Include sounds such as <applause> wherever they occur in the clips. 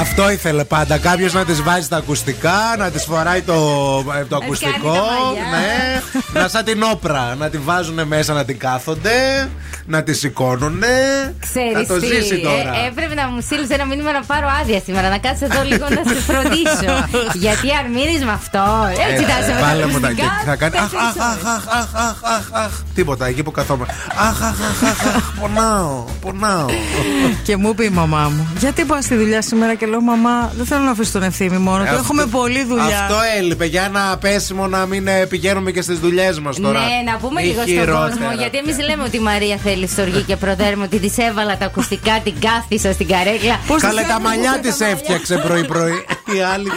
Αυτό ήθελε πάντα. Κάποιος να τη βάζει τα ακουστικά, να τη φοράει το, ε, το ακουστικό. Ναι, να σαν την όπρα. Να τη βάζουν μέσα να την κάθονται, να τη σηκώνουν. Ξέρεις θα το τι, ζήσει τώρα. Ε, έπρεπε να μου στείλεις ένα μήνυμα να πάρω άδεια σήμερα. Να κάτσω εδώ λίγο να σε φροντίσω. <laughs> Γιατί αρμήνει με αυτό. Έτσι Ε, θα σε Βάλε μου τα ακουστικά, και θα κάνει. Αχ, τέσσερις αχ, αχ, αχ, αχ, αχ, αχ, αχ. Τίποτα, εκεί που καθόμαστε. Αχ, αχ, αχ, αχ, αχ, πονάω, πονάω. Και μου είπε η μαμά μου, Γιατί πάω στη δουλειά σήμερα και λέω Μαμά, δεν θέλω να αφήσω τον ευθύνη μόνο του. Αυτό- Έχουμε πολλή δουλειά. Αυτό έλειπε για ένα πέσιμο να μην ε, πηγαίνουμε και στις δουλειές μας τώρα. Ναι, να πούμε Ή λίγο στον χειρότερα. κόσμο. Γιατί εμείς λέμε ότι η Μαρία θέλει στοργή και προτέρουμε ότι της έβαλα τα ακουστικά, την κάθισα στην καρέκλα. Καλέ τα μαλλιά της έφτιαξε πρωί-πρωί. <laughs> Οι άλλοι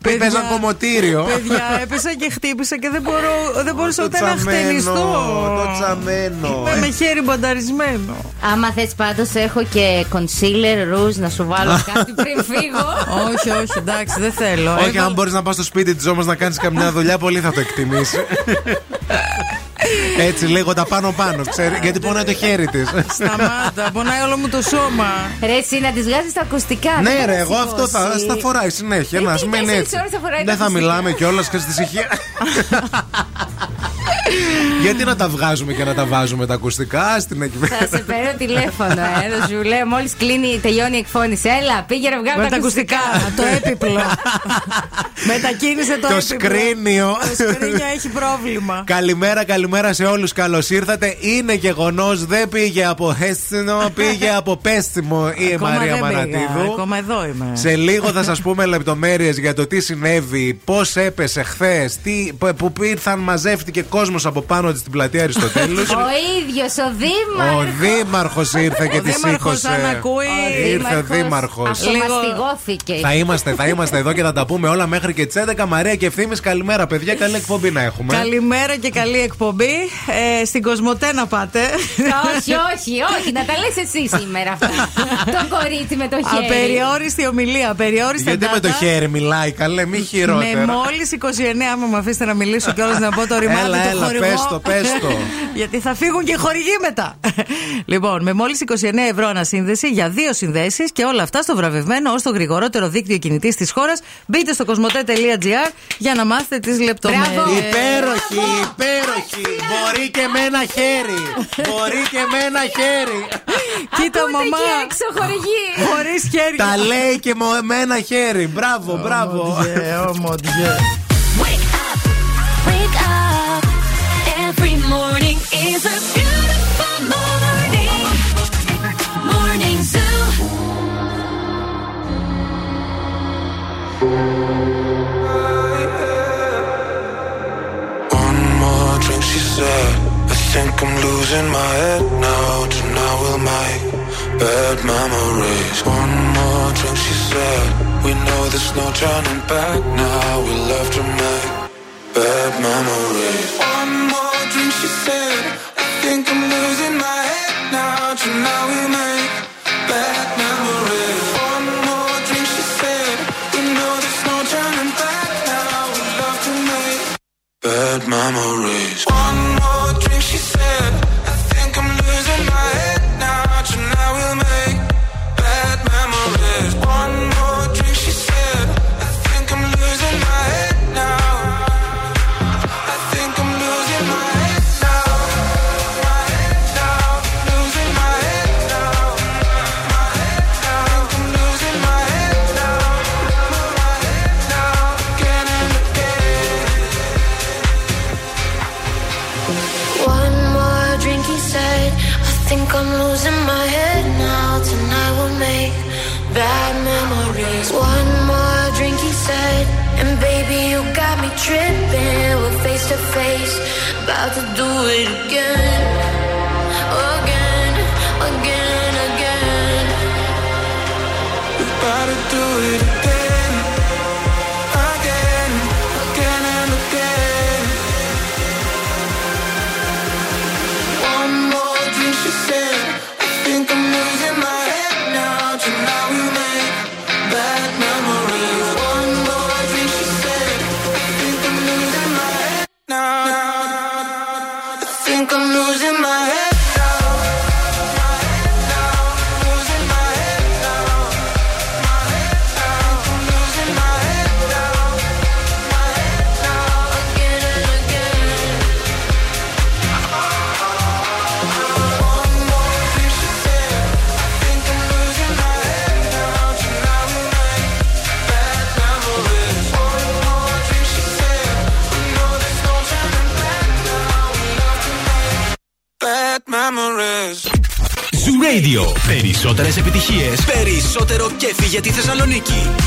δεν παίζαν κομμωτήριο. Παιδιά, έπεσα και χτύπησα και δεν, μπορώ, δεν μπορούσα Το ούτε να τσαμένο, χτενιστώ. το τσαμένο. Είμαι με χέρι μπανταρισμένο. Άμα θες πάντως, έχω και concealer, rouge να σου βάλω <laughs> κάτι πριν φύγω. όχι, όχι, εντάξει, δεν θέλω. Όχι, Έβαλα- αν μπορείς να πας στο σπίτι της όμως να κάνεις καμιά δουλειά, πολύ θα το εκτιμήσεις. Έτσι λίγο τα πάνω πάνω, ξέρει, γιατί πονάει το χέρι της. Σταμάτα, πονάει όλο μου το σώμα. Ρε, εσύ να τη βγάζεις τα ακουστικά. δεν Ναι, θα ρε, τα εγώ αυτό θα σηκώσει. στα φοράει συνέχεια. Ε, Να τι, μένει τέσσερις έτσι. ώρες θα φοράει τα Δεν θα ακουστικά. μιλάμε κιόλας και στη ησυχία. <laughs> Γιατί να τα βγάζουμε και να τα βάζουμε τα ακουστικά στην εκεί Θα σε παίρνω τηλέφωνο, ε. Θα σου λέω, μόλις κλείνει, τελειώνει η εκφώνηση. Έλα, πήγε να βγάλει Με τα τα ακουστικά, ακουστικά. το έπιπλο. Μετακίνησε το Το έπιπλο. σκρίνιο. Το σκρίνιο έχει πρόβλημα. Καλημέρα, καλημέρα σε όλους. Καλώς ήρθατε. Είναι γεγονός, δεν πήγε από Χέστινο, πήγε από Πέστιμο η Ακόμα Μαρία δεν πήγα, Μανατίδου. Ακόμα εδώ είμαι. Σε λίγο θα σας πούμε λεπτομέρειες για το τι συνέβη, πώς έπεσε χθες, που ήρθαν, μαζεύτηκε κόσμος από πάνω της στην πλατεία Αριστοτέλους. <laughs> Ο ίδιος, ο Δήμαρχος. Ο Δήμαρχος ήρθε και Ο τη Δήμαρχος σήκωσε. αν ακούει, Ήρθε ο Δήμαρχος. Αυτομαστιγώθηκε. Θα είμαστε, θα είμαστε εδώ και θα τα πούμε όλα μέχρι και τις 11. Μαρία και ευθύνη, καλημέρα, παιδιά. Καλή εκπομπή να έχουμε. Καλημέρα και καλή εκπομπή. Ε, στην Κοσμοτέ να πάτε. όχι, όχι, όχι. Να τα λες εσύ σήμερα αυτά. <laughs> το κορίτσι με το χέρι. Απεριόριστη ομιλία. Απεριόριστη Γιατί με το χέρι μιλάει, καλέ, μη χειρότερα. Με μόλι 29, άμα με αφήσετε να μιλήσω κιόλας να πω το ρημάδι Έλα, του έλα, χορηγού. πες το, πες το. <laughs> Γιατί θα φύγουν και οι χορηγοί μετά. <laughs> λοιπόν, με μόλις 29 ευρώ ανασύνδεση για δύο συνδέσεις και όλα αυτά στο βραβευμένο ως το γρηγορότερο δίκτυο κινητής της χώρας. Μπείτε στο κοσμοτέ.gr για να μάθετε τις λεπτομέρειες. Υπέροχη, υπέροχη. Μπορεί και με ένα χέρι. Μπορεί και με ένα χέρι. <laughs> Κοίτα, Ακούτε μαμά. εκεί έξω χορηγοί. Χωρίς χέρι. Τα λέει και με- με ένα χέρι. Μπράβο, μπράβο. Wake up. Every morning is a beautiful morning. Morning Zoo. One more drink, she said. I think I'm losing my head now. Tonight we'll make bad memories. One more drink, she said. We know there's no turning back now. We'll have to make bad memories. One more drink, she said. I think I'm losing my head now. Tonight we'll make bad memories. One more drink, she said. We know there's no turning back now. We'll have to make bad memories. One about to do it again. Again, again, again. About to do it περισσότερο κέφι για τη Θεσσαλονίκη.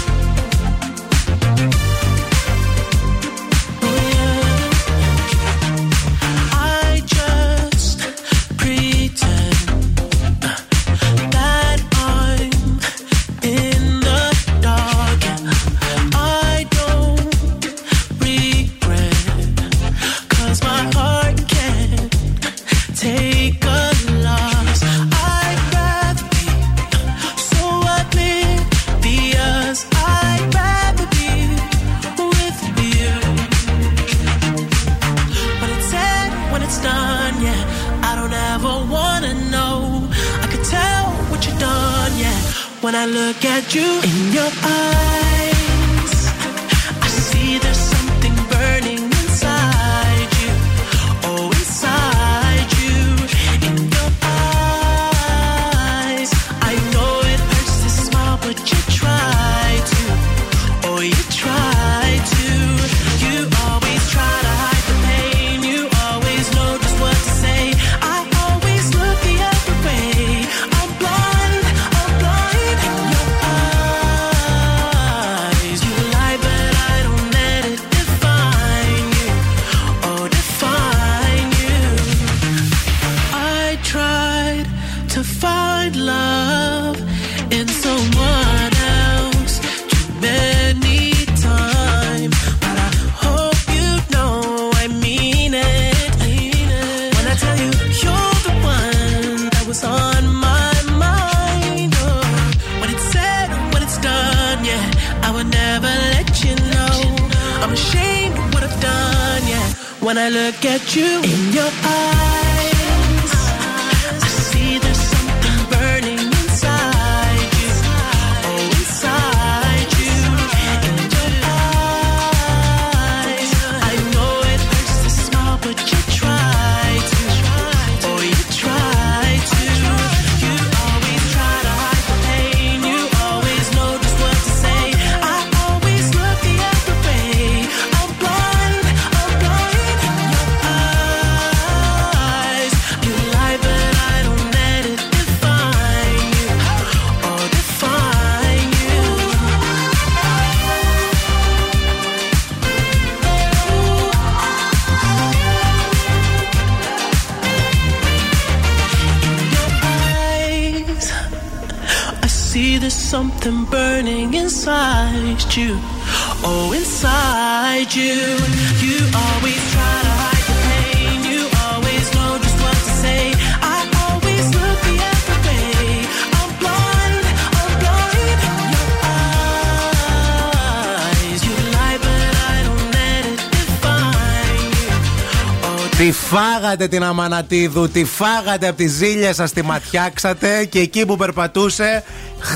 Φάγατε την Αμανατίδου, τη φάγατε από τις ζήλια σας, τη ματιάξατε και εκεί που περπατούσε,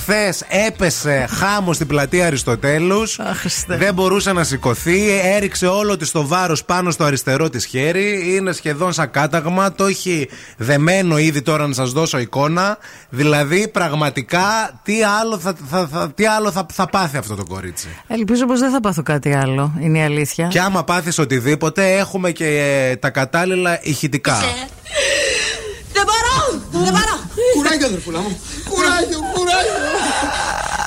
χθες έπεσε χάμος στην πλατεία Αριστοτέλους. Δεν μπορούσε να σηκωθεί, έριξε όλο της το βάρος πάνω στο αριστερό της χέρι. Είναι σχεδόν σαν κάταγμα, το έχει δεμένο ήδη τώρα να σας δώσω εικόνα. Δηλαδή, πραγματικά, τι άλλο θα, θα, θα, τι άλλο θα, θα πάθει αυτό το κορίτσι. Ελπίζω πως δεν θα πάθω κάτι άλλο. Είναι η αλήθεια. Και άμα πάθεις οτιδήποτε, έχουμε και ε, τα κατάλληλα ηχητικά. Δεν μπορώ! Δεν μπορώ! Κουράγιο, αδερφούλα μου. Κουράγιο, κουράγιο.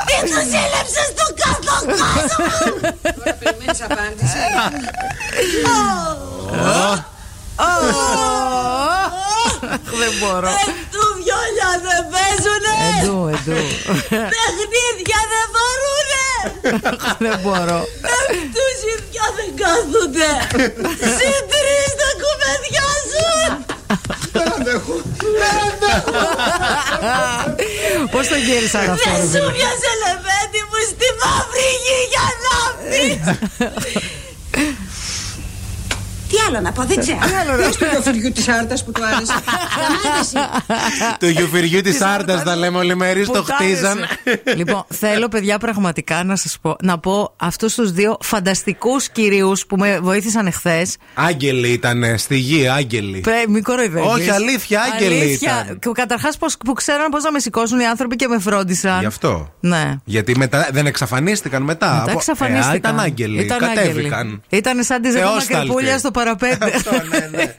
Τι του ζήλεψε στο κάτω κόσμο! Τώρα περιμένεις απάντηση. Δεν μπορώ. Του βιόλια δεν παίζουνε! Εντού, εντού. Παιχνίδια δεν μπορούνε! Δεν μπορώ. Τους οι δυο δεν κάθονται! Συν τρεις δεν κουβεντιάζουν! Δεν αντέχω. Δεν αντέχω. <laughs> Πώς το γύρισαν αυτό, Δεν ρε σου φίλε; πιάσε λεβέντι μου στη μαύρη γη για να πεις! Τι <laughs> άλλο να πω, δεν ξέρω. Τι άλλο ρε, στο γιοφυριού της άρτας που του άρεσε. Του γιουφυριού της Άρτας, τα λέμε ολημερί, το Που τ' άρεσε. χτίζαν. λοιπόν, θέλω παιδιά πραγματικά να σας πω, να πω αυτούς τους δύο φανταστικούς κυρίους που με βοήθησαν εχθές. Άγγελοι ήταν στη γη, άγγελοι. Μην κοροϊδεύεις. Όχι, αλήθεια, άγγελοι ήταν. Καταρχάς, που ξέραν πώς να με σηκώσουν οι άνθρωποι και με φρόντισαν. Γι' αυτό. Ναι. Γιατί μετά δεν εξαφανίστηκαν μετά. Μετά Από- εξαφανίστηκαν. Ε, ήταν άγγελοι. Ήταν Κατέβηκαν. άγγελοι. Ήταν σαν τη Θεόσταλτοι. Ζευγό Μακρυπούλια στο παραπέντε. <laughs> Αυτό, ναι, ναι.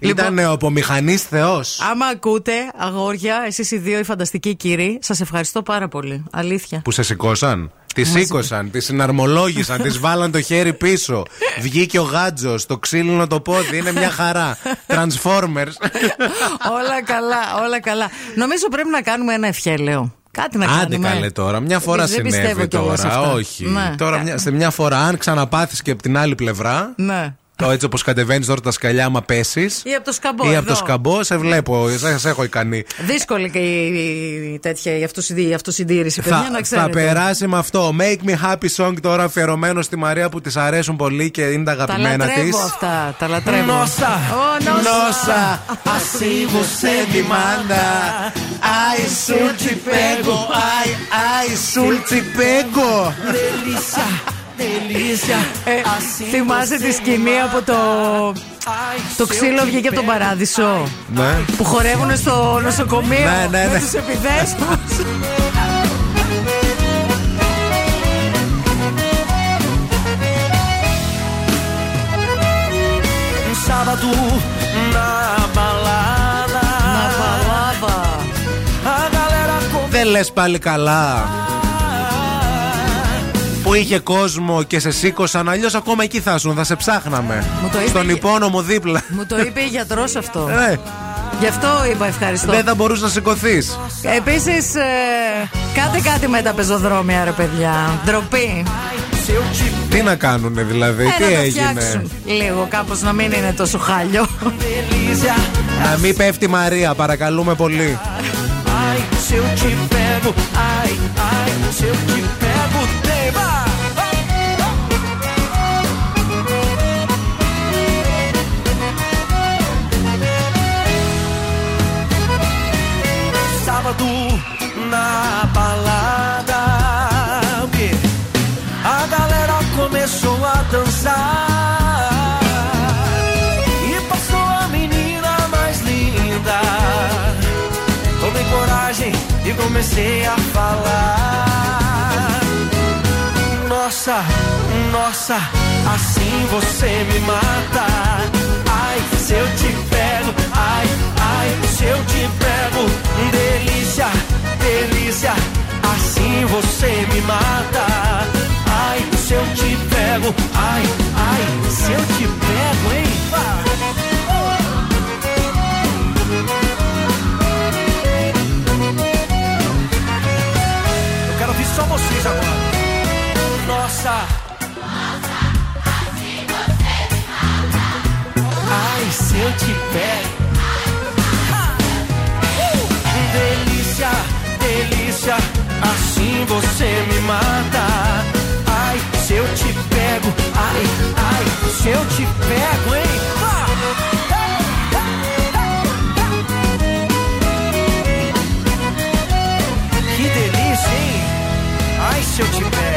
Ήταν ο απομηχανής Θεός. Άμα ακούτε, αγόρια, εσείς οι δύο οι φανταστικοί κύριοι, σας ευχαριστώ πάρα πολύ. Αλήθεια. Που σε σηκώσαν. Τη σήκωσαν, τη συναρμολόγησαν, της βάλαν το χέρι πίσω. Βγήκε ο γάτζος, το ξύλινο το πόδι. Είναι μια χαρά. Transformers. όλα καλά, όλα καλά. Νομίζω πρέπει να κάνουμε ένα ευχέλαιο. Κάτι να Άντε κάνουμε. καλέ τώρα, μια φορά Δεν πιστεύω συνέβη κιόλας τώρα. αυτά. Όχι. Ναι. Τώρα μια, σε μια φορά, αν ξαναπάθεις και από την άλλη πλευρά, Ναι. Το έτσι όπως κατεβαίνεις τώρα τα σκαλιά, άμα πέσεις. Ή από το σκαμπό. Ή από εδώ. το σκαμπό, σε βλέπω, σε, σε έχω ικανή. Δύσκολη και η, η τέτοια η αυτοσυντή- η αυτοσυντήρηση, παιδιά, Θα, να ξέρετε. θα περάσει με αυτό. Make me happy song τώρα αφιερωμένο στη Μαρία που της αρέσουν πολύ και είναι τα Τα αγαπημένα της. λατρεύω αυτά. Τα λατρεύω. Nossa, Ω, Nossa. nossa, assim você me manda. Ai, sul te pego, ai, ai, sul te pego. Delícia, delícia. Ε, θυμάσαι τη σκηνή από το. Το ξύλο βγήκε από τον παράδεισο. Ναι. Που χορεύουν στο νοσοκομείο Ναι, ναι, με ναι. τους επιδέσμους. Um sábado na balada. Να παλάβα. A galera com Δεν λες πάλι καλά. Που είχε κόσμο και σε σήκωσαν, αλλιώ ακόμα εκεί θα ήσουν, θα σε ψάχναμε. Μου το είπε Στον και- υπόνομο δίπλα. Μου το είπε η γιατρό αυτό. Ε, Γι' αυτό είπα ευχαριστώ. δεν θα μπορούσε να σηκωθεί. Επίση, κάντε κάτι με τα πεζοδρόμια, ρε παιδιά. Ντροπή. Τι να κάνουνε δηλαδή, Ε, τι να το έγινε. φτιάξουν λίγο, κάπω να μην είναι τόσο χάλιο. delícia. Να μην πέφτει η Μαρία, παρακαλούμε πολύ. Na balada. A galera começou a dançar. E passou a menina mais linda. Tomei coragem e comecei a falar. Nossa, nossa, assim você me mata. Ai, se eu te pego, ai, ai, se eu te pego. Delícia, delícia, assim você me mata. Ai, se eu te pego, ai, ai, se eu te pego, hein? Eu quero ouvir só vocês agora. Nossa. Ai, se eu te pego. Uh! Delícia, delícia, assim você me mata. Ai, se eu te pego, ai, ai, se eu te pego, hein? Que delícia, hein? Ai, se eu te pego.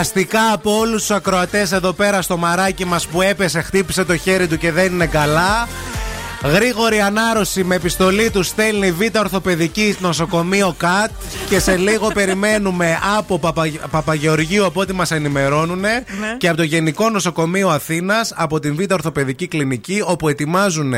Περαστικά από όλους τους ακροατές εδώ πέρα στο μαράκι μας που έπεσε, χτύπησε το χέρι του και δεν είναι καλά. Γρήγορη ανάρρωση με επιστολή του στέλνει Β' Ορθοπαιδική Νοσοκομείο ΚΑΤ και σε λίγο περιμένουμε από Παπα... Παπαγεωργίου από ό,τι μα ενημερώνουν και από το Γενικό Νοσοκομείο Αθήνας από την Β' Ορθοπαιδική Κλινική όπου ετοιμάζουν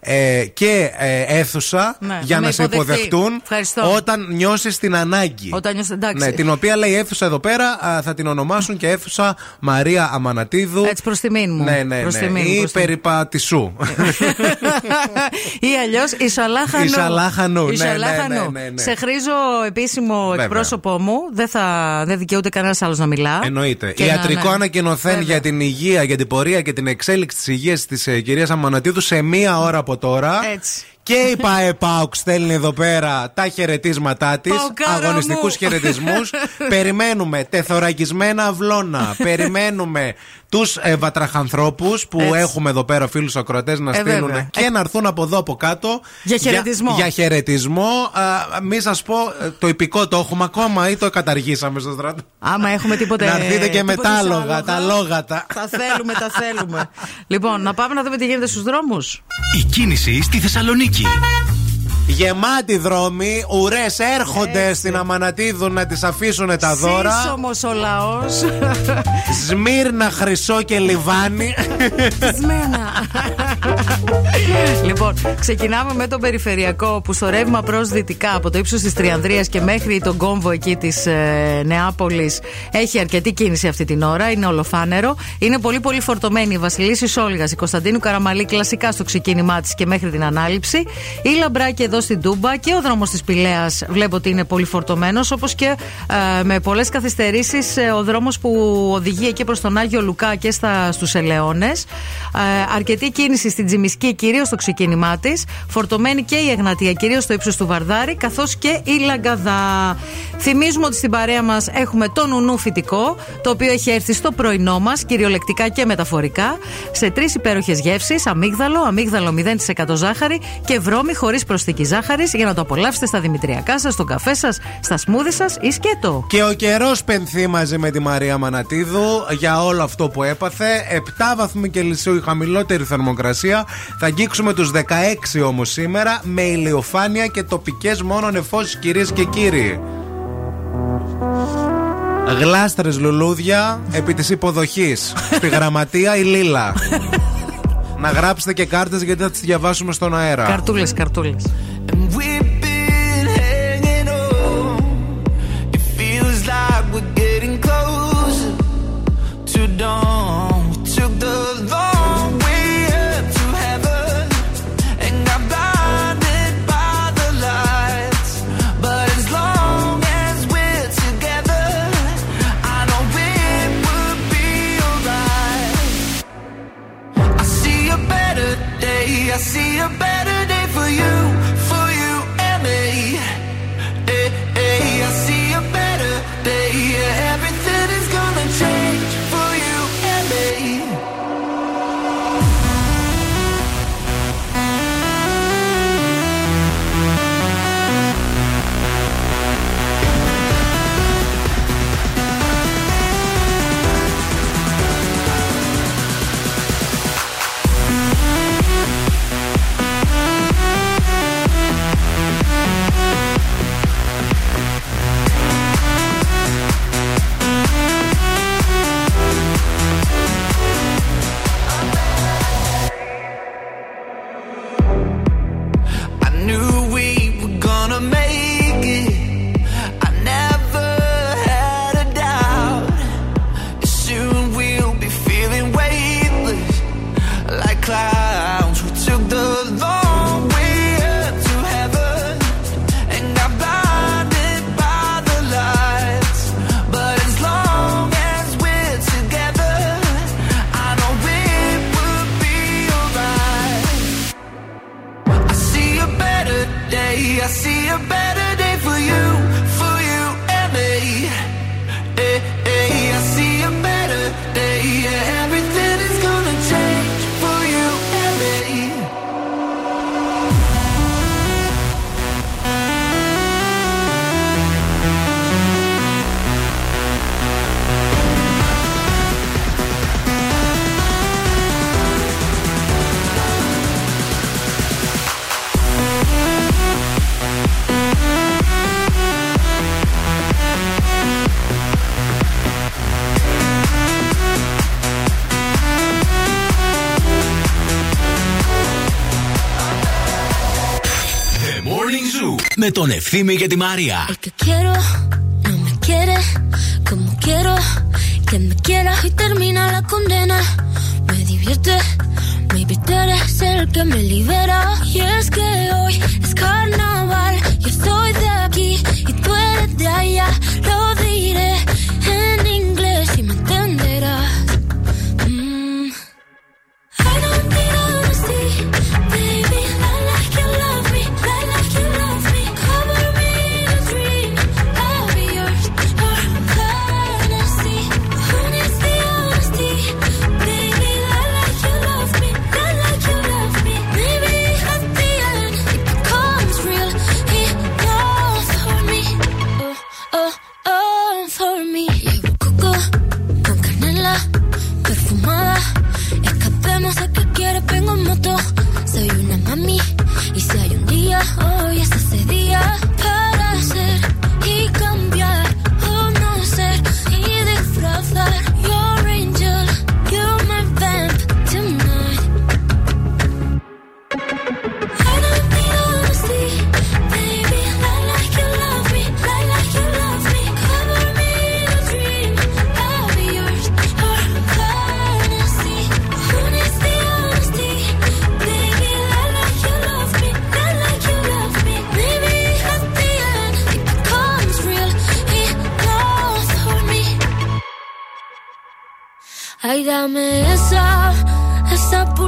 ε, και ε, αίθουσα Ναι, για να να με σε υποδεχθεί. υποδεχτούν Ευχαριστώ. όταν νιώσεις την ανάγκη. Όταν νιώσει, εντάξει. Ναι, την οποία λέει αίθουσα εδώ πέρα α, θα την ονομάσουν και αίθουσα Μαρία Αμανατίδου. Έτσι προς τιμήν μου. Ναι, ναι, Προς ναι. τιμήν μου, Ή προς τιμήν. περιπατησού. <laughs> Ή αλλιώς η Σαλάχανου. Η Σαλάχανου, Η ναι, ναι, Σαλάχανου. ναι, ναι, ναι. Σε χρήζω επίσημο Βέβαια. εκπρόσωπό μου. Δεν, θα, δεν δικαιούται κανένας άλλος να μιλά. Εννοείται. Και να- Ιατρικό ναι. ανακοινωθέν Βέβαια. για την υγεία, για την πορεία και την εξέλιξη της υγείας της ε, κυρίας Αμανατίδου σε μία ώρα από τώρα. Έτσι. Και η ΠαΕΠΑΟΚ στέλνει εδώ πέρα τα χαιρετίσματά της, Παοκάρα αγωνιστικούς μου. χαιρετισμούς. <laughs> Περιμένουμε τεθωρακισμένα αυλώνα. Περιμένουμε τους ε, βατραχανθρώπους που Έτσι. έχουμε εδώ πέρα φίλους ακροατές να Ε, στείλουν βέβαια. και να έρθουν από εδώ από κάτω. Για χαιρετισμό. Για, για χαιρετισμό. Α, μη σας πω, ε, το υπηκό το έχουμε ακόμα ή το καταργήσαμε στο στρατό; Άμα έχουμε τίποτε. Να έρθετε και με τίποτε τα άλλο. άλογα, τα λόγατα. Τα θέλουμε, τα θέλουμε. λοιπόν, να πάμε να δούμε τι γίνεται στους δρόμους. Η κίνηση στη Θεσσαλονίκη. Γεμάτοι δρόμοι, ουρές έρχονται στην Αμανατίδου να τη αφήσουν τα δώρα. Σύσσωμο ο λαός. Σμύρνα, χρυσό και λιβάνι. Σμένα. Λοιπόν, ξεκινάμε με το περιφερειακό που στο ρεύμα προς δυτικά από το ύψος της Τριανδρίας και μέχρι τον κόμβο εκεί της ε, Νεάπολης έχει αρκετή κίνηση αυτή την ώρα. Είναι ολοφάνερο. Είναι πολύ πολύ φορτωμένη η Βασιλίση Όλγα, η Κωνσταντίνου Καραμαλή κλασικά στο ξεκίνημά της και μέχρι την ανάληψη. Η Λαμπράκη εδώ στην Τούμπα και ο δρόμος της Πηλαία βλέπω ότι είναι πολύ φορτωμένος όπως και ε, με πολλές καθυστερήσεις ο δρόμος που οδηγεί εκεί προς τον Άγιο Λουκά και στους Ελαιώνες. Ε, αρκετή κίνηση στην Τζιμισκή, κυρίως στο ξεκίνημά της. Φορτωμένη και η Εγνατία, κυρίως στο ύψος του Βαρδάρη, καθώς και η Λαγκαδά. Θυμίζουμε ότι στην παρέα μας έχουμε το νουνού φυτικό, το οποίο έχει έρθει στο πρωινό μας, κυριολεκτικά και μεταφορικά, σε τρεις υπέροχες γεύσεις: αμύγδαλο, αμύγδαλο 0% ζάχαρη και βρώμη χωρίς προσθήκη ζάχαρης, για να το απολαύσετε στα δημητριακά σας, στον καφέ σας, στα σμούδι σας ή σκέτο. Και ο καιρός πενθεί μαζί με τη Μαρία Μανατίδου για όλο αυτό που έπαθε. 7 βαθμοί Κελσίου η χαμηλότερη θερμοκρασία. Θα αγγίξουμε τους 16 όμως σήμερα με ηλιοφάνεια και τοπικές μόνο νεφώσει κυρίες και κύριοι. Γλάστρες λουλούδια επί της υποδοχής. <laughs> Στη γραμματεία η Λίλα. Να γράψετε και κάρτες γιατί θα τις διαβάσουμε στον αέρα. Καρτούλες, καρτούλες. τον Ευθύμη και τη Μαρία. El que quiero no me quiere como quiero que me quieras y termina la condena. Me divierte, maybe tú eres el que me libera. Y es que hoy es carnaval, yo soy de aquí y tú eres de allá. Lo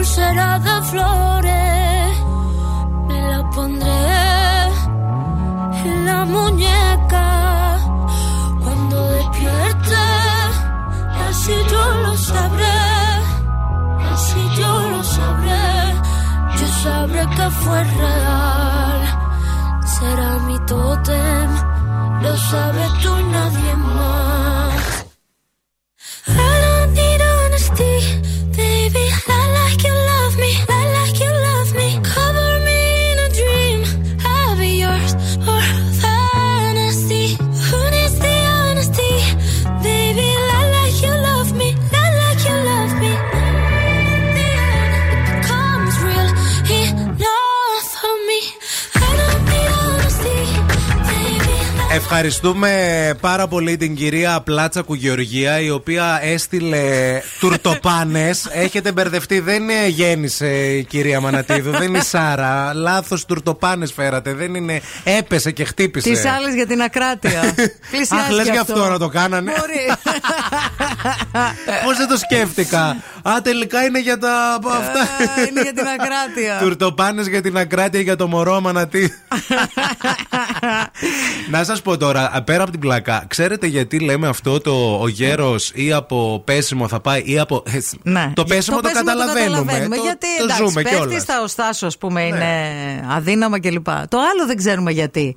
Pulsera de flores. Me la pondré en la muñeca cuando despierte. Así yo lo sabré, así yo lo sabré. Yo sabré que fue real. Será mi tótem, lo sabes tú nadie Ευχαριστούμε πάρα πολύ την κυρία Πλάτσα Κουγεωργία η οποία έστειλε τουρτοπάνες. <laughs> Έχετε μπερδευτεί, δεν ε, γέννησε η κυρία Μανατίδου, δεν είναι η Σάρα. Λάθος τουρτοπάνες φέρατε, δεν είναι. Έπεσε και χτύπησε. Τις άλλες για την ακράτεια. <laughs> Πλησιάζει Αχ, λες κι γι' αυτό να το κάνανε. Μπορεί. <laughs> Πώς δεν το σκέφτηκα. Α, τελικά είναι για τα. αυτά. Α, Είναι για την ακράτεια. Τουρτοπάνες για την ακράτεια για το μωρό Μανατίδου. Να σας πω τώρα, πέρα από την πλακά, ξέρετε γιατί λέμε αυτό το ο γέρος ή από πέσιμο θα πάει ή από. Ναι. Το πέσιμο το, καταλαβαίνουμε. Το, γιατί το εντάξει, ζούμε πέφτει κιόλας. στα οστά σου, ας πούμε, είναι αδύναμα κλπ. Το άλλο δεν ξέρουμε γιατί.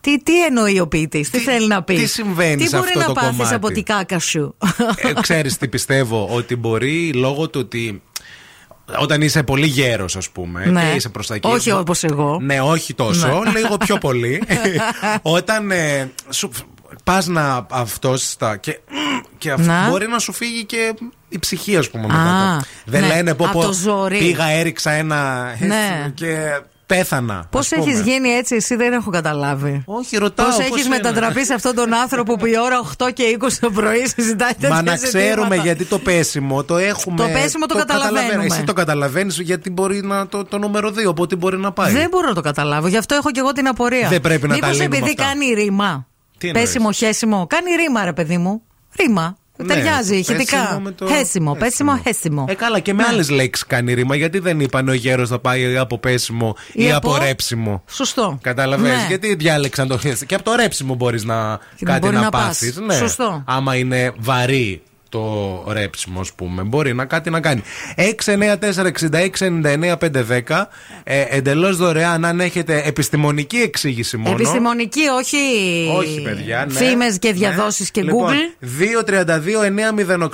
Τι, τι εννοεί ο ποιητής, τι, θέλει να πει; τι συμβαίνει τι σε μπορεί αυτό να το πάθεις κομμάτι. από την κάκα σου. ε, ξέρεις τι πιστεύω, ότι μπορεί λόγω του ότι όταν είσαι πολύ γέρος, ας πούμε, Ναι. και είσαι προς τα εκεί. Όχι όπως εγώ. Ναι, όχι τόσο, Ναι. <laughs> λίγο πιο πολύ. <laughs> όταν ε, σου πας να αυτός και, και αυτό, Να. μπορεί να σου φύγει και η ψυχή, ας πούμε. μετά. Α, Δεν ναι. λένε πω, Απ' πω το ζόρι. πήγα, έριξα ένα. Ναι. και πέθανα. Πώς ας πούμε. έχει γίνει έτσι, εσύ δεν έχω καταλάβει. Όχι, ρωτάω. Πώς πώς έχεις είναι. μετατραπεί σε αυτόν τον άνθρωπο που η ώρα 8 και 20 το πρωί συζητάει τέτοια Μα να ξέρουμε ζητήματα. γιατί το πέσιμο το έχουμε. Το πέσιμο το καταλαβαίνουμε. Εσύ το καταλαβαίνεις γιατί μπορεί να το, το νούμερο 2, οπότε μπορεί να πάει. Δεν μπορώ να το καταλάβω. Γι' αυτό έχω και εγώ την απορία. Δεν πρέπει να τα Μήπως λύνουμε επειδή αυτά. κάνει ρήμα. Τι εννοείς; Πέσιμο, χέσιμο. Κάνει ρήμα, ρε παιδί μου. Ρήμα. Ναι, Ταιριάζει πέσιμο ηχητικά. με το- Χέσιμο, πέσιμο, χέσιμο. Ε, καλά, και με Ναι. άλλες λέξεις κάνει ρήμα. Γιατί δεν είπαν ο γέρος θα πάει από πέσιμο ή, Ή από από- ρέψιμο. Σωστό. Καταλαβαίνεις Ναι. Γιατί διάλεξαν το χέσιμο. Και από το ρέψιμο μπορείς να Και κάτι μπορεί να, να πας. πάθεις. Ναι. Σωστό. Άμα είναι βαρύ το ρέψιμο, ας πούμε. Μπορεί να κάτι να κάνει. 694-6699-510. Ε, Εντελώς δωρεάν αν έχετε επιστημονική εξήγηση μόνο. Επιστημονική, όχι. Όχι, παιδιά. Ναι. Φήμες και διαδόσεις και Λοιπόν, Google.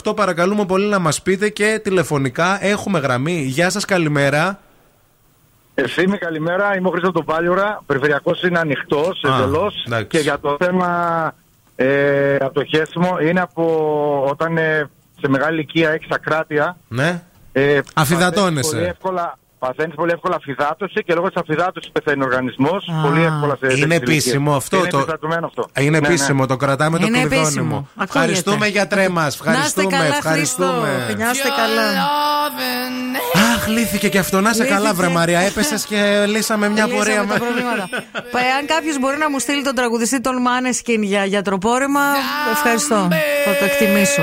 232-908 παρακαλούμε πολύ να μας πείτε και τηλεφωνικά έχουμε γραμμή. Γεια σας, καλημέρα. Ευθύμη, καλημέρα. Είμαι ο Χρήστος Τοπάλιουρα. Περιφερειακός είναι ανοιχτός Α, εντελώς. εντάξει. Και για το θέμα ε, από το χέσιμο είναι από όταν ε, σε μεγάλη ηλικία έχει ακράτεια. Ναι. Ε, Αφυδατώνεσαι. Πολύ εύκολα. Παθαίνεις πολύ εύκολα αφυδάτωση και λόγω της αφυδάτωσης πεθαίνει ο οργανισμός. Πολύ εύκολα σε Είναι τέτοιες επίσημο ηλικίες. αυτό Είναι το- επιστατωμένο αυτό. Είναι Ναι, ναι. επίσημο, το κρατάμε το Είναι κλειδώνει επίσημο. μου. Ακούγεται. Ευχαριστούμε γιατρέ μα. Να είστε Ευχαριστούμε. καλά, Χρήστο. Ευχαριστούμε. Να είστε καλά. Αχ, λύθηκε και αυτό. Να σε καλά, βρε Μαρία. Έπεσες και λύσαμε μια Λύσαμε πορεία. τα με- προβλήματα. Πα, Αν κάποιος μπορεί να μου στείλει τον τραγουδιστή των Μάνεσκιν για γιατροπόρημα, ευχαριστώ. Θα το εκτιμήσω.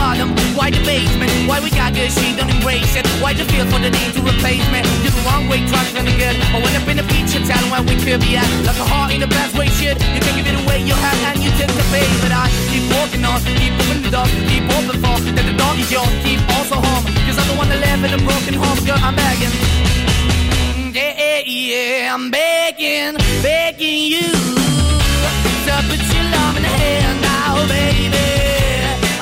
bottom, why the basement, why we got good, she don't embrace it. Why the feel for the need to replace me? You're the wrong way, trying to good. I went up in the feature town where we could be at. Like a heart in the best way, shit. You can give it away, you have, and you tend to pay. But I keep walking on, keep moving the dog, keep open for that the dog is yours, keep also home. Cause I'm the one that live in a broken home, girl, I'm begging. Yeah, yeah, yeah, I'm begging, begging you to put your love in the hand now, baby.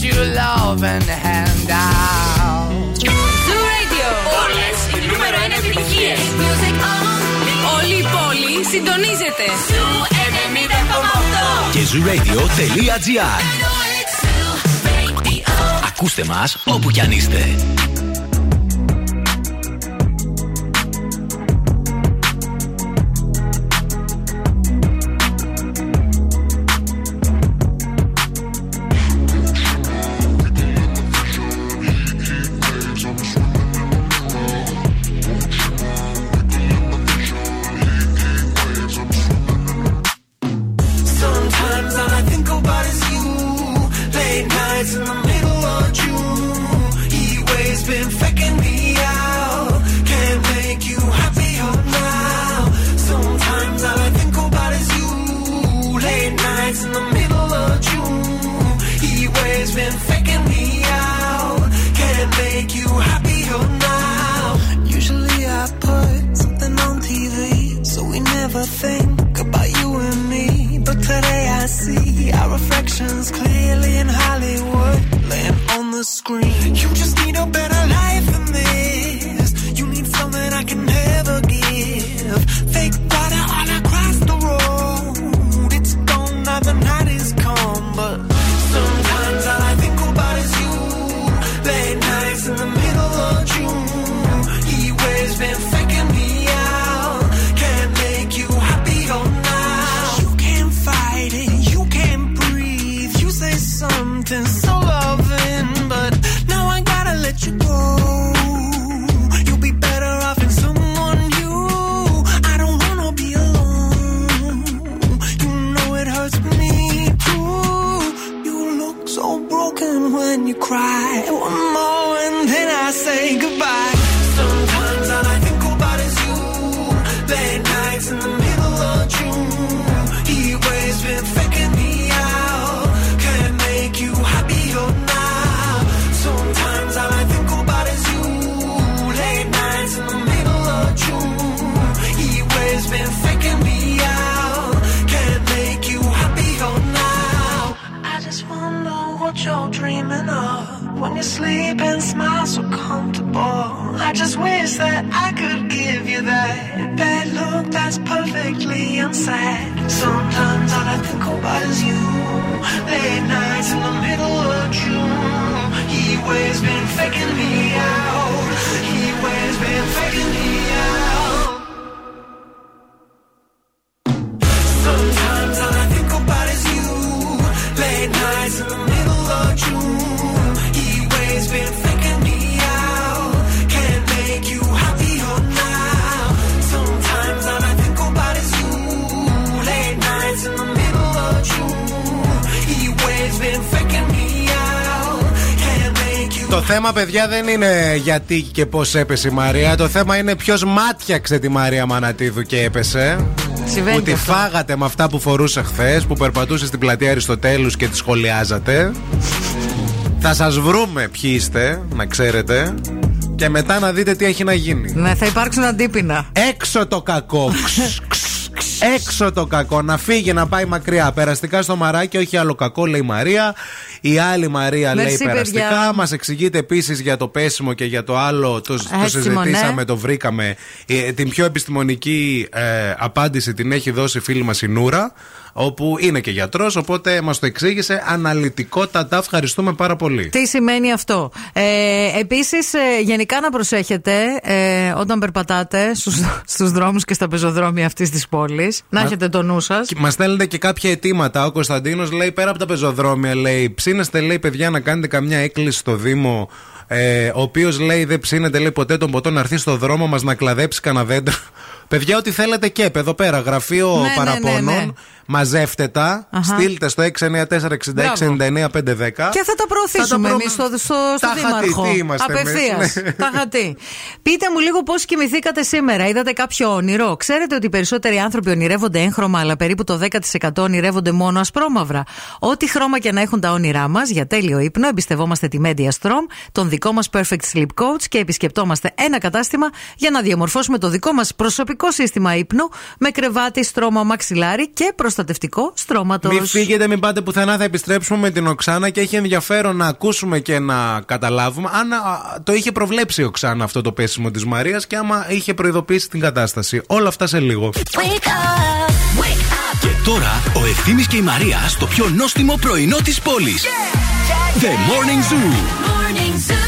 to put your love in the hand out. Zoo Radio. Όλες οι νούμερο 1 επιτυχίες. Music on. Όλη η πόλη συντονίζεται. Zoo 90,8. Και zooradio.gr Ακούστε μας όπου κι αν είστε. Reflections clearly in Hollywood, laying on the screen. You just need a better life than this. Το θέμα, παιδιά, δεν είναι γιατί και πώς έπεσε η Μαρία. Το θέμα είναι ποιος μάτιαξε τη Μαρία Μανατίδου και έπεσε. Συμβαίνει που τη αυτό. φάγατε με αυτά που φορούσε χθες, που περπατούσε στην πλατεία Αριστοτέλους και τη σχολιάζατε. Θα σας βρούμε ποιοι είστε, να ξέρετε. Και μετά να δείτε τι έχει να γίνει. Ναι, θα υπάρξουν αντίπεινα. Έξω το κακό. Ξ, ξ, ξ. Έξω το κακό. Να φύγει, να πάει μακριά. Περαστικά στο μαράκι, όχι άλλο κακό, λέει η Μαρία. Η άλλη Μαρία Merci, λέει περαστικά. παιδιά. Μας εξηγείτε επίσης για το πέσιμο και για το άλλο. Το, το Έτσι, συζητήσαμε, μονέ. το βρήκαμε. Ε, την πιο επιστημονική ε, απάντηση την έχει δώσει η φίλη μας η Νούρα. Όπου είναι και γιατρός, οπότε μας το εξήγησε αναλυτικότατα. Ευχαριστούμε πάρα πολύ. Τι σημαίνει αυτό; Ε, Επίσης, γενικά να προσέχετε ε, όταν περπατάτε στους <laughs> στους δρόμους και στα πεζοδρόμια αυτής της πόλης. Να Μα- έχετε το νου σας. Μας στέλνετε και κάποια αιτήματα. Ο Κωνσταντίνος λέει πέρα από τα πεζοδρόμια, λέει ψήνεστε, λέει παιδιά, να κάνετε καμιά έκκληση στο Δήμο. Ε, ο οποίος λέει δεν ψήνεται, λέει ποτέ τον ποτό να έρθει στο δρόμο μας να κλαδέψει κανένα δέντρο. <laughs> Παιδιά, ό,τι θέλετε και εδώ πέρα. Γραφείο Ναι, ναι, παραπώνων. ναι, ναι. Μαζεύτε τα. Αχα. Στείλτε στο 694-6699-510. Και θα τα προωθήσουμε Θα τα εμείς στο, στο, στο Τα χατί, Δήμαρχο. τι είμαστε εμείς, Απευθείας. ναι. Τα χατί. Πείτε μου λίγο πώς κοιμηθήκατε σήμερα. Είδατε κάποιο όνειρο; Ξέρετε ότι οι περισσότεροι άνθρωποι ονειρεύονται έγχρωμα, αλλά περίπου το 10% ονειρεύονται μόνο ασπρόμαυρα. Ό,τι χρώμα και να έχουν τα όνειρά μας, για τέλειο ύπνο, εμπιστευόμαστε τη Media Strom, τον δικό μας Perfect Sleep Coach και επισκεπτόμαστε ένα κατάστημα για να διαμορφώσουμε το δικό μας προσωπικό σύστημα ύπνου με κρεβάτι, στρώμα, μαξιλάρι και προστατευτικό στρώματος. Μην φύγετε, μην πάτε πουθενά. Θα επιστρέψουμε με την Οξάνα και έχει ενδιαφέρον να ακούσουμε και να καταλάβουμε αν α, το είχε προβλέψει η Οξάνα αυτό το πέσιμο της Μαρίας και άμα είχε προειδοποιήσει την κατάσταση. Όλα αυτά σε λίγο. Και τώρα ο Ευθύμης και η Μαρία στο πιο νόστιμο πρωινό της πόλης. The Morning Zoo. Love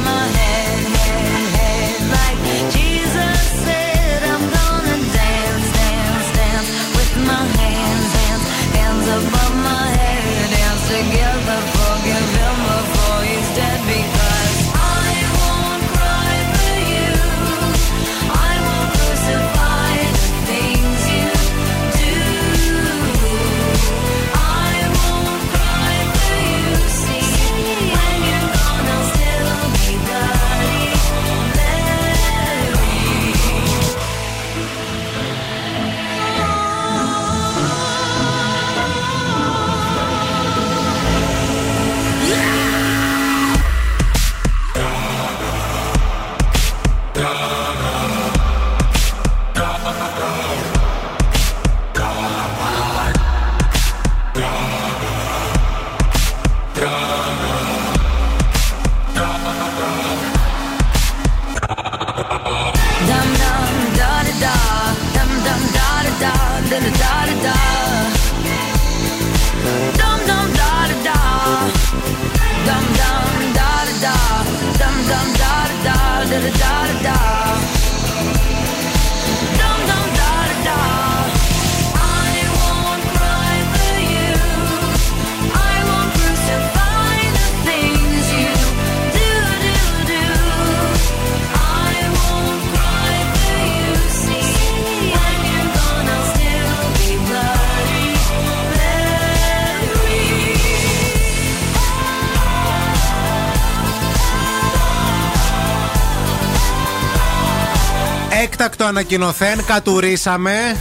ανακοινωθέν, κατουρίσαμε. <laughs>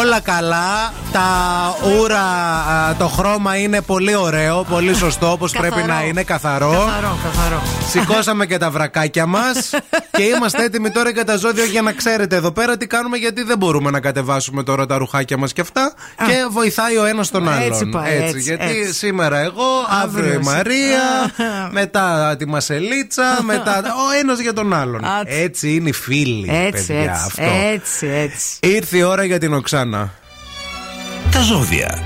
Όλα καλά. Τα ούρα, α, το χρώμα είναι πολύ ωραίο, πολύ σωστό, όπως πρέπει Καθαρό. να είναι, καθαρό. Καθαρό, καθαρό. Σηκώσαμε και τα βρακάκια μας <laughs> και είμαστε έτοιμοι τώρα για τα ζώδια για να ξέρετε εδώ πέρα τι κάνουμε, γιατί δεν μπορούμε να κατεβάσουμε τώρα τα ρουχάκια μας και αυτά. Και βοηθάει ο ένας τον άλλον. Έτσι πάει, έτσι, γιατί έτσι. σήμερα εγώ, αύριο, Αύριο η εσύ. Μαρία, μετά τη Μασελίτσα, μετά ο ένας για τον άλλον. Άτσι. Έτσι είναι οι φίλοι, Έτσι, παιδιά. έτσι, αυτό. έτσι, έτσι. Ήρθε η ώρα για την Οξάνα. Τα ζώδια.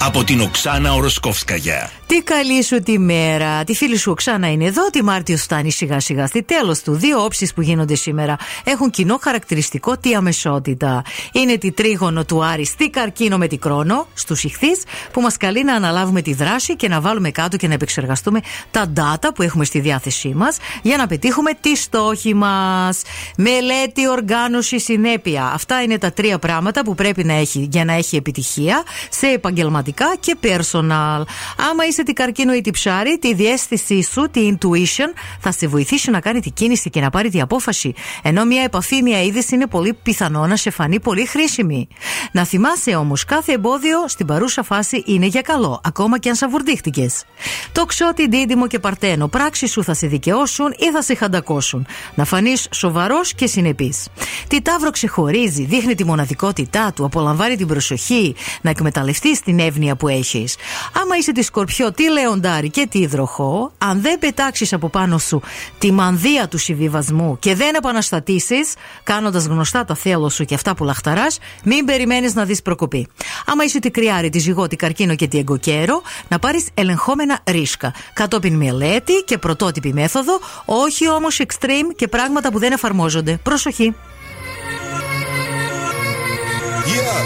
Από την Οξάνα Οροσκόφσκαγια. Τι καλή σου τη μέρα. Τη φίλη σου Οξάνα είναι εδώ. Τη Μάρτιο φτάνει σιγά σιγά στη τέλος του. Δύο όψεις που γίνονται σήμερα έχουν κοινό χαρακτηριστικό τη αμεσότητα. Είναι τη τρίγωνο του Άρη στη καρκίνο με τη κρόνο, στους ηχθείς, που μας καλεί να αναλάβουμε τη δράση και να βάλουμε κάτω και να επεξεργαστούμε τα data που έχουμε στη διάθεσή μας για να πετύχουμε τη στόχη μας. Μελέτη, οργάνωση, συνέπεια. Αυτά είναι τα τρία πράγματα που πρέπει να έχει για να έχει επιτυχία σε επαγγελματικά και personal. Άμα είσαι τη καρκίνο ή τη ψάρι, τη διέστησή σου, τη intuition, θα σε βοηθήσει να κάνει τη κίνηση και να πάρει τη απόφαση. Ενώ μια επαφή, μια είδηση είναι πολύ πιθανό να σε φανεί πολύ χρήσιμη. Να θυμάσαι όμως, κάθε εμπόδιο στην παρούσα φάση είναι για καλό, ακόμα και αν σαβουρδίχτηκες. Το ξότι, δίδυμο και παρτένο, πράξει σου θα σε δικαιώσουν ή θα σε χαντακώσουν. Να φανείς σοβαρός και συνεπής. Τι τάβρο ξεχωρίζει, δείχνει τη μοναδικότητά του, απολαμβάνει την προσοχή, να εκμεταλλευτείς την εύνοια που έχεις. Άμα είσαι τη σκορπιό, τι λεοντάρι και τι υδροχό, αν δεν πετάξεις από πάνω σου τη μανδύα του συμβιβασμού και δεν επαναστατήσεις, κάνοντας γνωστά τα θέλω σου και αυτά που λαχταράς, μην περιμένεις να δεις προκοπή. Άμα είσαι τη κρυάρι, τη ζυγότη, καρκίνο και τη εγκοκέρο, να πάρεις ελεγχόμενα ρίσκα. Κατόπιν μελέτη και πρωτότυπη μέθοδο, όχι όμως extreme και πράγματα που δεν εφαρμόζονται. Προσοχή.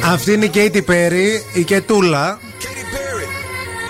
Αυτή είναι η Katy Perry, η Κετούλα.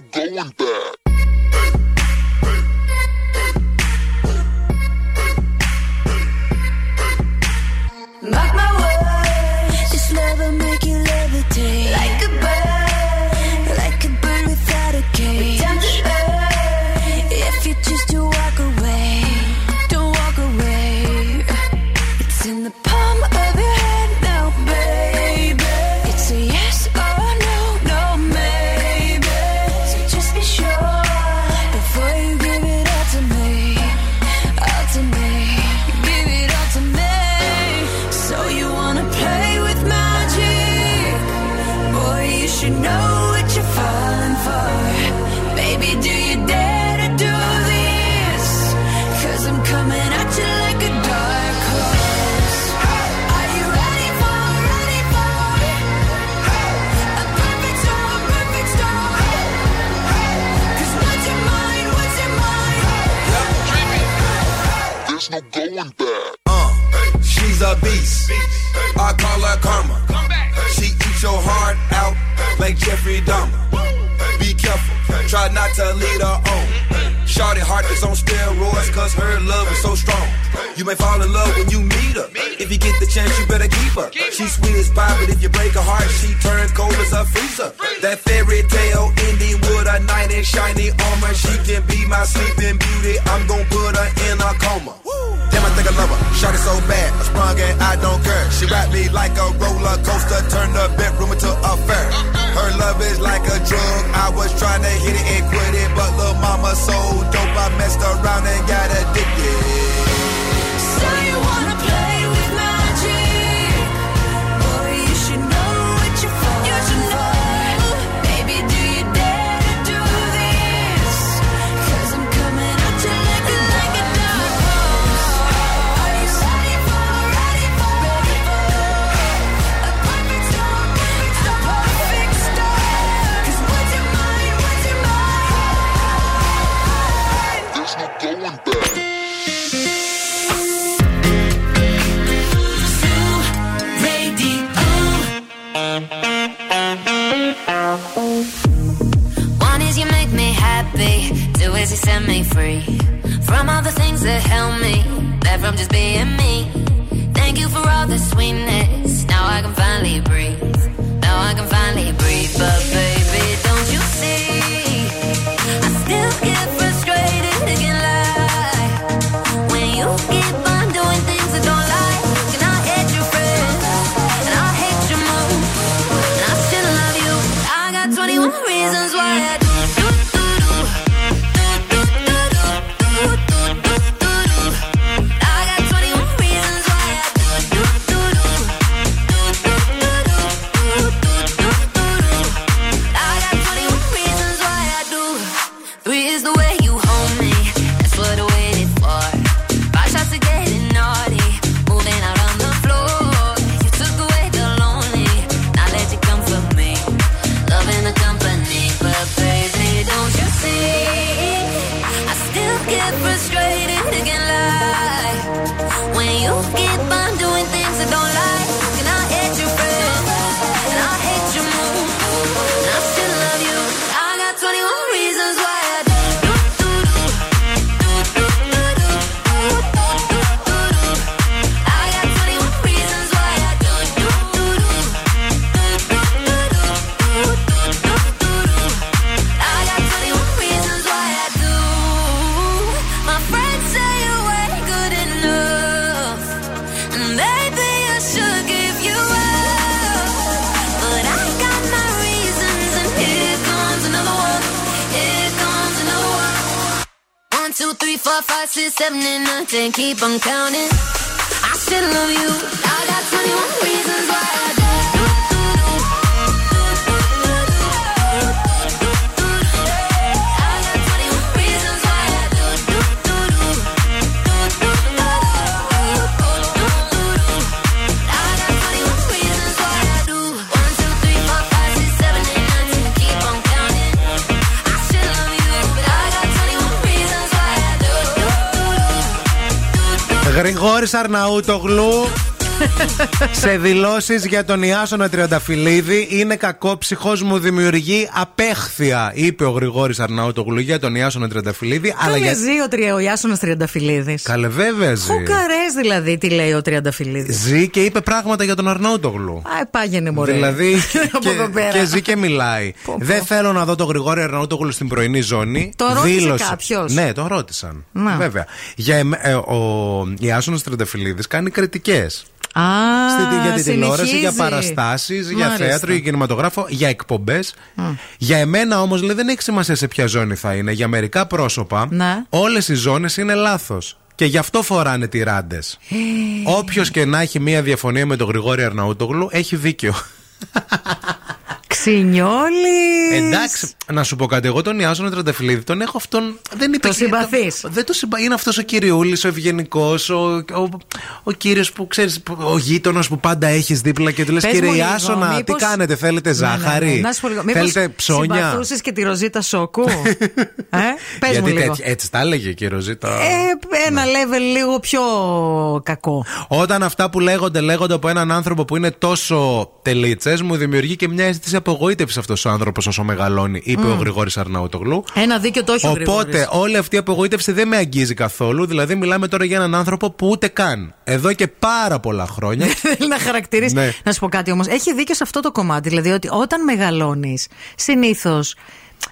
going back. Mark my May fall in love Γρηγόρης Αρναούτογλου <laughs> Σε δηλώσεις για τον Ιάσονα Τριανταφυλλίδη είναι κακόψυχο, μου δημιουργεί απέχθεια, είπε ο Γρηγόρης Αρναούτογλου για τον Ιάσονα Τριανταφυλλίδη. Αλλά για... ζει ο, τρια... ο Ιάσονας Τριανταφυλλίδης. Καλέ, βέβαια ζει. Χουκαρέ δηλαδή, τι λέει ο Τριανταφυλλίδης. Ζει και είπε πράγματα για τον Αρναούτογλου. Α, πάγαινε μωρέ. Δηλαδή <laughs> Από εδώ και, πέρα. και ζει και μιλάει. Δεν θέλω να δω τον Γρηγόρη Αρναούτογλου στην πρωινή ζώνη. Το ρώτησε Δήλωσε- κάποιος; Ναι, το ρώτησαν. Να. Βέβαια. Για εμέ- ε, ο Ιάσονα Τριανταφυλλίδης κάνει κριτικές. Α, για την τηλεόραση, για συνεχίζει. παραστάσεις, για Μάλιστα. θέατρο, για κινηματογράφο, για εκπομπές. Για εμένα όμως λέει δεν έχει σημασία σε ποια ζώνη θα είναι. Για μερικά πρόσωπα, Ναι. όλες οι ζώνες είναι λάθος. Και γι' αυτό φοράνε τυράντες. Ε. Όποιος και να έχει μία διαφωνία με τον Γρηγόρη Αρναούτογλου έχει δίκιο. Ξινιόλης. Εντάξει, να σου πω κάτι. Εγώ τον Ιάσονα Τρανταφυλλίδη τον έχω αυτόν. Δεν είπε Το συμπαθείς. Δεν το συμπα... Είναι αυτός ο κυριούλης, ο ευγενικός, ο, ο, ο κύριος που ξέρεις, ο γείτονο που πάντα έχεις δίπλα και του λες: Πες Κύριε μου λίγο, Ιάσονα, μήπως- τι κάνετε, θέλετε Ναι, ναι, ναι. ζάχαρη, Να σου πω λίγο. Μήπως θέλετε ψώνια; συμπαθούσες και τη Ροζίτα Σόκου; ε, πες Γιατί μου λίγο. τέτοια- έτσι τα έλεγε και η Ροζίτα. Ε, ένα level λίγο πιο κακό. Όταν αυτά που λέγονται λέγονται από έναν άνθρωπο που είναι τόσο τελίτσε, μου δημιουργεί και μια αίσθηση απογοήτευση αυτός ο άνθρωπος όσο μεγαλώνει, είπε Μμ. ο Γρηγόρης Αρναούτογλου. Ένα δίκιο το έχει ο Οπότε Γρηγόρης. όλη αυτή η απογοήτευση δεν με αγγίζει καθόλου. Δηλαδή, μιλάμε τώρα για έναν άνθρωπο που ούτε καν εδώ και πάρα πολλά χρόνια. <laughs> Θέλει να χαρακτηρίσει. Ναι. Να σου πω κάτι όμως. Έχει δίκιο σε αυτό το κομμάτι. Δηλαδή ότι όταν μεγαλώνεις, συνήθως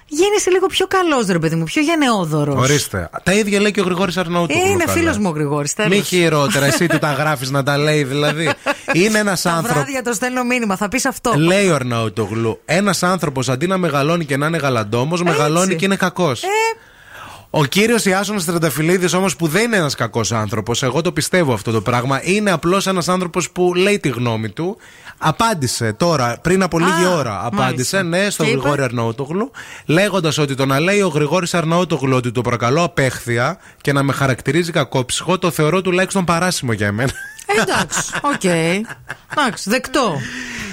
γίνεσαι λίγο πιο καλός, ρε παιδί μου, πιο γενναιόδωρος. Ορίστε. Τα ίδια λέει και ο Γρηγόρης Αρναούτογλου. Είναι καλά. φίλος μου ο Γρηγόρης. Μη χειρότερα, εσύ του τα γράφεις να τα λέει δηλαδή. <laughs> Είναι ένας Τα άνθρωπο. βράδια το στέλνω μήνυμα, θα πεις αυτό. Λέει ο Αρναούτογλου, ένας άνθρωπος αντί να μεγαλώνει και να είναι γαλαντόμος, μεγαλώνει και είναι κακός. Ε. Ο κύριος Ιάσονας Τριανταφυλλίδη όμως που δεν είναι ένας κακός άνθρωπος, εγώ το πιστεύω αυτό το πράγμα, είναι απλώς ένας άνθρωπος που λέει τη γνώμη του. Απάντησε τώρα, πριν από λίγη ώρα, απάντησε, μάλιστα. ναι, στον Και είπε; Γρηγόρη Αρναούτογλου, λέγοντας ότι το να λέει ο Γρηγόρης Αρναούτογλου ότι του προκαλώ απέχθεια και να με χαρακτηρίζει κακόψυχο, το θεωρώ τουλάχιστον παράσημο για εμένα. Εντάξει, οκ. Εντάξει, δεκτό.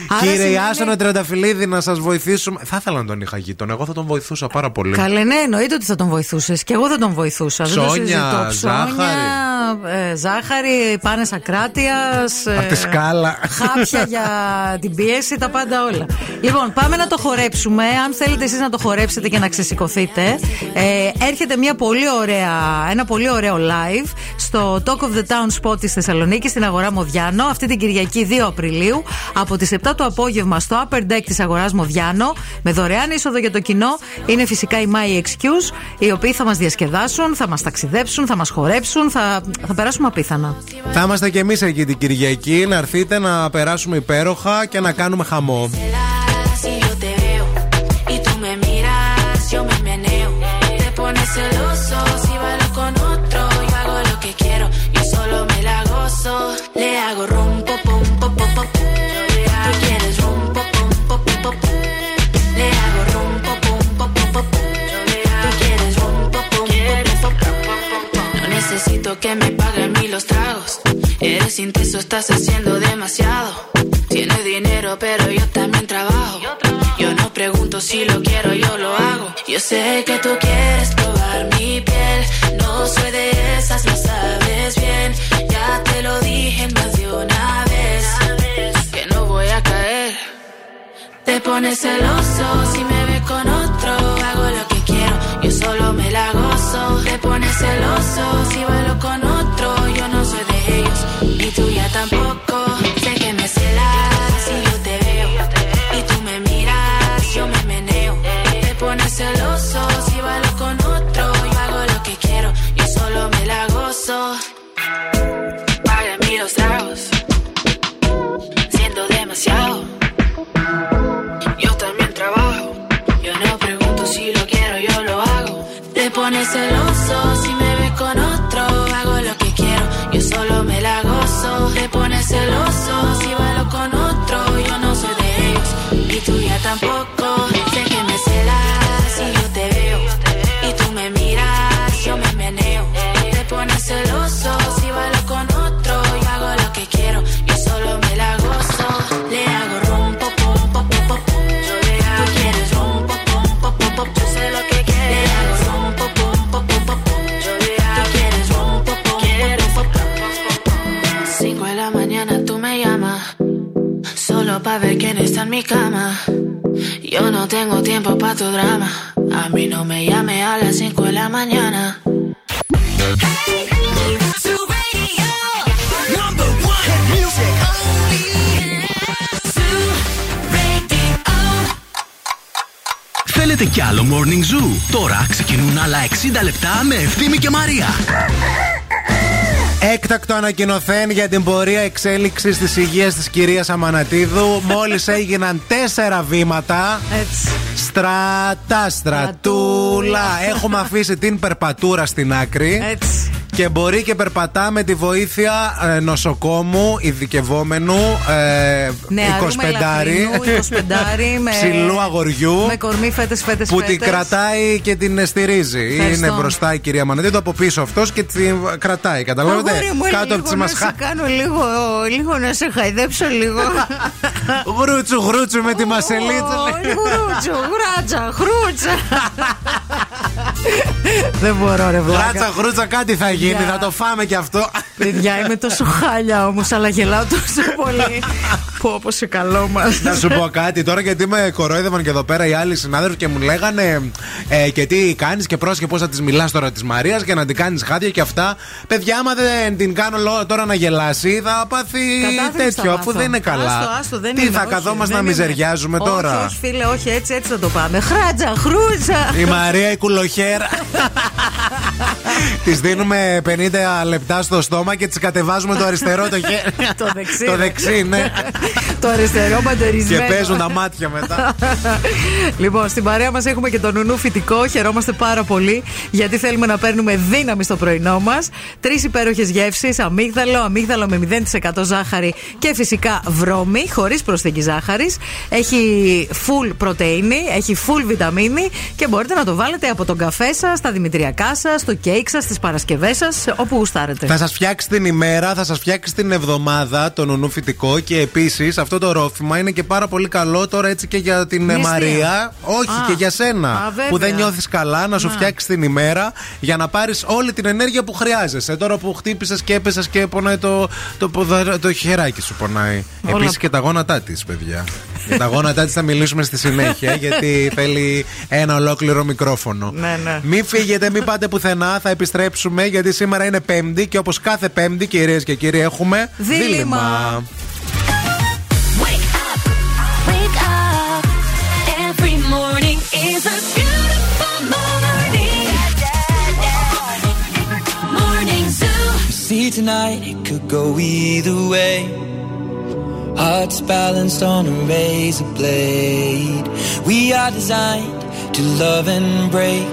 Άρα Κύριε σημαίνει- Ιάσονα Τριανταφυλλίδη, να σας βοηθήσουμε. Θα ήθελα να τον είχα γείτονα. Εγώ θα τον βοηθούσα πάρα πολύ. Καλέ, ναι, εννοείται ότι θα τον βοηθούσες. Και εγώ θα τον βοηθούσα. δεν το Ψώνια, συζητώ. ζάχαρη. Ψώνια, ε, ζάχαρη, πάνε ακράτειας. Απ' τη σκάλα. Χάπια για την πίεση, τα πάντα όλα. Λοιπόν, πάμε να το χορέψουμε. Αν θέλετε εσείς να το χορέψετε και να ξεσηκωθείτε, ε, έρχεται μια πολύ ωραία, ένα πολύ ωραίο live στο Talk of the Town Spot της Θεσσαλονίκης, στην αγορά Μοδιάνο, αυτή την Κυριακή 2 Απριλίου, από τις 7 το απόγευμα στο Upper Deck της αγοράς Μοδιάνο, με δωρεάν είσοδο για το κοινό. Είναι φυσικά οι My Excuse, οι οποίοι θα μας διασκεδάσουν, θα μας ταξιδέψουν, θα μας χορέψουν, θα, θα περάσουμε απίθανα. Θα είμαστε κι εμείς εκεί την Κυριακή. Να έρθετε να περάσουμε υπέροχα και να κάνουμε χαμό. Si yo te necesito que me paguen mí los tragos. Eres intenso, estás haciendo demasiado. Tienes dinero, pero yo también trabajo. Yo no pregunto si lo quiero, yo lo hago. Yo sé que tú quieres probar mi piel. No soy de esas, lo sabes bien. Ya te lo dije más de una vez. Que no voy a caer. Te pones celoso si me ves con otro. Te pones celoso si bailo con otro. Yo no soy de ellos, y tú ya tampoco. Sé que me celas si yo te veo. Y tú me miras, yo me meneo. Te pones celoso si bailo con otro. Yo hago lo que quiero, yo solo me la gozo. Paga mí los tragos. Siento demasiado. Yo también trabajo. Yo no pregunto si lo quiero, yo lo hago. Te pones celoso para ver quién está en mi cama. Yo no tengo tiempo para tu drama. A mí no me llame a las 5 de la mañana. Number one hit music only. Zoo Radio. Θέλετε κι άλλο Morning Zoo. Τώρα ξεκινούν άλλα 60 λεπτά με Ευθύμη και Μαρία. Έκτακτο ανακοινωθέν για την πορεία εξέλιξης της υγείας της κυρίας Αμανατίδου. Μόλις έγιναν τέσσερα βήματα. Έτσι. Στρατά, στρατούλα. Έχουμε αφήσει την περπατούρα στην άκρη. Έτσι. Και μπορεί και περπατά με τη βοήθεια ε, νοσοκόμου, ειδικευόμενου, ε, Νεαρού 25 μελαχρινού, 25 με- ψηλού αγοριού. Με κορμί φέτες, φέτες, που την κρατάει και την στηρίζει. Ευχαριστώ. Είναι μπροστά η κυρία Μανατίδου, από πίσω αυτός και την κρατάει. Καταλαβαίνετε. Αγόρι μου, Κάτω λίγο από τις να μασχά. σε κάνω λίγο, λίγο να σε χαϊδέψω λίγο. <laughs> Γρούτσου, γρούτσου με τη μασελίτσα. Ω, Γρούτσου, γράτσα, χρούτσα. <laughs> Δεν μπορώ ρε βλάκα. Γράτσα, γρούτσα, κάτι θα γίνει. Για. Θα το φάμε κι αυτό. Παιδιά, είμαι τόσο χάλια όμως, αλλά γελάω τόσο πολύ. Πω, πω σε καλό μας. Να σου πω κάτι τώρα, γιατί με κορόιδευαν και εδώ πέρα οι άλλοι συνάδελφοι και μου λέγανε ε, και τι κάνεις και πρόσεχε πώς θα τη μιλάς τώρα της Μαρίας και να την κάνεις χάδια και αυτά. Παιδιά, άμα δεν την κάνω λό- τώρα να γελάσει, θα πάθει Κατάθλιψη θα τέτοιο, αφού πάθω. δεν είναι καλά. Άστο, άστο, δεν τι είμαι, θα όχι, καθόμαστε να δεν είμαι. μιζεριάζουμε όχι, τώρα; Όχι, φίλε, όχι, έτσι, έτσι θα το πάμε. Χράτσα, χρούτσα. Η Μαρία η κουλοχέρα. <laughs> της δίνουμε 50 λεπτά στο στόμα και τη κατεβάζουμε το αριστερό το χέρι. <laughs> Το δεξί, το ναι. δεξί, ναι. <laughs> το αριστερό και μπαντερισμένο. παίζουν τα μάτια μετά. <laughs> λοιπόν, στην παρέα μας έχουμε και τον νουνού φυτικό. Χαιρόμαστε πάρα πολύ γιατί θέλουμε να παίρνουμε δύναμη στο πρωινό μας. Τρεις υπέροχες γεύσεις: αμύγδαλο, αμύγδαλο με 0% ζάχαρη και φυσικά βρώμη, χωρίς προσθήκη ζάχαρης. Έχει full πρωτενη, έχει full βιταμίνη και μπορείτε να το βάλετε από τον καφέ σας, στα δημητριακά σας, στο κέικ σας, στις Παρασκευές σα, όπου γουστάρετε. Θα σας φτιάξει την ημέρα, θα σας φτιάξει την εβδομάδα το νουνού φυτικό και επίσης αυτό το ρόφημα είναι και πάρα πολύ καλό τώρα έτσι και για την ε, Νηστεία. Μαρία. Όχι, Α. και για σένα. Α, βέβαια. που δεν νιώθεις καλά, να σου Να. φτιάξει την ημέρα για να πάρεις όλη την ενέργεια που χρειάζεσαι. Τώρα που χτύπησες και έπεσες και πονάει το, το, ποδα- το χεράκι σου πονάει. Όλα. Επίσης και τα γόνατά της, παιδιά. για τα γόνατά της θα μιλήσουμε στη συνέχεια <laughs> γιατί θέλει ένα ολόκληρο μικρόφωνο. Ναι, ναι. Μην φύγετε, μην πάτε πουθενά. Θα επιστρέψουμε γιατί σήμερα είναι Πέμπτη και όπω κάθε Πέμπτη, κυρίε και κύριοι, έχουμε Δίλημμα. Wake up. Every morning is a beautiful morning. Morning Zoo. See tonight it could go either way. Hearts balanced on a razor blade. We are designed to love and break,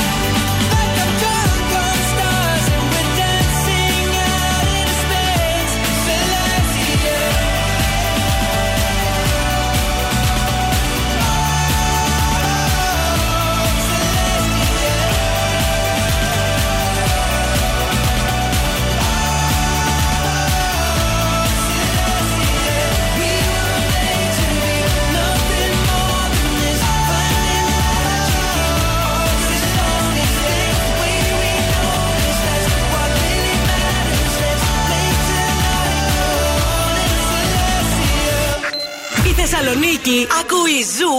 Θεσσαλονίκη ακούει Ζου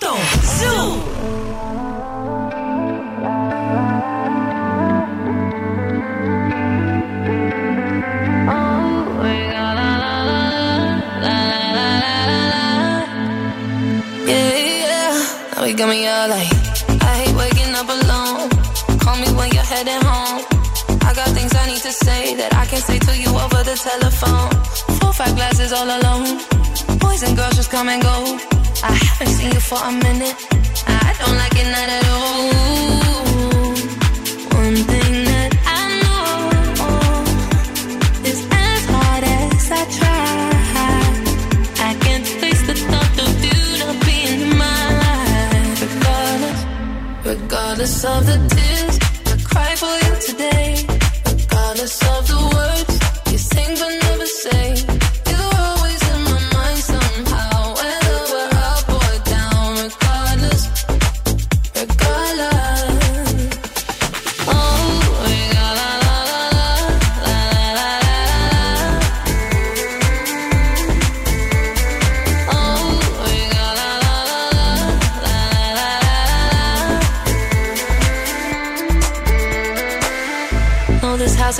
90,8. Ζου! Yeah, yeah. Now we got me all like, I hate waking up alone. Call me when you're heading home. I got things I need to say that I can say to you over the telephone. Four, five glasses all alone. Boys and girls just come and go. I haven't seen you for a minute. I don't like it not at all. One thing that I know is as hard as I try. I can't face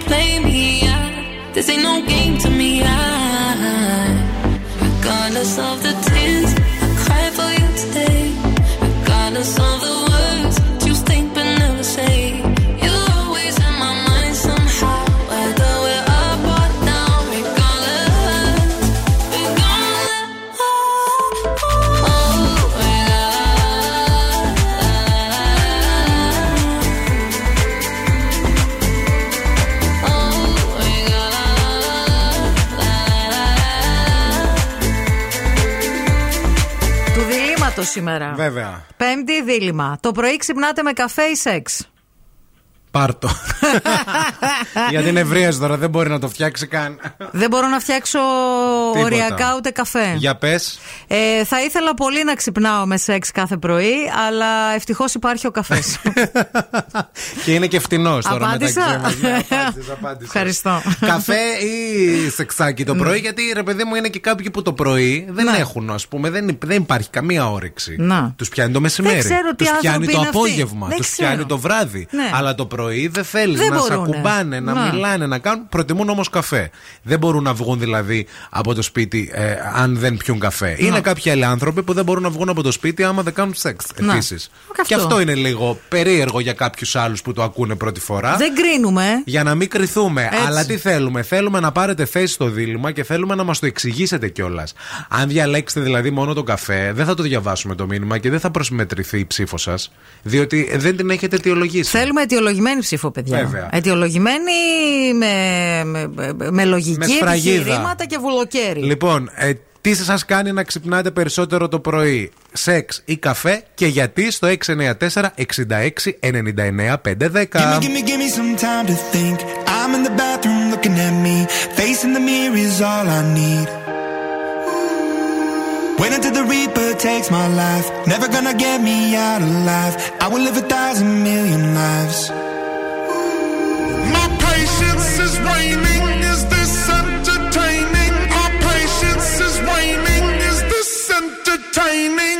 play me. I, this ain't no game to me. Σήμερα. Βέβαια. Πέμπτη δίλημα. Το πρωί ξυπνάτε με καφέ ή σεξ; Πάρτο. <laughs> Γιατί είναι ευρείας τώρα, δεν μπορεί να το φτιάξει καν. Δεν μπορώ να φτιάξω Τίποτα. οριακά ούτε καφέ. Για πες. Ε, θα ήθελα πολύ να ξυπνάω με σεξ κάθε πρωί, αλλά ευτυχώς υπάρχει ο καφές. <laughs> και είναι και φτηνός τώρα Απάντησα; μεταξύ μας. Ναι, απάντησες, <laughs> απάντησες. Ευχαριστώ. Καφέ ή σεξάκι το πρωί, γιατί ρε παιδί μου είναι και κάποιοι που το πρωί δεν Ναι. έχουν, ας πούμε, δεν, δεν υπάρχει καμία όρεξη. Να. Τους πιάνει το μεσημέρι. Δεν ξέρω τι Τους πιάνει άνθρωποι το είναι αυτοί. απόγευμα. Δεν Τους ξέρω. πιάνει το βράδυ. Ναι. Αλλά το πρωί πρωί δεν θέλεις Δεν να σε μπορούνε. ακουμπάνε, να Να. μιλάνε, να κάνουν. Προτιμούν όμως καφέ. Δεν μπορούν να βγουν δηλαδή από το σπίτι ε, αν δεν πιούν καφέ. Είναι κάποιοι άλλοι άνθρωποι που δεν μπορούν να βγουν από το σπίτι άμα δεν κάνουν σεξ. Να. Επίσης. Και Και αυτό. αυτό είναι λίγο περίεργο για κάποιους άλλους που το ακούνε πρώτη φορά. Δεν κρίνουμε. Για να μην κρυθούμε. Έτσι. Αλλά τι θέλουμε. Θέλουμε να πάρετε θέση στο δίλημα και θέλουμε να μας το εξηγήσετε κιόλας. Αν διαλέξετε δηλαδή μόνο τον καφέ, δεν θα το διαβάσουμε το μήνυμα και δεν θα προσμετρηθεί η ψήφο σας. Διότι δεν την έχετε αιτιολογήσει. Θέλουμε αιτιολογημένη ψήφο, παιδιά. Βέβαια. Αιτιολογημένη με, με, με, με λογική Με σφραγίδα. επιχειρήματα και βουλοκαίρι. Λοιπόν, ε, τι σα κάνει να ξυπνάτε περισσότερο το πρωί, σεξ ή καφέ και γιατί στο 694 66 99 510. Gimme, gimme, gimme some time to think. I'm in the bathroom looking at me. Facing the mirror is all I need. Wait until the Reaper takes my life. Never gonna get me out alive. I will live a thousand million lives. Entertaining?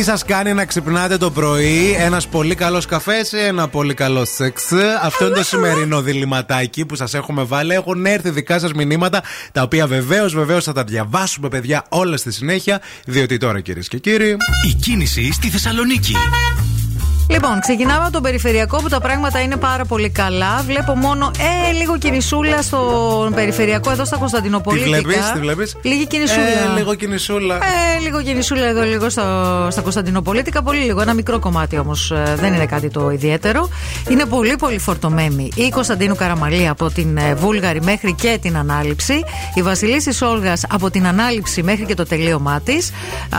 Τι σας κάνει να ξυπνάτε το πρωί, ένας πολύ καλός καφές ή ένα πολύ καλό σεξ. Αυτό είναι το σημερινό διληματάκι που σας έχουμε βάλει. Έχουν έρθει δικά σας μηνύματα, τα οποία βεβαίως βεβαίως θα τα διαβάσουμε, παιδιά, όλα στη συνέχεια. Διότι τώρα, κυρίες και κύριοι. Η κίνηση στη Θεσσαλονίκη. Λοιπόν, ξεκινάμε από τον περιφερειακό που τα πράγματα είναι πάρα πολύ καλά. Βλέπω μόνο ε, λίγο κινησούλα στον περιφερειακό εδώ στα Τι Κωνσταντινοπολίτικα. βλέπεις, τι βλέπεις; Λίγη κινησούλα. Ε, λίγο κινησούλα. Ε, λίγο κινησούλα εδώ, λίγο στο, στα Κωνσταντινοπολίτικα. Πολύ λίγο. Ένα μικρό κομμάτι όμως δεν είναι κάτι το ιδιαίτερο. Είναι πολύ πολύ φορτωμένη η Κωνσταντίνου Καραμαλή από την ε, Βούλγαρη μέχρι και την ανάληψη. Η Βασιλίση Όλγας από την ανάληψη μέχρι και το τελείωμά της.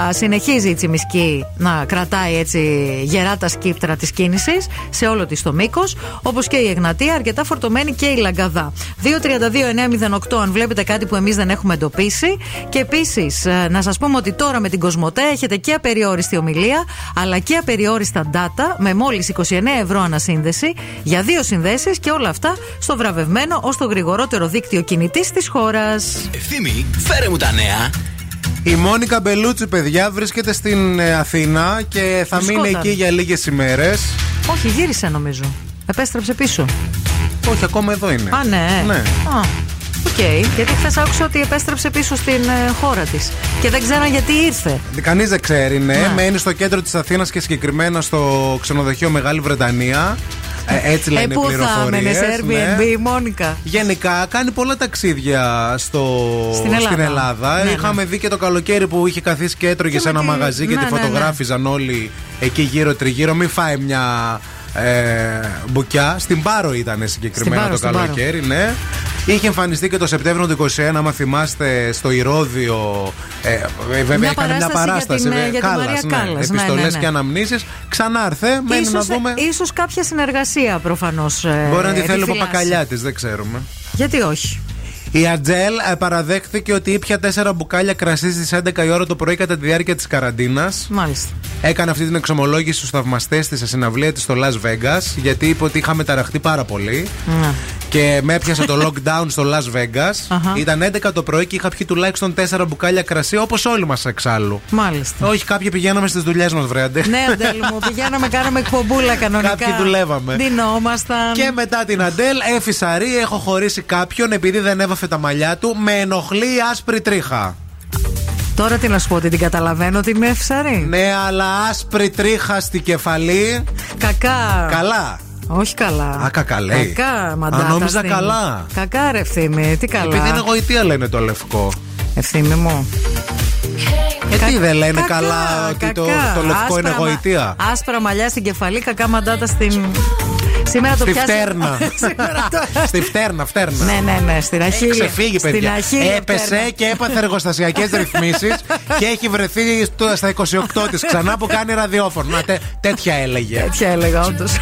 Συνεχίζει η Τσιμισκή να κρατάει έτσι γερά τα σκύπτρα της κίνησης σε όλο της το μήκος. Όπως και η Εγνατία, αρκετά φορτωμένη και η Λαγκαδά. 232-908 αν βλέπετε κάτι που εμείς δεν έχουμε εντοπίσει. Και επίσης να σας πούμε ότι τώρα με την Κοσμοτέ έχετε και απεριόριστη ομιλία αλλά και απεριόριστα data με μόλις 29 ευρώ ανασύνδεση για δύο συνδέσεις και όλα αυτά στο βραβευμένο ως το γρηγορότερο δίκτυο κινητής της χώρας. Ευθύμη, φέρε μου τα νέα. Η Μόνικα Μπελούτσι, παιδιά, βρίσκεται στην ε, Αθήνα και θα μείνει Βρισκόταν. εκεί για λίγες ημέρες. Όχι, γύρισε νομίζω. Επέστρεψε πίσω. Όχι, ακόμα εδώ είναι. Α, ναι. Ναι. Α, Οκ, γιατί χθες άκουσα ότι επέστρεψε πίσω στην ε, χώρα της. Και δεν ξέραν γιατί ήρθε. Κανείς δεν ξέρει, ναι. Ναι. Μένει στο κέντρο της Αθήνας και συγκεκριμένα στο ξενοδοχείο Μεγάλη Βρετανία. Ε, έτσι λένε ε, οι πού θα πληροφορίες, έμενε, σε Airbnb, ναι. η Μόνικα; Γενικά κάνει πολλά ταξίδια στο... Στην Ελλάδα. Ναι, ναι. Είχαμε δει και το καλοκαίρι που είχε καθίσει και έτρωγε σε με ένα τη- μαγαζί και ναι, τη ναι, ναι. φωτογράφιζαν όλοι εκεί γύρω τριγύρω. Μην φάει μια ε, μπουκιά. Στην Πάρο ήταν συγκεκριμένα Στην Πάρο, το στην Πάρο. καλοκαίρι, ναι. Είχε εμφανιστεί και το Σεπτέμβριο του 2021, άμα θυμάστε, στο Ηρώδιο. Ε, ε, βέβαια, Μια έκανε μια παράσταση για την- παράσταση. βέβαια. για την Κάλλας, Μαρία ναι. Κάλλας, ναι, Επιστολές ναι, ναι. και αναμνήσεις. Ξανάρθε, μένει ίσως, να δούμε. ίσως κάποια συνεργασία προφανώς. Μπορεί να τη θέλει ο παπακαλιά της, δεν ξέρουμε. Γιατί όχι; Η Ατζέλ ε, παραδέχθηκε ότι ήπια τέσσερα μπουκάλια κρασί στις 11 η ώρα το πρωί κατά τη διάρκεια της καραντίνας. Μάλιστα. Έκανε αυτή την εξομολόγηση στους θαυμαστές της σε συναυλία της στο Las Vegas, γιατί είπε ότι είχαμε ταραχτεί πάρα πολύ. Ναι. Και με έπιασε το lockdown στο Las Vegas. Αχα. Ήταν 11 το πρωί και είχα πιει τουλάχιστον 4 μπουκάλια κρασί, όπως όλοι μας εξάλλου. Μάλιστα. Όχι, κάποιοι πηγαίναμε στις δουλειές μας, βρέντε. ναι, Αντέλ μου, πηγαίναμε, κάναμε εκπομπούλα κανονικά. Κάποιοι δουλεύαμε. Ντυνόμασταν. Και μετά την Αντέλ, έφυσα ρί, έχω χωρίσει κάποιον επειδή δεν έβαφε τα μαλλιά του. Με ενοχλεί η άσπρη τρίχα. Τώρα τι να σου πω, ότι την καταλαβαίνω ότι είναι φυσαρή. Ναι, αλλά άσπρη τρίχα στη κεφαλή. Κακά. Καλά. Όχι καλά. Α, κακά λέει. Κακά, μαντάτα. Α, νόμιζα στην- καλά. Κακά, ρε ευθύμη. Τι καλά. Επειδή είναι γοητεία λένε το λευκό. Ευθύμη μου. Ε, τι δεν λένε Κακά, καλά ότι το, κακά. το λευκό είναι Άσπρα μα- γοητεία; Άσπρα μαλλιά στην κεφαλή, κακά μαντάτα στην. Σήμερα το Στη πιάσε- φτέρνα. <laughs> Σήμερα το- Στη φτέρνα, φτέρνα. Ναι, ναι, ναι, στην Έχει αχίλια. ξεφύγει, Στην παιδιά. αχίλια Έπεσε φτέρνα. και έπαθε εργοστασιακές ρυθμίσεις και έχει βρεθεί στο- στα 28 της ξανά που κάνει ραδιόφωνο. Να, τέ- τέτοια έλεγε. Τέτοια έλεγα, όντως. <laughs>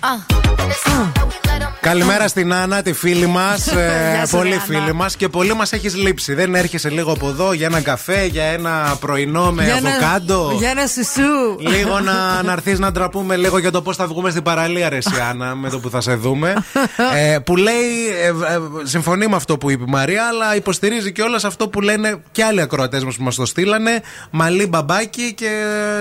Uh, and it's time that we let 'em Καλημέρα στην Άννα, τη φίλη μας. <laughs> Γεια σου, πολύ Άννα. φίλη μας και πολύ μας έχεις λείψει. Δεν έρχεσαι λίγο από εδώ για ένα καφέ, για ένα πρωινό με Για ένα- αβοκάντο; Για ένα σουσού. Λίγο να, <laughs> να έρθεις να ντραπούμε λίγο για το πώς θα βγούμε στην παραλία, ρε εσύ, Άννα, με το που θα σε δούμε. ε, που λέει, ε, ε, συμφωνεί με αυτό που είπε η Μαρία, αλλά υποστηρίζει και όλα αυτό που λένε και άλλοι ακροατές μας που μας το στείλανε. Μαλή μπαμπάκι και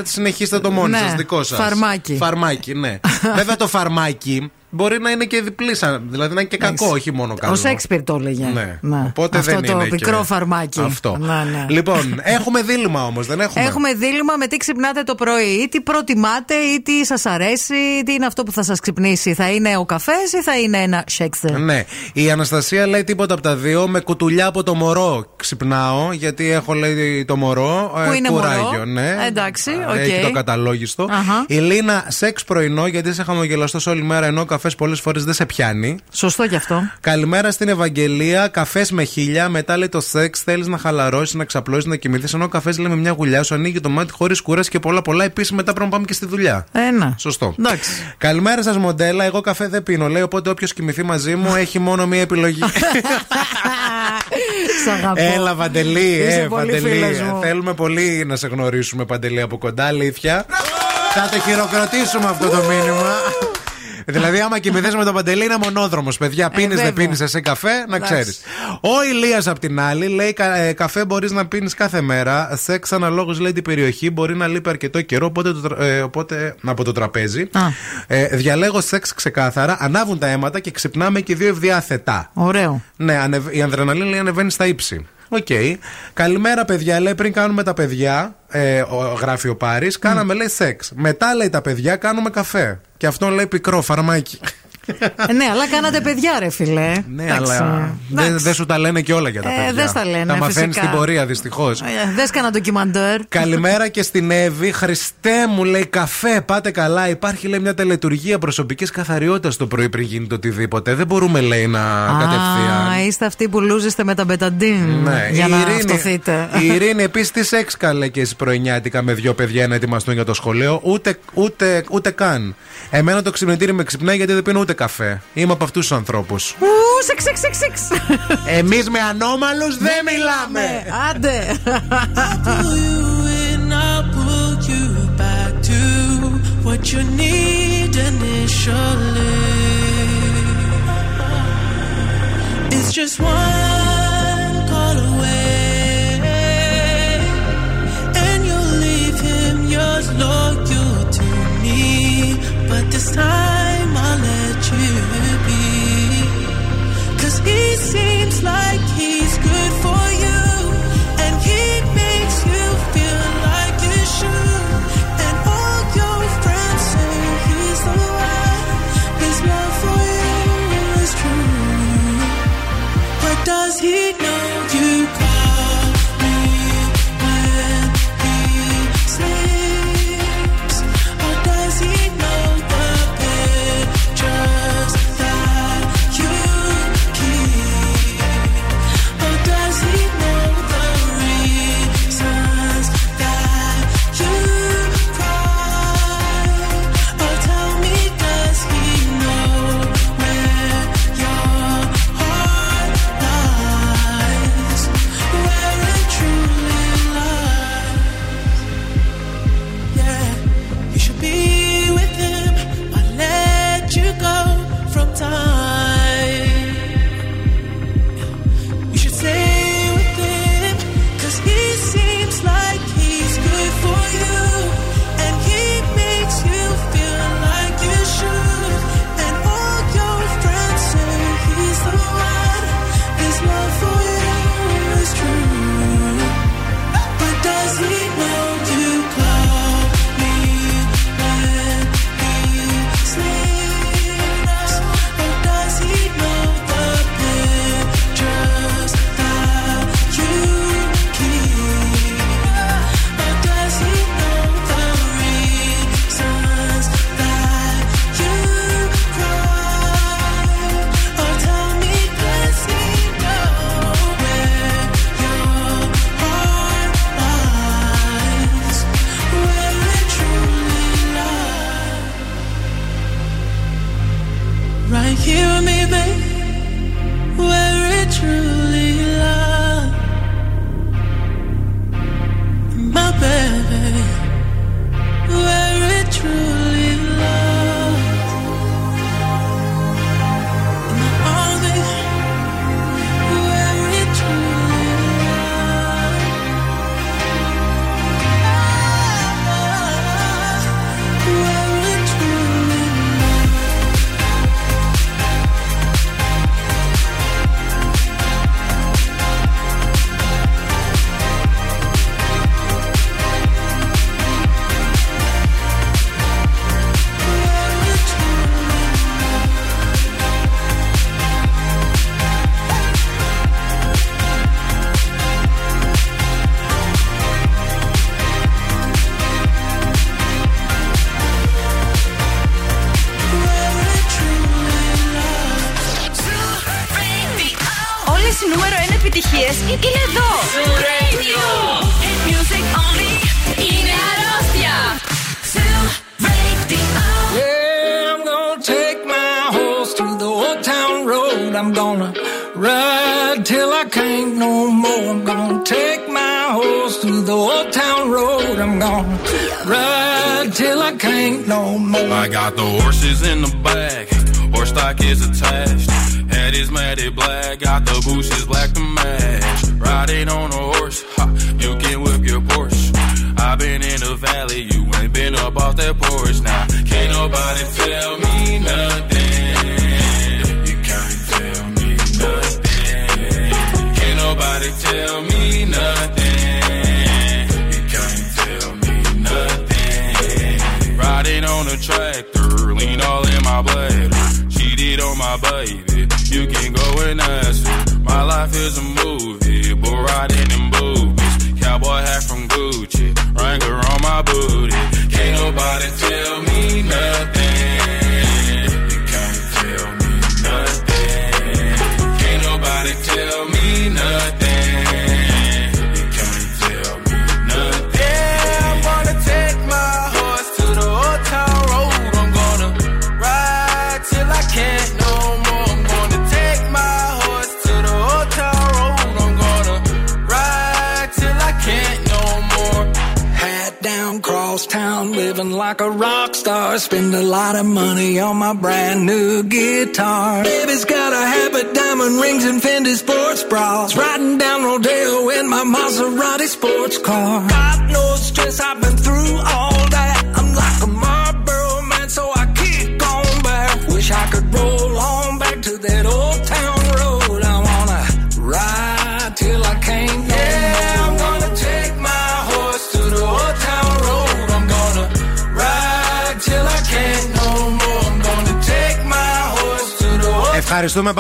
συνεχίστε το μόνοι Ναι, σας, δικό σας. φαρμάκι. Φαρμάκι, ναι. <laughs> Βέβαια το φαρμάκι φαρμάκι μπορεί να είναι και διπλή, σαν- δηλαδή να είναι και κακό, όχι μόνο καλό. Ο Σέξπιρ το έλεγε. Ναι. Ναι. Οπότε Αυτό δεν το είναι πικρό και... φαρμάκι. Αυτό. Ναι, ναι. Λοιπόν, έχουμε δίλημα όμως, δεν έχουμε; Έχουμε δίλημα με τι ξυπνάτε το πρωί. Ή τι προτιμάτε, ή τι σας αρέσει, ή τι είναι αυτό που θα σας ξυπνήσει. Θα είναι ο καφές ή θα είναι ένα σέξτερ. Ναι. Η Αναστασία λέει τίποτα από τα δύο. Με κουτουλιά από το μωρό ξυπνάω, γιατί έχω λέει το μωρό. Που ε, είναι κουράγιο, μωρό. ναι. Εντάξει, Ε, οκ. Έχει το καταλόγιστο. Αχα. Η Λίνα, σεξ πρωινό, γιατί είσαι χαμογελαστό όλη μέρα, ενώ ο καφές πολλές φορές δεν σε πιάνει. Σωστό κι αυτό. Καλημέρα στην Ευαγγελία. Καφές με χίλια. Μετά λέει το σεξ. Θέλεις να χαλαρώσεις, να ξαπλώσεις, να κοιμηθείς. Ενώ ο καφές λέει με μια γουλιά σου ανοίγει το μάτι χωρίς κούραση και πολλά πολλά. Επίσης μετά πρέπει να πάμε και στη δουλειά. Ένα. Σωστό. Εντάξει. Καλημέρα σας, μοντέλα. Εγώ καφέ δεν πίνω. Λέει οπότε όποιος κοιμηθεί μαζί μου <laughs> έχει μόνο μία επιλογή. <laughs> Σ' αγαπώ. Έλα, Παντελή, Είσαι ε, πολύ Παντελή. φίλος μου. Θέλουμε πολύ να σε γνωρίσουμε, Παντελή, από κοντά, αλήθεια. Θα το χειροκροτήσουμε αυτό το μήνυμα. Δηλαδή, άμα κοιμηθείς με τον Παντελή, είναι μονόδρομος. Παιδιά, πίνεις, δεν Ε, βέβαια. πίνεις εσύ καφέ, να Εντάξει. ξέρεις. Ο Ηλίας απ' την άλλη λέει: κα- ε, Καφέ μπορείς να πίνεις κάθε μέρα. Σεξ αναλόγως λέει την περιοχή. Μπορεί να λείπει αρκετό καιρό, οπότε, το, τρα- ε, οπότε από το τραπέζι. Α. Ε, διαλέγω σεξ ξεκάθαρα. Ανάβουν τα αίματα και ξυπνάμε και οι δύο ευδιάθετα. Ωραίο. Ναι, ανεβ- η αδρεναλίνη ανεβαίνει στα ύψη. Οκ. Καλημέρα, παιδιά. Λέει πριν κάνουμε τα παιδιά, ε, ο, γράφει ο Πάρης, κάναμε λέει σεξ. Μετά λέει τα παιδιά, κάνουμε καφέ. Και αυτό λέει πικρό, φαρμάκι. Ε, ναι, αλλά κάνατε παιδιά, ρε φιλέ. Ναι, Εντάξει. αλλά δεν δεν σου τα λένε και όλα για τα Ε, παιδιά. δεν στα λένε, Τα μαθαίνεις φυσικά. στην πορεία, δυστυχώς. Ε, Δες κανένα ντοκιμαντέρ. Καλημέρα και στην Εύη. Χριστέ μου, λέει καφέ, πάτε καλά. Υπάρχει, λέει, μια τελετουργία προσωπικής καθαριότητας το πρωί πριν γίνει το οτιδήποτε. Δεν μπορούμε, λέει, να κατευθείαν. Α, είστε αυτοί που λούζεστε με τα μπεταντίν. Ναι, για η να Ειρήνη- αυτοθείτε. Η Ειρήνη επίσης τι σεξ καλέ και εσύ πρωινιάτικα με δύο παιδιά να ετοιμαστούν για το σχολείο. Ούτε, ούτε, ούτε καν. Εμένα το ξυπνητήρι με ξυπνάει γιατί δεν πίνω ούτε καφέ. Είμαι από αυτούς τους ανθρώπους. Ου, σεξ, σεξ, σεξ, σεξ. Εμείς με ανώμαλους δεν μιλάμε. Άντε. and I'll pull you back to what you need initially. It's just one call away, and επιτυχίε But this time I'll let you he seems like he's good for you. And he makes you feel like should. And all your friends say he's the one. His love for you is true. But does he know?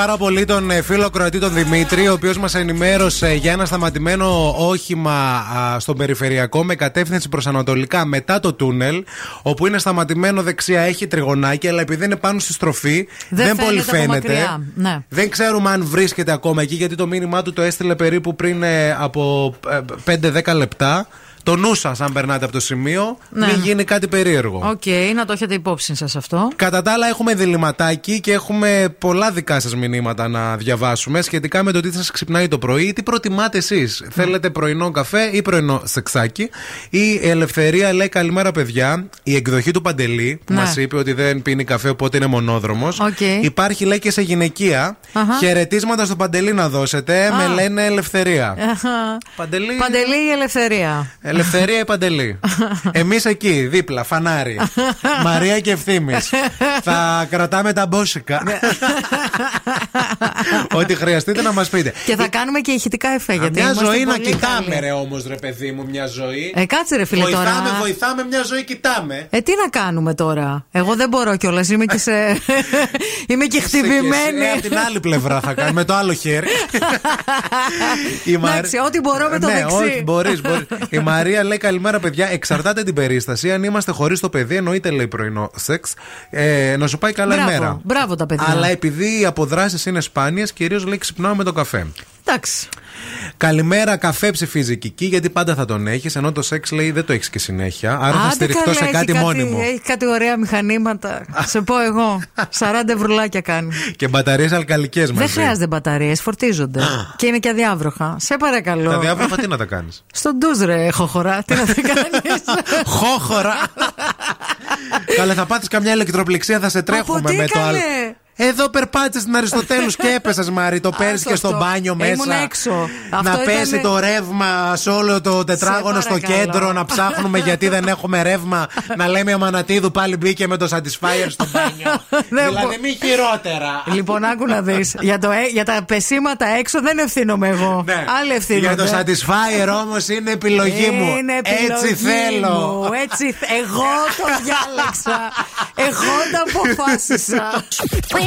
Πάρα πολύ τον ε, φίλο Κροατή τον Δημήτρη, ο οποίος μας ενημέρωσε για ένα σταματημένο όχημα α, στον περιφερειακό με κατεύθυνση προς Ανατολικά μετά το τούνελ, όπου είναι σταματημένο δεξιά, έχει τριγωνάκι, αλλά επειδή είναι πάνω στη στροφή, δεν, πολύ φαίνεται από φαίνεται. μακριά. Ναι. Δεν ξέρουμε αν βρίσκεται ακόμα εκεί, γιατί το μήνυμά του το έστειλε περίπου πριν ε, από ε, 5-10 λεπτά. Το νου σας, αν περνάτε από το σημείο, Ναι. μην γίνει κάτι περίεργο. Οκ, να το έχετε υπόψη σας αυτό. Κατά τα άλλα, έχουμε διληματάκι και έχουμε πολλά δικά σας μηνύματα να διαβάσουμε σχετικά με το τι σας ξυπνάει το πρωί. Τι προτιμάτε εσείς, Θέλετε πρωινό καφέ ή πρωινό σεξάκι. Η Ελευθερία λέει καλημέρα, παιδιά. Η εκδοχή του Παντελή που Ναι. μας είπε ότι δεν πίνει καφέ, οπότε είναι μονόδρομος. Οκ. Υπάρχει, λέει, και σε γυναικεία. Αχα. Χαιρετίσματα στο Παντελή να δώσετε. Α. Με λένε Ελευθερία. Παντελή. Παντελή η ελευθερία. Ελευθερία ή Παντελή; <laughs> Εμείς εκεί, δίπλα, φανάρι. <laughs> Μαρία και ευθύνη. Θα κρατάμε τα μπόσικα. <laughs> Ό,τι χρειαστείτε να μας πείτε. Και θα κάνουμε και ηχητικά εφέ. Γιατί Μια είμαστε ζωή να πολύ κοιτάμε, καλοί. ρε όμως, ρε παιδί μου, μια ζωή. Ε, κάτσε ρε φίλε βοηθάμε, τώρα. βοηθάμε, μια ζωή κοιτάμε. Ε, τι να κάνουμε τώρα; Εγώ δεν μπορώ κιόλας. Είμαι και σε. Είμαι και χτυπημένη. Ε, από την άλλη πλευρά θα κάνουμε, με το άλλο χέρι. Η Μαρ- Εντάξει, ό,τι μπορώ με το ναι, δεξί. όχι, μπορείς, μπορείς. Η Μαρία λέει καλημέρα, παιδιά. Εξαρτάται την περίσταση. Αν είμαστε χωρίς το παιδί, εννοείται λέει πρωινό σεξ. Ε, να σου πάει καλά Μπράβο, ημέρα. μπράβο τα παιδιά. Αλλά επειδή οι αποδράσεις είναι σπάνιες, κυρίως λέει ξυπνάω με το καφέ. Εντάξει. Καλημέρα, καφέ ψηφίζει Κική, γιατί πάντα θα τον έχεις, ενώ το σεξ λέει δεν το έχεις και συνέχεια. Άρα θα Άντε στηριχτώ καλά, σε έχει κάτι μόνιμο. Έχει κάτι ωραία μηχανήματα. Σε πω εγώ. 40 ευρουλάκια κάνει. Και μπαταρίες αλκαλικές μαζί. Δεν χρειάζεται μπαταρίες, φορτίζονται. και είναι και αδιάβροχα. Σε παρακαλώ. Τα διάβροχα τι να τα κάνεις; Στον ντουζ ρε, χοχορά. Τι να τα κάνεις; <laughs> Χόχορα. Καλέ, θα πάθεις καμιά ηλεκτροπληξία, θα σε τρέχουμε Από τι, με το άλλο. Καλέ; Εδώ περπάτησες στην Αριστοτέλους και έπεσες, Μάρι. Το παίρνεις και στο αυτό. μπάνιο μέσα. Ήμουν έξω. Να Αυτό πέσει ήταν- το ρεύμα σε όλο το τετράγωνο στο παρακαλώ. κέντρο, να ψάχνουμε γιατί δεν έχουμε ρεύμα. να λέμε η Αμανατίδου πάλι μπήκε με το Satisfyer στο μπάνιο. <laughs> Δεν δηλαδή, μπο- μη χειρότερα. Λοιπόν, άκου να δεις. <laughs> για, το, ε- για τα πεσήματα έξω δεν ευθύνομαι εγώ. Άλλοι ευθύνονται. Ναι. Για το Satisfyer όμως είναι επιλογή μου. Είναι επιλογή Έτσι θέλω. μου. Έτσι, θ- εγώ το διάλεξα. εγώ το αποφάσισα. <laughs>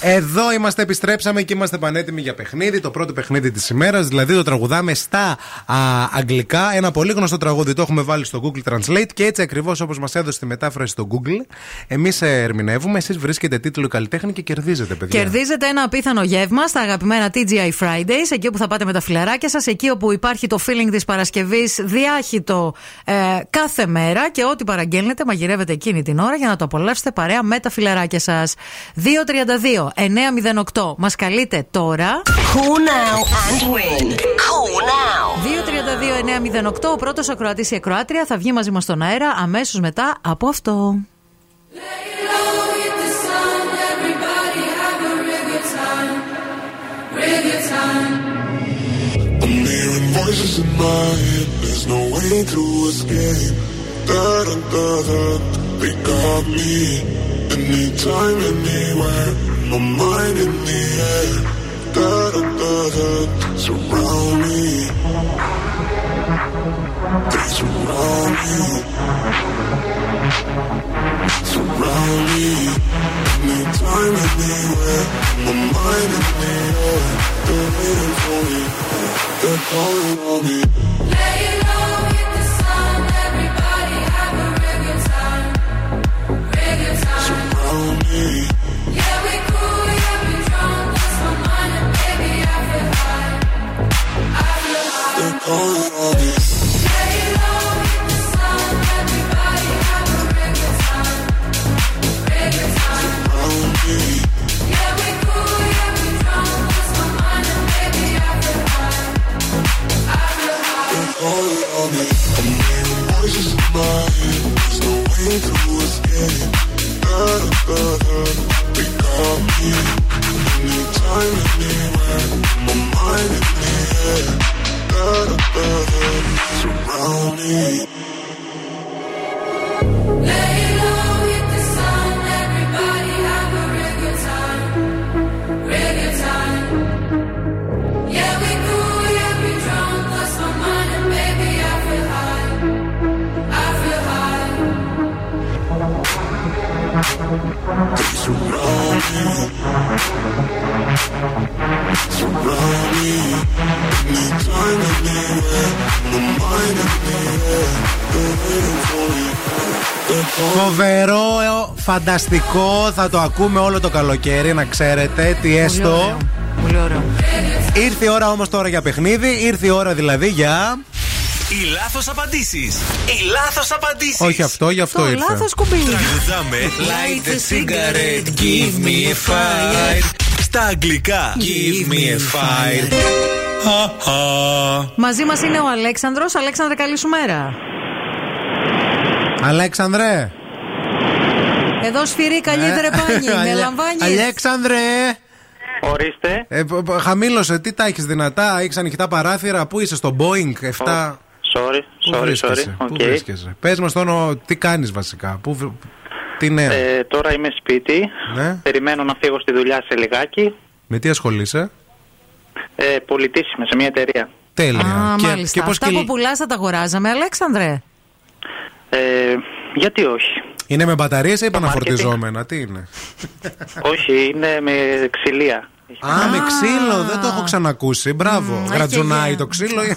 Εδώ είμαστε, επιστρέψαμε και είμαστε πανέτοιμοι για παιχνίδι. Το πρώτο παιχνίδι της ημέρας, δηλαδή το τραγουδάμε στα α, αγγλικά. Ένα πολύ γνωστό τραγούδι το έχουμε βάλει στο Google Translate και έτσι ακριβώς όπως μας έδωσε τη μετάφραση στο Google, εμείς ερμηνεύουμε. Εσείς βρίσκετε τίτλο καλλιτέχνη και κερδίζετε, παιδιά. Κερδίζετε ένα απίθανο γεύμα στα αγαπημένα TGI Fridays, εκεί όπου θα πάτε με τα φιλαράκια σας, εκεί όπου υπάρχει το feeling της Παρασκευής διάχυτο ε, κάθε μέρα και ό,τι παραγγέλνετε μαγειρεύετε εκείνη την ώρα για να το απολαύσετε παρέα με τα φιλαράκια σας. 232 908. Μας καλείτε τώρα. Call now and win. Call now. 232-908. Ο πρώτος ακροατής ή ακροάτρια θα βγει μαζί μας στον αέρα αμέσως μετά από αυτό. I'm hearing voices in my head. There's no way to escape. Da da. They got me. Anytime, anywhere. My mind in the air. Da da. Surround me. They surround me. Surround me. Anytime, anywhere. My mind in the air. They're waiting for me. They're calling on me. Anytime, anywhere. My mind in the air surround me. Φοβερό, ε, φανταστικό, θα το ακούμε όλο το καλοκαίρι, να ξέρετε τι έστω. Πολύ ωραίο. Ήρθε η ώρα όμως τώρα για παιχνίδι, ήρθε η ώρα δηλαδή για... Οι λάθος απαντήσεις. Οι λάθος απαντήσεις. Όχι αυτό, γι' αυτό Το ήρθε. λάθος κουμπί. Τραγουδάμε Light a cigarette, give me a fire. Στα αγγλικά Give me a fire. Μαζί μας είναι ο Αλέξανδρος. Αλέξανδρε, καλή σου μέρα. Αλέξανδρε. Εδώ σφυρί καλύτερε πάνι. <laughs> Με Αλε- λαμβάνεις; Αλέξανδρε. Ορίστε. Ε, π- π- χαμήλωσε, τι τα έχεις δυνατά, έχεις ανοιχτά παράθυρα, πού είσαι στο Boeing 7. Sorry, Πού sorry, βρίσκεσαι, sorry. πού Οκ. βρίσκεσαι. Πες μας τώρα τι κάνεις βασικά, πού, β- τι νέα, Ε, τώρα είμαι σπίτι. ναι, Περιμένω να φύγω στη δουλειά σε λιγάκι. με τι ασχολείσαι; Ε, πολιτής είμαι σε μια εταιρεία. Τέλεια. Α, και, μάλιστα. και πώς Αυτά κυλ- που πουλάς θα τα αγοράζαμε, Αλέξανδρε. Ε, γιατί όχι; Είναι με μπαταρίες ή επαναφορτιζόμενα, τι είναι; όχι, είναι με ξυλία. Α, με ξύλο, δεν το έχω ξανακούσει. Μπράβο. Μμ, Γρατζουνάει έχει το ξύλο. <laughs>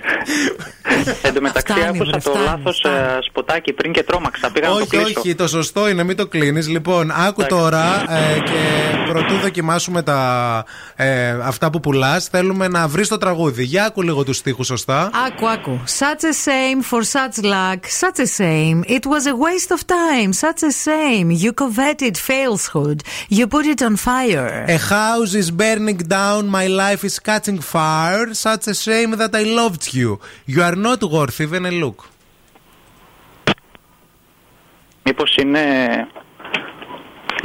Εν τω μεταξύ Φτάνει, άκουσα βρε, το φτάνει, λάθος ε, σποτάκι πριν και τρόμαξα. Πήγα να το όχι, κλείσω. όχι, το σωστό είναι, μην το κλείνεις. Λοιπόν, άκου τώρα ε, και πρωτού δοκιμάσουμε τα, ε, αυτά που πουλάς, θέλουμε να βρεις το τραγούδι. Για άκου λίγο τους στίχους σωστά. Άκου, άκου. Such a shame for such luck. Such a shame. It was a waste of time. Such a shame. You coveted falsehood. You put it on fire. A house is burning down, my life is catching fire. Such a shame that I loved you. You are not worth even a look. Μήπως είναι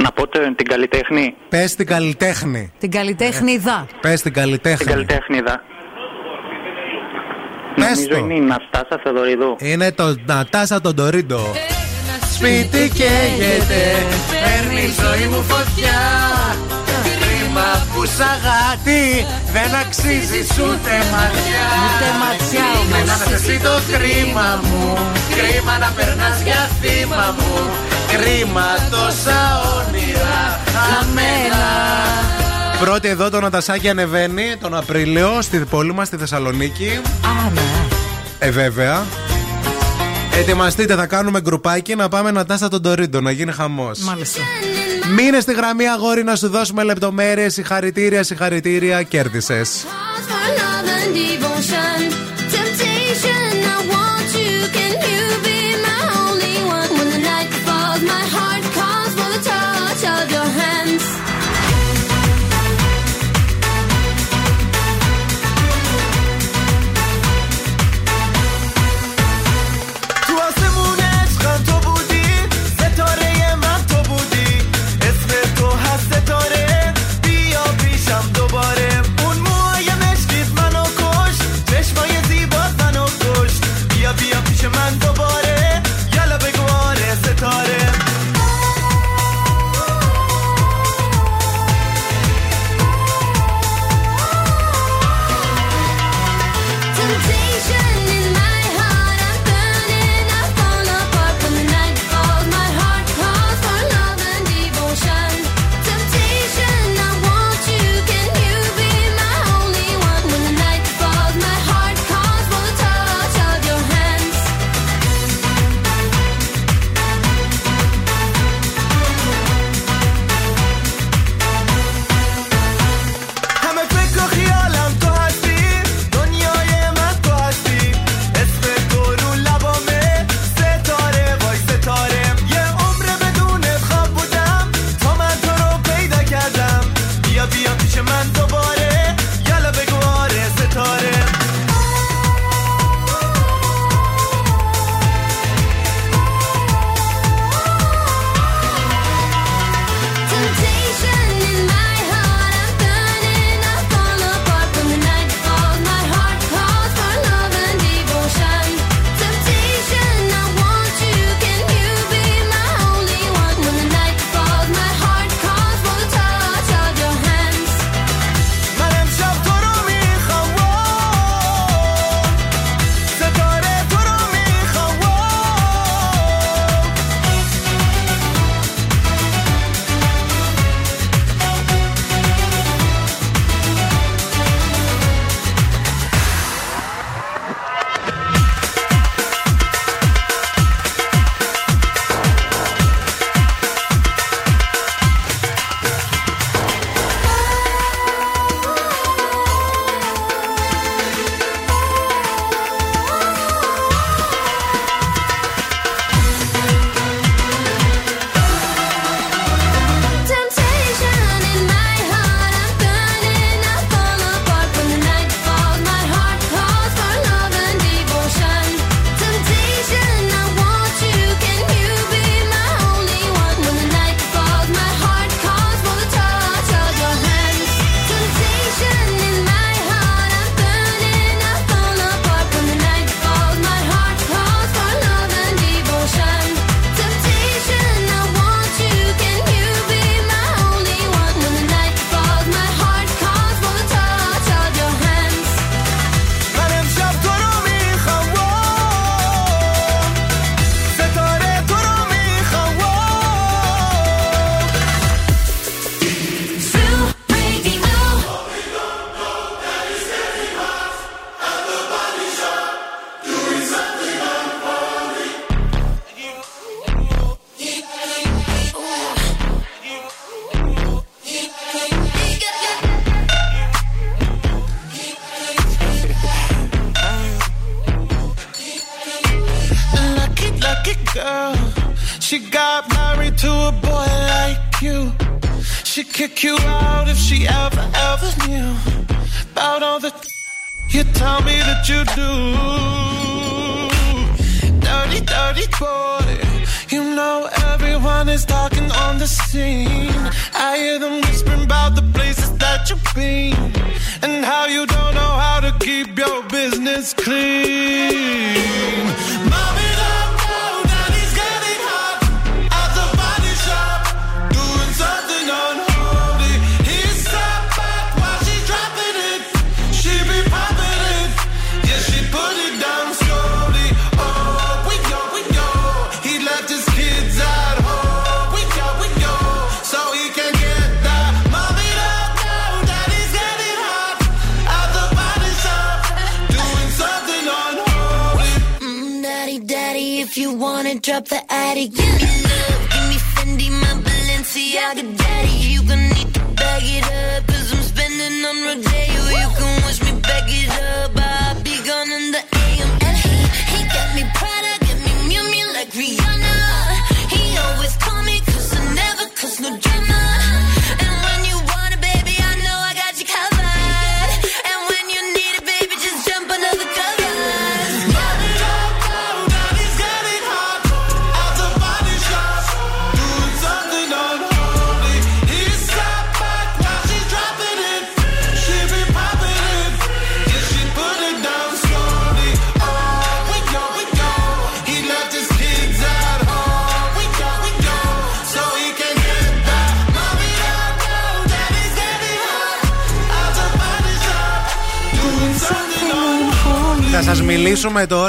να πω τε- την καλλιτέχνη; Πες την καλλιτέχνη. Την καλλιτέχνηδα. Πες την καλλιτέχνη. Την καλλιτέχνηδα. Πες Νομίζω το. είναι η Ναστάσα Θεοδωριδού. Είναι το Νατάσα τον Τωρίντο. Σπίτι καίγεται, παίρνει η ζωή μου φωτιά. Σαγάτι δεν αξίζει ούτε ματιά. Ούτε ματιά όμω. Να εσύ το κρίμα μου. Κρίμα να περνάς για θύμα μου. Κρίμα τόσα όνειρα αμένα. Πρώτη εδώ το Νατασάκι ανεβαίνει τον Απρίλιο στη πόλη μας στη Θεσσαλονίκη. Άρα. Ναι. Ε, βέβαια. Ετοιμαστείτε, θα κάνουμε γκρουπάκι να πάμε να τάσα τον Τωρίντο, να γίνει χαμός. Μάλιστα. Μείνε στη γραμμή, αγόρι, να σου δώσουμε λεπτομέρειες. Συγχαρητήρια, συγχαρητήρια, κέρδισες.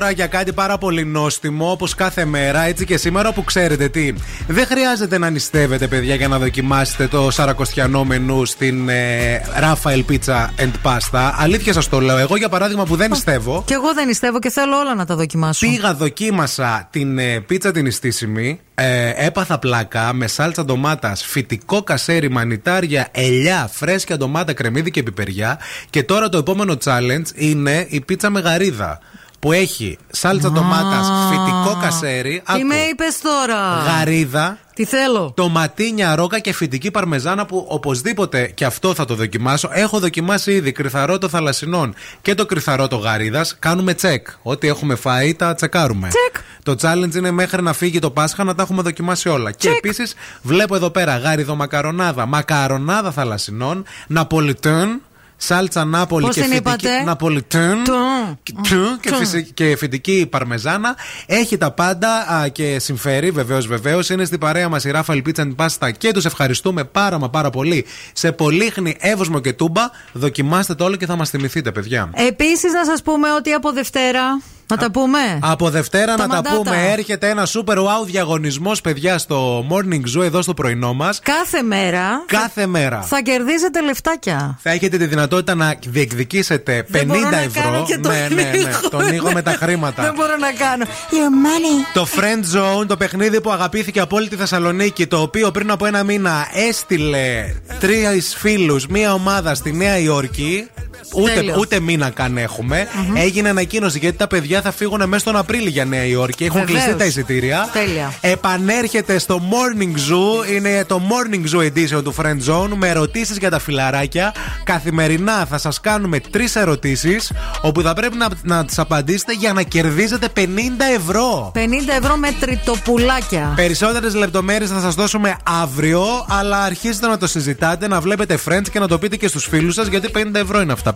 Τώρα για κάτι πάρα πολύ νόστιμο, όπως κάθε μέρα, έτσι και σήμερα, που ξέρετε τι. Δεν χρειάζεται να νηστεύετε, παιδιά, για να δοκιμάσετε το σαρακοστιανό μενού στην ε, Rafael Pizza and Pasta. Αλήθεια σας το λέω. Εγώ, για παράδειγμα, που δεν νηστεύω. Και εγώ δεν νηστεύω και θέλω όλα να τα δοκιμάσω. Πήγα, δοκίμασα την ε, πίτσα την ιστήσιμη. Ε, έπαθα πλάκα με σάλτσα ντομάτας, φυτικό κασέρι, μανιτάρια, ελιά, φρέσκια ντομάτα, κρεμμύδι και πιπεριά. Και τώρα το επόμενο challenge είναι η πίτσα με γαρίδα. Που έχει σάλτσα ντομάτας, φυτικό κασέρι, Τι άκου, με είπες τώρα; γαρίδα, Τι θέλω. Τοματίνια ρόκα και φυτική παρμεζάνα που οπωσδήποτε και αυτό θα το δοκιμάσω. Έχω δοκιμάσει ήδη κρυθαρό το θαλασσινών και το κρυθαρό το γαρίδας. Κάνουμε τσεκ. Ό,τι έχουμε φάει τα τσεκάρουμε. Τσεκ. Το challenge είναι μέχρι να φύγει το Πάσχα να τα έχουμε δοκιμάσει όλα. Και επίσης βλέπω εδώ πέρα γάριδο μακαρονάδα, μακαρονάδα θαλασσινών, ναπολιτέν. Σάλτσα Νάπολη Πώς και την φυτική είπατε; Ναπολιτέν Τουν. Τουν και, Τουν. φυσι- και φυτική παρμεζάνα. Έχει τα πάντα α, και συμφέρει βεβαίως βεβαίως. Είναι στην παρέα μας η Ράφαλ Πίτσα Πάστα και τους ευχαριστούμε πάρα μα πάρα πολύ. Σε Πολύχνη, Εύωσμο και Τούμπα. Δοκιμάστε το όλο και θα μας θυμηθείτε, παιδιά. Επίσης, να σας πούμε ότι από Δευτέρα. Να τα πούμε. Από Δευτέρα Τα να τα μαντάτα. πούμε, έρχεται ένα super wow διαγωνισμός, παιδιά, στο Morning Zoo εδώ στο πρωινό μας. Κάθε μέρα. Κάθε μέρα. Θα κερδίζετε λεφτάκια. Θα έχετε τη δυνατότητα να διεκδικήσετε 50 Δεν μπορώ να ευρώ. κάνω και τον ναι, ναι, ναι. ήχο. Τον ήχο με τα <laughs> χρήματα. Δεν μπορώ να κάνω. Your money. Το Friend Zone, το παιχνίδι που αγαπήθηκε από όλη τη Θεσσαλονίκη, το οποίο πριν από ένα μήνα έστειλε τρεις φίλους, μία ομάδα στη Νέα Υόρκη. Ούτε, Τέλειος. ούτε μήνα καν εχουμε Έγινε ανακοίνωση γιατί τα παιδιά θα φύγουν μέσα στον Απρίλιο για Νέα Υόρκη. Έχουν Βεβαίως. κλειστεί τα εισιτήρια. Τέλεια. Επανέρχεται στο Morning Zoo. Είναι το Morning Zoo Edition του Friend Zone με ερωτήσεις για τα φιλαράκια. Καθημερινά θα σας κάνουμε τρεις ερωτήσεις όπου θα πρέπει να, να τις απαντήσετε για να κερδίζετε 50 ευρώ. 50 ευρώ με τριτοπουλάκια. Περισσότερες λεπτομέρειες θα σας δώσουμε αύριο, αλλά αρχίστε να το συζητάτε, να βλέπετε friends και να το πείτε και στους φίλους σας, γιατί 50 ευρώ είναι αυτά,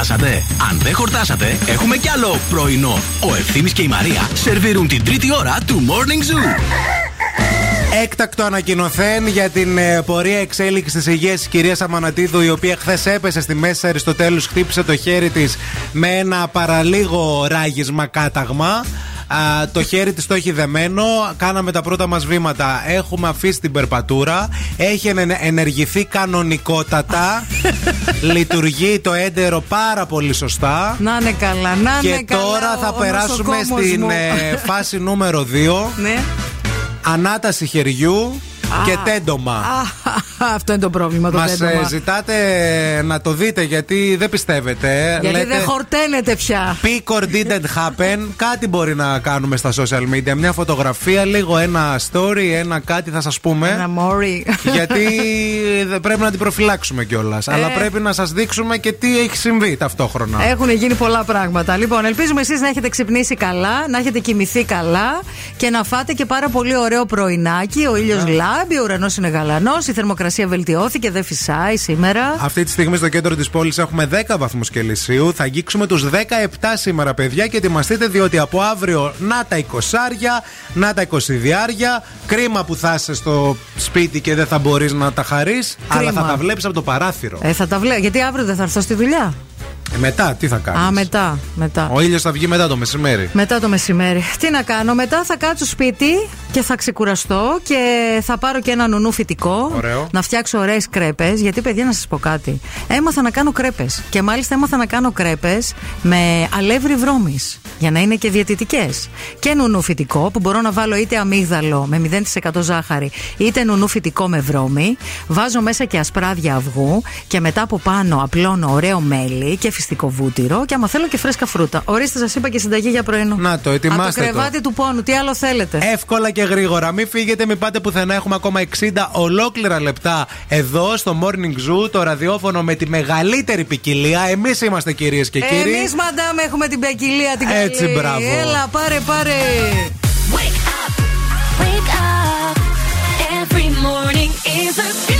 Χορτάσατε. Αν δεν χορτάσατε, έχουμε κι άλλο πρωινό. Ο Ευθύμης και η Μαρία σερβίρουν την τρίτη ώρα του Morning Zoo. Έκτακτο ανακοινωθέν για την ε, πορεία εξέλιξης της υγείας της κυρίας Αμανατίδου, η οποία χθες έπεσε στη μέση Αριστοτέλους, χτύπησε το χέρι της με ένα παραλίγο ράγισμα κάταγμα. Α, το χέρι της το έχει δεμένο. Κάναμε τα πρώτα μας βήματα. Έχουμε αφήσει την περπατούρα. Έχει ενε- ενεργηθεί κανονικότατα. <laughs> Λειτουργεί το έντερο πάρα πολύ σωστά. Να είναι καλά, να είναι Και καλά. τώρα ο- θα ο περάσουμε νοσοκόμος στην μου. ε, φάση νούμερο 2. Ναι. Ανάταση χεριού και τέντομα. Α, Αυτό είναι το πρόβλημα το Μας τέντομα. ζητάτε να το δείτε γιατί δεν πιστεύετε. Γιατί δεν χορταίνεται πια. Peak or didn't happen. Κάτι μπορεί να κάνουμε στα social media. Μια φωτογραφία, λίγο ένα story, ένα κάτι θα σας πούμε. Ένα μόρι. Γιατί δεν πρέπει να την προφυλάξουμε κιόλας. Ε. Αλλά πρέπει να σας δείξουμε και τι έχει συμβεί ταυτόχρονα. Έχουν γίνει πολλά πράγματα. Λοιπόν, ελπίζουμε εσείς να έχετε ξυπνήσει καλά, να έχετε κοιμηθεί καλά και να φάτε και πάρα πολύ ωραίο πρωινάκι. Ο ήλιος λάμπει, ο ουρανός είναι γαλανός, η θερμοκρασία βελτιώθηκε, δεν φυσάει σήμερα. Αυτή τη στιγμή στο κέντρο της πόλης έχουμε 10 βαθμούς Κελσίου. Θα αγγίξουμε τους 17 σήμερα, παιδιά, και ετοιμαστείτε διότι από αύριο να τα 20 να τα 20 διάρια. Κρίμα που θα είσαι στο σπίτι και δεν θα μπορείς να τα χαρείς, αλλά θα τα βλέπεις από το παράθυρο. Ε, θα τα βλέπω. Γιατί αύριο δεν θα έρθω στη δουλειά; Ε, μετά, τι θα κάνεις; Α, μετά. μετά. Ο ήλιος θα βγει μετά το μεσημέρι. Μετά το μεσημέρι. Τι να κάνω, μετά θα κάτσω σπίτι και θα ξεκουραστώ και θα πάρω και ένα νουνού φυτικό. Ωραίο. Να φτιάξω ωραίες κρέπες. Γιατί, παιδιά, να σας πω κάτι. Έμαθα να κάνω κρέπες. Και μάλιστα έμαθα να κάνω κρέπες με αλεύρι βρώμης. Για να είναι και διαιτητικές. Και νουνού φυτικό που μπορώ να βάλω είτε αμύγδαλο με 0% ζάχαρη, είτε νουνού φυτικό με βρώμη. Βάζω μέσα και ασπράδια αυγού και μετά από πάνω απλώνω ωραίο μέλι και φυστικό βούτυρο και άμα θέλω και φρέσκα φρούτα. Ορίστε, σας είπα και συνταγή για πρωινό. Να το, Από το ετοιμάστε το. κρεβάτι του πόνου, τι άλλο θέλετε; Εύκολα και γρήγορα. Μην φύγετε, μην πάτε πουθενά. Έχουμε ακόμα 60 ολόκληρα λεπτά εδώ στο Morning Zoo, το ραδιόφωνο με τη μεγαλύτερη ποικιλία. Εμείς είμαστε κυρίες και κύριοι. Εμείς, μαντάμ, έχουμε την ποικιλία την καλή. Έτσι, μπράβο. Έλα, πάρε, πάρε. Wake up, wake up. Every morning is a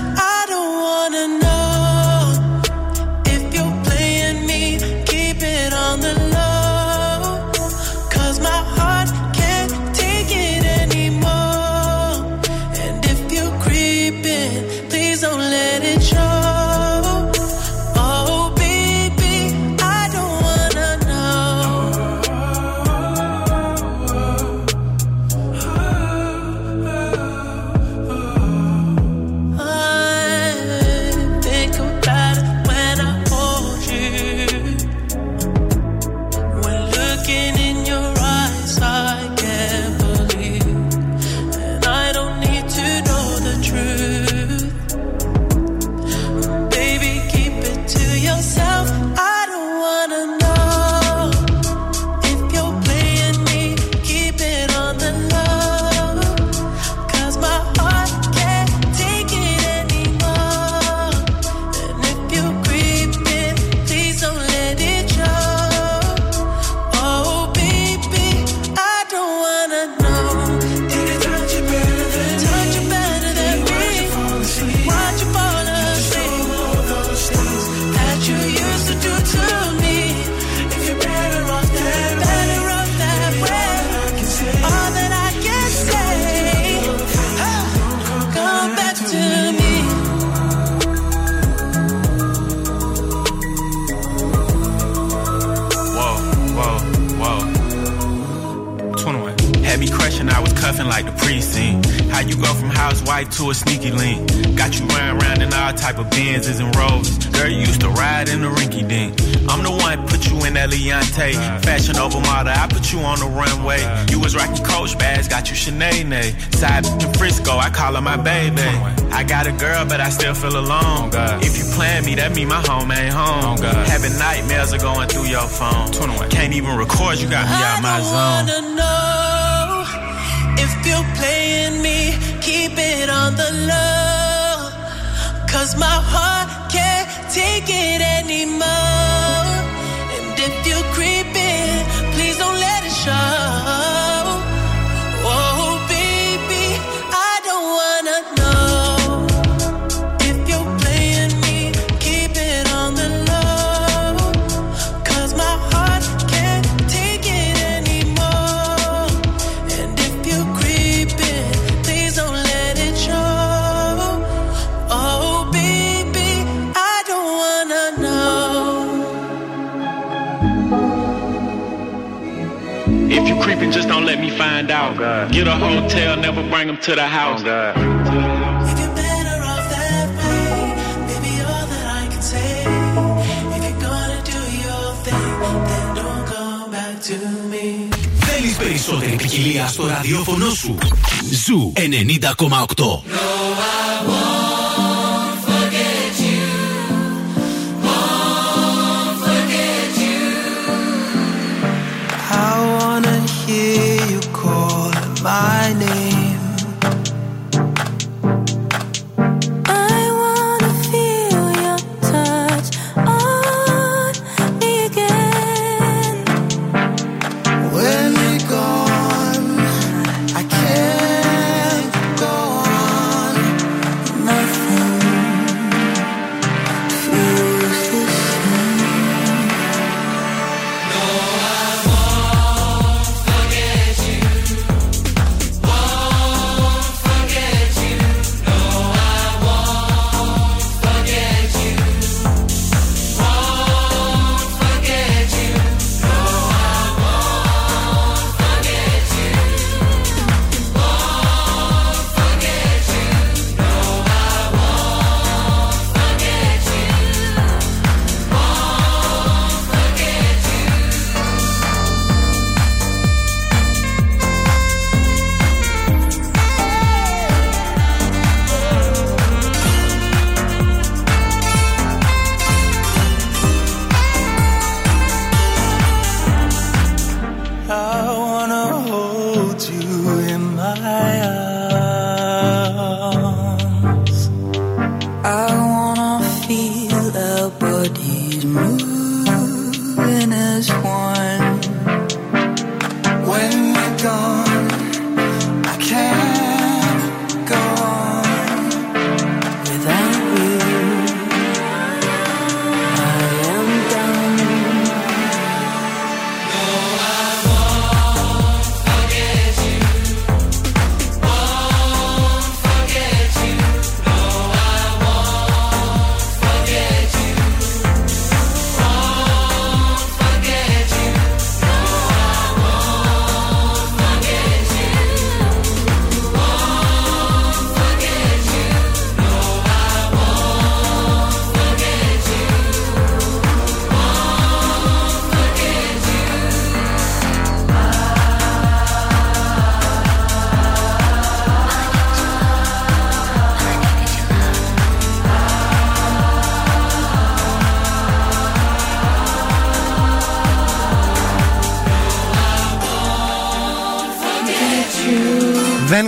Ζου 90,8.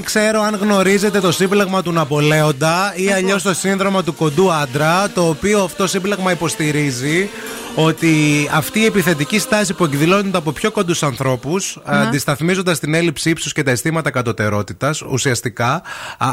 Δεν ξέρω αν γνωρίζετε το σύμπλεγμα του Ναπολέοντα ή αλλιώς το σύνδρομο του κοντού άντρα, το οποίο αυτό σύμπλεγμα υποστηρίζει ότι αυτή η επιθετική στάση που εκδηλώνεται από πιο κοντούς ανθρώπους, Ναι. αντισταθμίζοντας την έλλειψη ύψου και τα αισθήματα κατωτερότητας, ουσιαστικά α,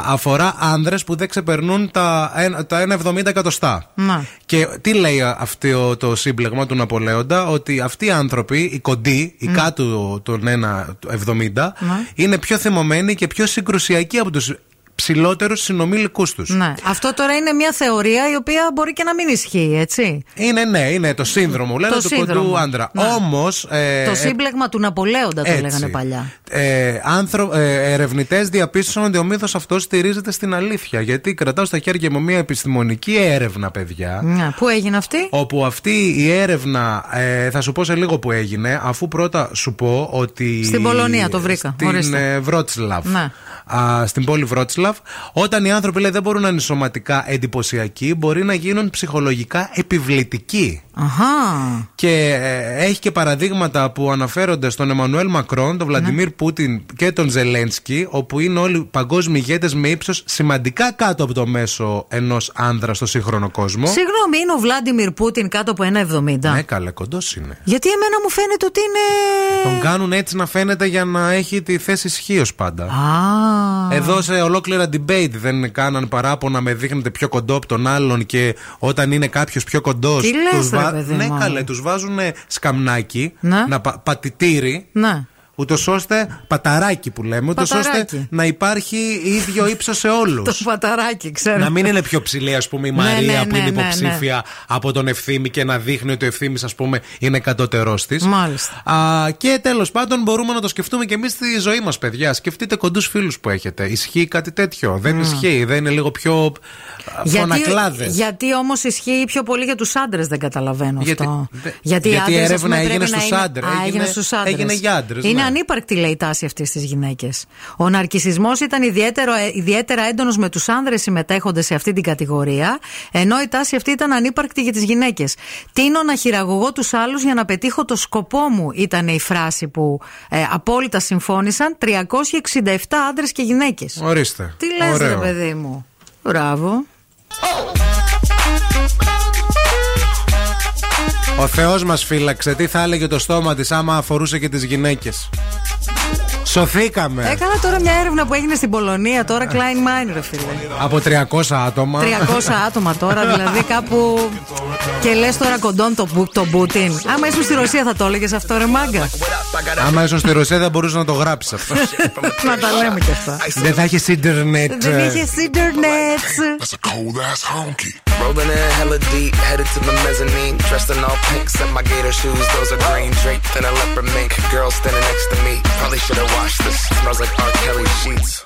αφορά άνδρες που δεν ξεπερνούν τα, ένα- τα 1,70 εκατοστά. Να. Και τι λέει αυτό το σύμπλεγμα του Ναπολέοντα, ότι αυτοί οι άνθρωποι, οι κοντοί, οι κάτω των 1,70, Ναι. είναι πιο θυμωμένοι και πιο συγκρουσιακοί από τους ψηλότερους συνομήλικου τους. Ναι. Αυτό τώρα είναι μια θεωρία η οποία μπορεί και να μην ισχύει, έτσι. Είναι, ναι, είναι το σύνδρομο, λένε Το του σύνδρομο. κοντού άντρα. Ναι. Όμως. Ε, το σύμπλεγμα του Ναπολέοντα το έτσι. λέγανε παλιά. Ε, άνθρω- ε, Ερευνητές διαπίστωσαν ότι ο μύθος αυτός στηρίζεται στην αλήθεια. Γιατί κρατάω στα χέρια μου μια επιστημονική έρευνα, παιδιά. Ναι. Πού έγινε αυτή; Όπου αυτή η έρευνα, ε, θα σου πω σε λίγο που έγινε, αφού πρώτα σου πω ότι. Στην Πολωνία το βρήκα. Στην Ορίστε. ε, Βρότσλαβ. Ναι. Α, στην πόλη Βρότσλαβ. Όταν οι άνθρωποι λέει, δεν μπορούν να είναι σωματικά εντυπωσιακοί, μπορεί να γίνουν ψυχολογικά επιβλητικοί. Αχά. Και ε, έχει και παραδείγματα που αναφέρονται στον Εμμανουέλ Μακρόν, τον Βλαντιμίρ Ναι. Πούτιν και τον Ζελένσκι, όπου είναι όλοι παγκόσμιοι ηγέτες με ύψος σημαντικά κάτω από το μέσο ενός άνδρας στο σύγχρονο κόσμο. Συγγνώμη, είναι ο Βλάντιμιρ Πούτιν κάτω από 1,70. Ναι, καλέ, κοντός είναι. Γιατί εμένα μου φαίνεται ότι είναι. Τον κάνουν έτσι να φαίνεται για να έχει τη θέση ισχύω πάντα. Α. Εδώ σε ολόκληρα debate δεν κάναν παράπονα με δείχνετε πιο κοντό από τον άλλον και όταν είναι κάποιος πιο κοντός. Τι λες, ρε, παιδί Ναι, μου. καλέ, τους βάζουν σκαμνάκι, Ναι. να πα- πατητήρι. Ναι. Ούτως ώστε, παταράκι που λέμε, ούτως ώστε Παταράκι. να υπάρχει ίδιο ύψος σε όλους. Το παταράκι, ξέρω. Να μην είναι πιο ψηλή, ας πούμε, η Ναι, Μαρία ναι, που ναι, είναι ναι, υποψήφια από τον ευθύμη και να δείχνει ότι ο ευθύμης, ας πούμε, είναι κατώτερό της. Μάλιστα. και τέλος πάντων μπορούμε να το σκεφτούμε και εμείς στη ζωή μας, παιδιά. Σκεφτείτε κοντούς φίλους που έχετε. Ισχύει κάτι τέτοιο; Δεν ισχύει; Δεν είναι λίγο πιο φωνακλάδες; γιατί όμως ισχύει πιο πολύ για τους άντρες, δεν καταλαβαίνω Γιατί- αυτό. δε- γιατί οι γιατί η άντρες, ας έρευνα πούμε, έγινε πρέπει να στους είναι- άντρες. Α, έγινε, Έγινε- στους άντρες. έγινε για άντρες, Είναι ναι. Ανύπαρκτη, λέει, η τάση αυτής στι γυναίκες. Ο ναρκισμό ήταν ιδιαίτερο, ε, ιδιαίτερα έντονος με τους άνδρες συμμετέχοντες σε αυτή την κατηγορία, ενώ η τάση αυτή ήταν ανύπαρκτη για τις γυναίκες. Τίνω να χειραγωγώ τους άλλους για να πετύχω το σκοπό μου, ήταν η φράση που ε, απόλυτα συμφώνησαν 367 άντρε και γυναίκες. Ορίστε. Τι λες ρε Ωραίο. παιδί μου. Μπράβο. Ο Θεός μας φύλαξε. Τι θα έλεγε το στόμα της άμα αφορούσε και τις γυναίκες; Σωθήκαμε. Έκανα τώρα μια έρευνα που έγινε στην Πολωνία, τώρα Klein Mine, ρε φίλε. Από 300 άτομα. 300 άτομα τώρα, δηλαδή κάπου. Και λες τώρα κοντών το, Που- το Πούτιν. Άμα ήσουν στη Ρωσία θα το έλεγες αυτό, ρε μάγκα. Άμα ήσουν στη Ρωσία δεν μπορούσες να το γράψεις αυτό. <laughs> Να τα λέμε κι αυτά. δεν θα έχεις ίντερνετ. Δεν είχε ίντερνετ. Rolling in hella deep, headed to the mezzanine. Dressed in all pink, set my gator shoes, those are green. Draped in a leopard mink, girl standing next to me. Probably should have washed this. Smells like R. Kelly sheets.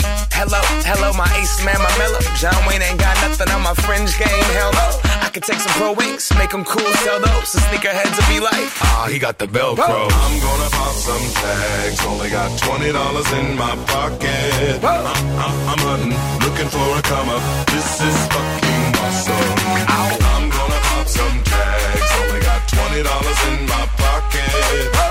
Hello, hello, my ace man, my mellow. John Wayne ain't got nothing on my fringe game. Hell no. I could take some pro wings, make them cool, sell those. The sneakerheads will be like, ah, he got the Velcro. I'm gonna pop some tags. Only got twenty dollars in my pocket. I'm, I'm, I'm hunting, looking for a come up. This is fucking awesome. I'm gonna pop some tags. Only got twenty dollars in my pocket. Hunting,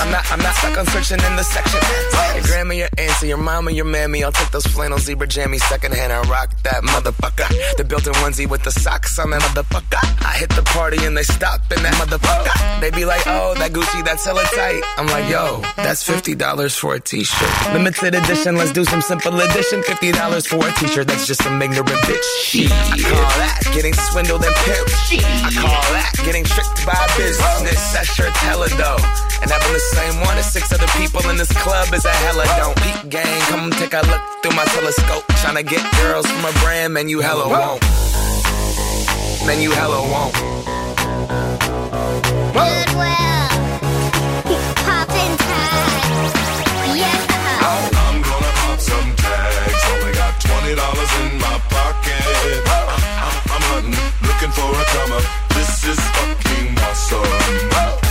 I'm not, I'm not stuck on searching in the section. Your grandma, your auntie, your mama, your mammy. I'll take those flannel zebra jammies secondhand and rock that motherfucker. The built-in onesie with the socks on that motherfucker. I hit the party and they stop in that motherfucker. They be like, oh, that Gucci, that's hella tight. I'm like, yo, that's $50 for a t-shirt. Limited edition, let's do some simple edition. $50 for a t-shirt, that's just some ignorant bitch. I call that getting swindled and pimped. I call that getting tricked by business. That shirt's hella. And the same one as six other people in this club is a hella don't. Peep gang, come take a look through my telescope. Tryna get girls from a brand, man, you hella won't. Man, you hella won't. Goodwill. Poppin' tags. Yeah. I'm gonna pop some tags. Only got twenty dollars in my pocket. I'm, I'm, I'm hunting, looking for a come up. This is fucking awesome.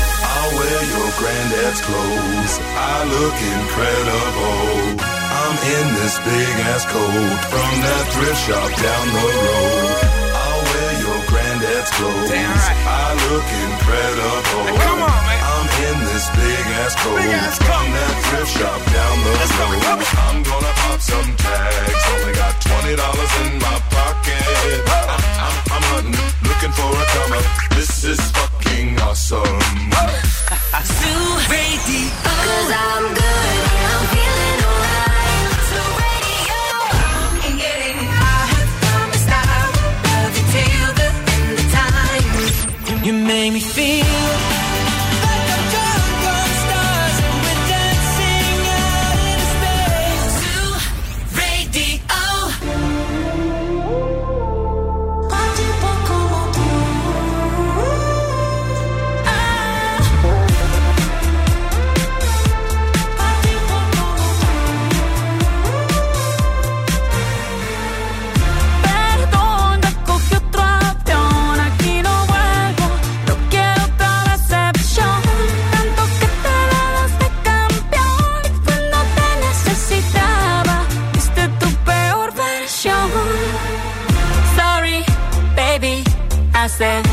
I'll wear your granddad's clothes. I look incredible. I'm in this big ass coat from that thrift shop down the road. I'll wear your granddad's clothes. I look incredible. come on, man in this big ass coat. come that thrift shop down the Let's road. Go. I'm gonna pop some tags. Only got twenty dollars in my pocket. I'm, I'm, I'm hunting, looking for a comer. This is fucking awesome. Zoo Radio. Cause I'm good I'm feeling alright. I'm getting high. I love you till the end of time. You make me feel said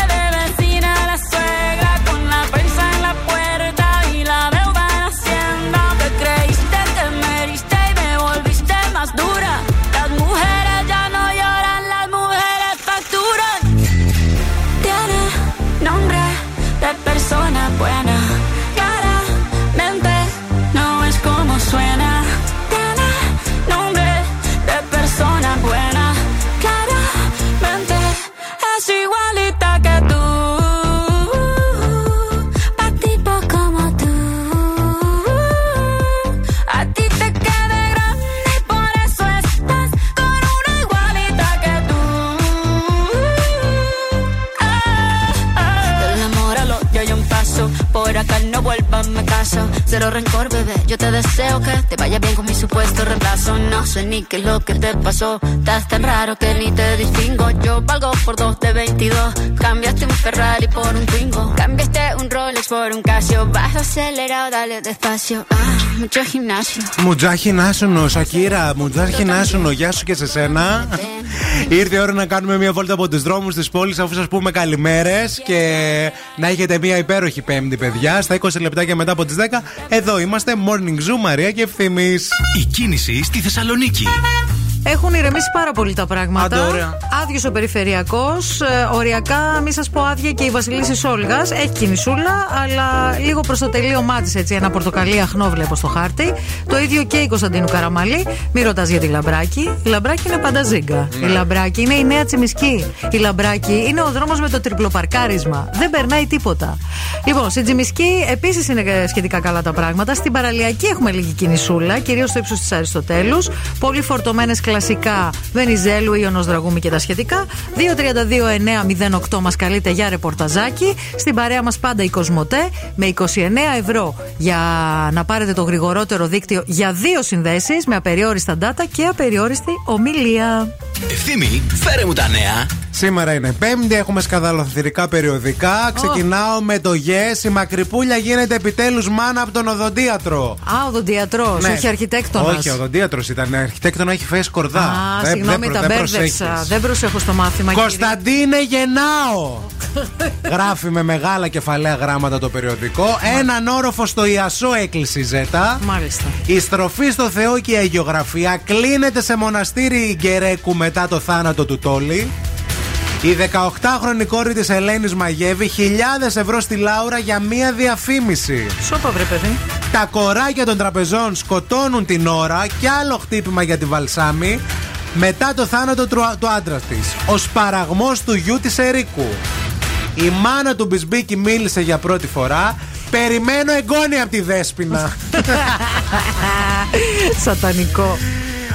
Por acá no vuelvas, me caso. Cero rencor, bebé. Yo te deseo que te vaya bien con mi supuesto reemplazo. No sé ni qué es lo que te pasó. Estás tan raro que ni te distingo. Yo valgo por dos de 22. Cambiaste un Ferrari por un Twingo. Cambiaste un Rolex por un Casio. Vas acelerado, dale despacio. Ah, mucho gimnasio. Μουτζάχι Νάσουνο, Σακύρα, Μουτζάχι Νάσουνο, γεια σου και σε σένα. Ήρθε η ώρα να κάνουμε μια βόλτα από του δρόμου τη πόλη, αφού σα πούμε καλημέρε και να έχετε μια υπέροχη Πέμπτη, παιδιά. Στα 20 λεπτάκια μετά από τις 10, εδώ είμαστε. Morning Zoo, Μαρία και ευθύνη. Η κίνηση στη Θεσσαλονίκη. Έχουν ηρεμήσει πάρα πολύ τα πράγματα. Άντε, ωραία. Άδειος ο περιφερειακός. οριακά, μη σας πω άδεια και η Βασιλίση Όλγας. Έχει κινησούλα, αλλά λίγο προς το τελείωμά τη έτσι. Ένα πορτοκαλί αχνό βλέπω στο χάρτη. Το ίδιο και η Κωνσταντίνου Καραμαλή. Μη ρωτάς για τη Λαμπράκη. Η Λαμπράκη είναι πάντα ζίγκα. Ναι. Η Λαμπράκη είναι η νέα τσιμισκή. Η Λαμπράκη είναι ο δρόμος με το τριπλοπαρκάρισμα. Δεν περνάει τίποτα. Λοιπόν, στην Τσιμισκή επίσης είναι σχετικά καλά τα πράγματα. Στην παραλιακή έχουμε λίγη κινησούλα, κυρίως στο ύψος της Αριστοτέλους. Πολύ φορτωμένες κλασικά Βενιζέλου, Ιωνος Δραγούμη και τα σχετικά. 232-908 μας καλείτε για ρεπορταζάκι. Στην παρέα μας πάντα η Κοσμοτέ με 29 ευρώ για να πάρετε το γρηγορότερο δίκτυο για δύο συνδέσεις με απεριόριστα data και απεριόριστη ομιλία. Ευθύμη, φέρε μου τα νέα. Σήμερα είναι Πέμπτη, έχουμε σκαδαλοθυρικά περιοδικά. Ξεκινάω με το Yes. Η Μακρυπούλια γίνεται επιτέλους μάνα από τον οδοντίατρο. Α, οδοντίατρος, Ναι. όχι αρχιτέκτονας. Όχι, οδοντίατρος ήταν. Αρχιτέκτονα έχει φέσει κορδά. Α, Δεν- συγγνώμη, δεν προ- τα δεν μπέρδεψα. προσέχεις. Δεν προσέχω στο μάθημα. κύριε. Κωνσταντίνε γεννάω! Γράφει με μεγάλα κεφαλαία γράμματα το περιοδικό. Έναν όροφο στο Ιασό έκλεισε η Ζέτα. Μάλιστα. Η στροφή στο Θεό και η αγιογραφία κλείνεται σε μοναστήρι Γκερέκου μετά το θάνατο του Τόλι. Η 18χρονη κόρη της Ελένης μαγεύει χιλιάδες ευρώ στη Λάουρα για μία διαφήμιση. Σώπα, βρε παιδί. Τα κοράκια των τραπεζών σκοτώνουν την ώρα και άλλο χτύπημα για τη Βαλσάμι μετά το θάνατο του, του άντρα της. Ο σπαραγμός του γιου της Ερίκου. Η μάνα του Μπισμπίκη μίλησε για πρώτη φορά. Περιμένω εγγόνια από τη Δέσποινα. <laughs> Σατανικό.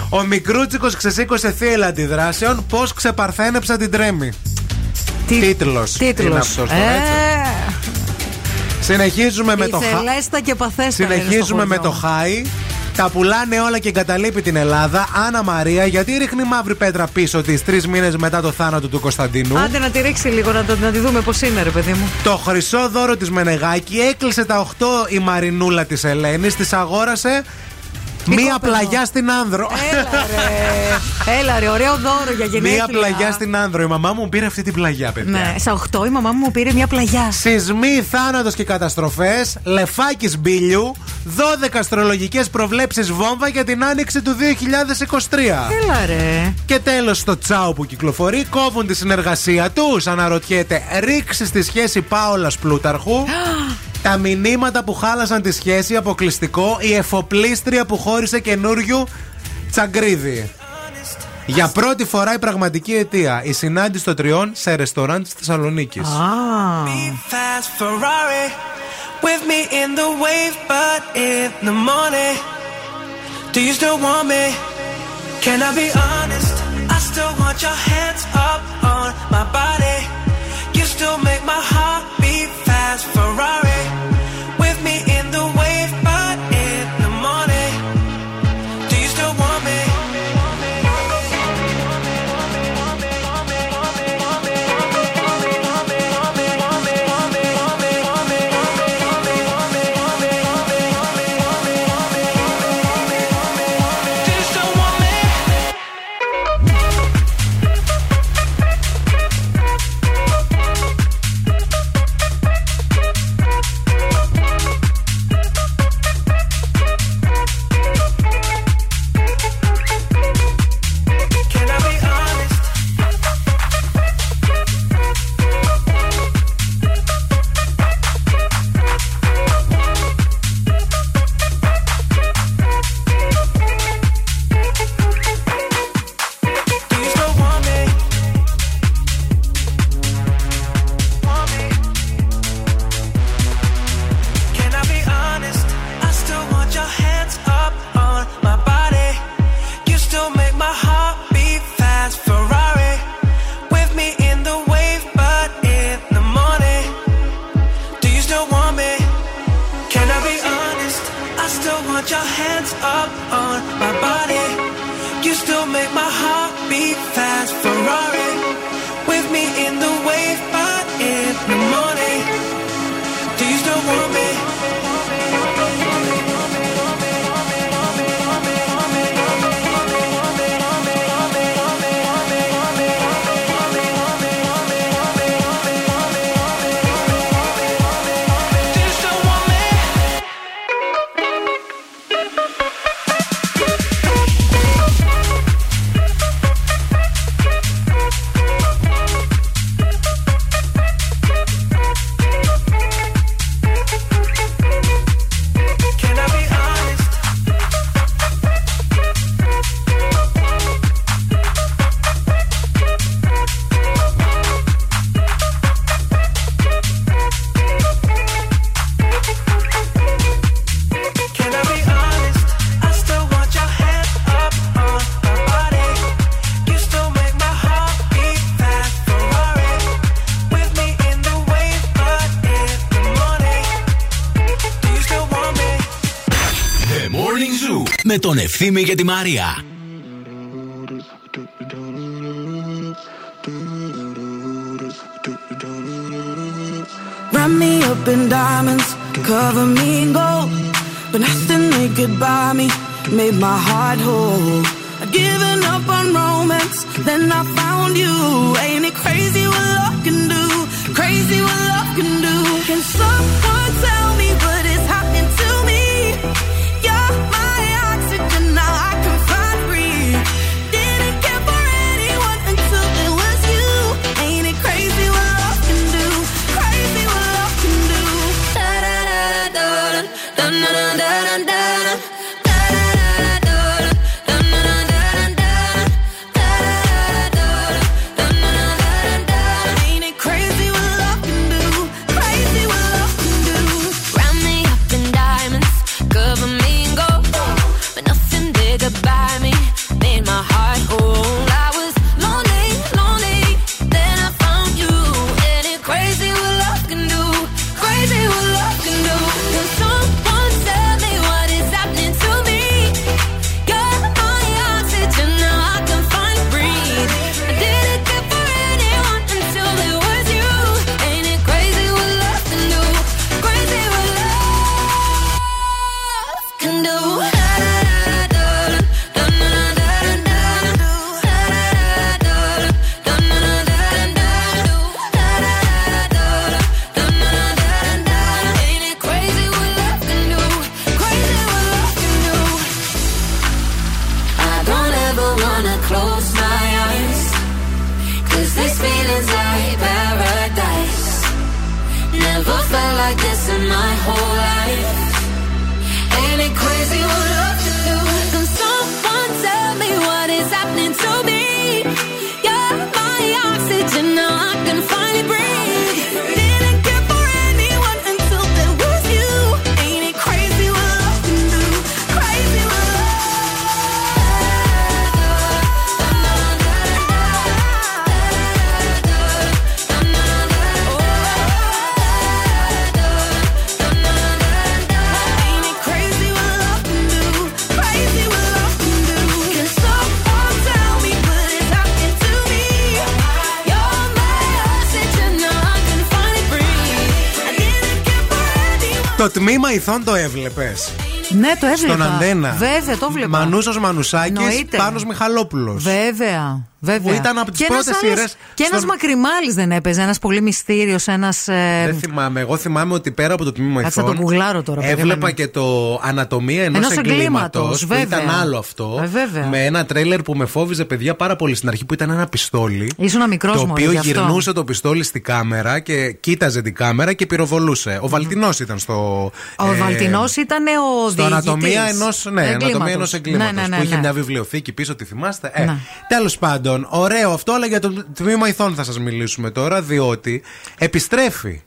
Ο Μικρούτσικος ξεσήκωσε θύελα αντιδράσεων. Πώς ξεπαρθένεψα την τρέμη. Τι- Τίτλος. Τίτλος. Είναι αυτός τώρα, έτσι. Ε, Συνεχίζουμε με το χα... Ηθελέστα και παθέστα. Συνεχίζουμε με το χάι. Τα πουλάνε όλα και εγκαταλείπει την Ελλάδα. Άννα Μαρία, γιατί ρίχνει μαύρη πέτρα πίσω τη τρεις μήνες μετά το θάνατο του Κωνσταντίνου; Άντε να τη ρίξει λίγο, να, το, να τη δούμε πώς είναι, ρε παιδί μου. Το χρυσό δώρο της Μενεγάκη έκλεισε τα 8 η Μαρινούλα της Ελένης. Τη αγόρασε μία κόπελο. πλαγιά στην Άνδρο. Έλα ρε. Έλα ρε, ωραίο δώρο για γενέθλια. Μία πλαγιά στην Άνδρο. Η μαμά μου πήρε αυτή την πλαγιά, παιδιά. Ναι, στα 8 η μαμά μου μου πήρε μια πλαγιά. Σεισμοί, θάνατος και καταστροφές. Λεφάκι μπίλιου. 12 αστρολογικές προβλέψεις βόμβα για την άνοιξη του 2023. Έλα ρε. Και τέλος, το τσάο που κυκλοφορεί, κόβουν τη συνεργασία τους. Αναρωτιέται, ρίξει στη σχέση Πάολας Πλούταρχου. <gasps> Τα μηνύματα που χάλασαν τη σχέση, αποκλειστικό, η εφοπλίστρια που χώρισε καινούριου τσαγκρίδι. Για πρώτη φορά η πραγματική αιτία. Η συνάντηση των τριών σε ρεστοράν της Θεσσαλονίκης. You still make my heart beat fast, Ferrari. τον Ευθύμη και τη Μαρία. Wrap me up in diamonds, cover me in gold. But nothing they could buy me made my heart whole. I'd given up on romance, then I found you. Ain't it crazy? Ηθών το έβλεπες; Ναι, το έβλεπα. Στον αντένα. Βέβαια, το έβλεπα. Μανούσος Μανουσάκης, Εννοείται. Πάνος Μιχαλόπουλος. Βέβαια. Βέβαια. Που ήταν από τις Και ένας πρώτες άλλος- σειρές Και ένας στον- μακριμάλης δεν έπαιζε, ένας πολύ μυστήριος, ένας. Δεν θυμάμαι. Εγώ θυμάμαι ότι πέρα από το τμήμα Κάτσε να ηθών. το γκουγλάρω τώρα, Έβλεπα περίμενε. και το Ανατομία ενός Ενός εγκλήματος. εγκλήματος, Που βέβαια. ήταν άλλο αυτό. Ε, βέβαια. Με ένα τρέλερ που με φόβιζε παιδιά πάρα πολύ στην αρχή που ήταν ένα πιστόλι. Ήσουν μικρός Το μόνο. οποίο γι' αυτό. γυρνούσε το πιστόλι στη κάμερα και κοίταζε την κάμερα και πυροβολούσε. Ο Βαλτινός ήταν στο. Ο ε, Βαλτινός ήταν ο Στο διηγητής ανατομία ενό ναι, ανατομία εγκλήματος. ενός εγκλήματος, Ναι, ναι, ναι, που είχε ναι. μια βιβλιοθήκη πίσω, τη θυμάστε. Ε, Ναι. Τέλος πάντων, ωραίο αυτό, αλλά για το τμήμα ηθών θα σας μιλήσουμε τώρα, διότι επιστρέφει.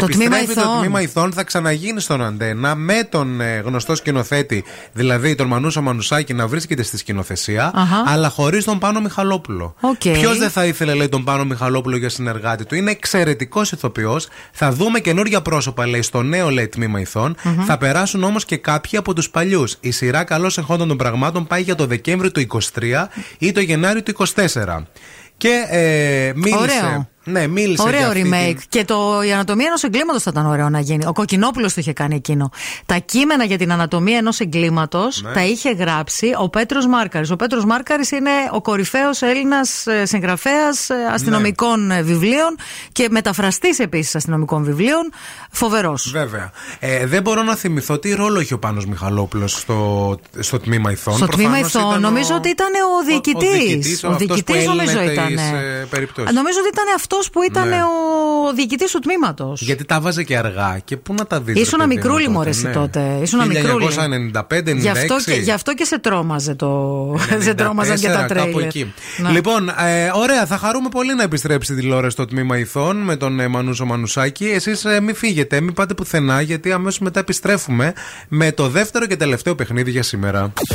Το τμήμα Επιστρέφει το ηθών. τμήμα ηθών, θα ξαναγίνει στον Αντένα με τον ε, γνωστό σκηνοθέτη, δηλαδή τον Μανούσο Μανουσάκη, να βρίσκεται στη σκηνοθεσία, Αχα. αλλά χωρίς τον Πάνο Μιχαλόπουλο. Οκ. Ποιος δεν θα ήθελε, λέει, τον Πάνο Μιχαλόπουλο για συνεργάτη του; Είναι εξαιρετικός ηθοποιός. Θα δούμε καινούργια πρόσωπα, λέει, στο νέο λέει, τμήμα ηθών. Μμμ. Θα περάσουν όμως και κάποιοι από τους παλιούς. Η σειρά Καλώς Εχόντων των Πραγμάτων πάει για το Δεκέμβρη του 23 ή το Γενάρη του 24. Και ε, μίλησε. Ωραίο. Ναι, μίλησε για Ωραίο αυτή remake. την- Και το, η ανατομία ενός εγκλήματος θα ήταν ωραίο να γίνει. Ο Κοκκινόπουλος το είχε κάνει εκείνο. Τα κείμενα για την ανατομία ενός εγκλήματος Ναι. τα είχε γράψει ο Πέτρος Μάρκαρης. Ο Πέτρος Μάρκαρης είναι ο κορυφαίος Έλληνας συγγραφέας αστυνομικών Ναι. ε, βιβλίων και μεταφραστής επίσης αστυνομικών βιβλίων. Φοβερός. Βέβαια. Ε, δεν μπορώ να θυμηθώ τι ρόλο είχε ο Πάνος Μιχαλόπουλος στο, στο τμήμα ηθών. Στο τμήμα Προφανώς ηθών, ήταν νομίζω ο- ότι ήταν ο διοικητής. διοικητής, Ο αυτός που διοικητής νομίζω έλυνε ήταν. τις, ε, περιπτώσεις. Νομίζω ότι ήταν αυτό που ήταν Ναι. ο διοικητής του τμήματος. Γιατί τα βάζε και αργά. Και πού να τα δεις. Ήσουν μικρούλι μωρέ εσύ τότε. Ήσουν μικρούλι. 1995-96. Γι' αυτό, και, γι' αυτό και σε τρόμαζε το. σε τρόμαζαν και τα 94, κάπου τρέιλερ. εκεί. Να. Λοιπόν, ε, ωραία, θα χαρούμε πολύ να επιστρέψει η τηλεόραση στο τμήμα ηθών με τον ε, Μανούσο Μανουσάκη. Εσείς ε, μην φύγετε, μην πάτε πουθενά, γιατί αμέσως μετά επιστρέφουμε με το δεύτερο και τελευταίο παιχνίδι για σήμερα. Και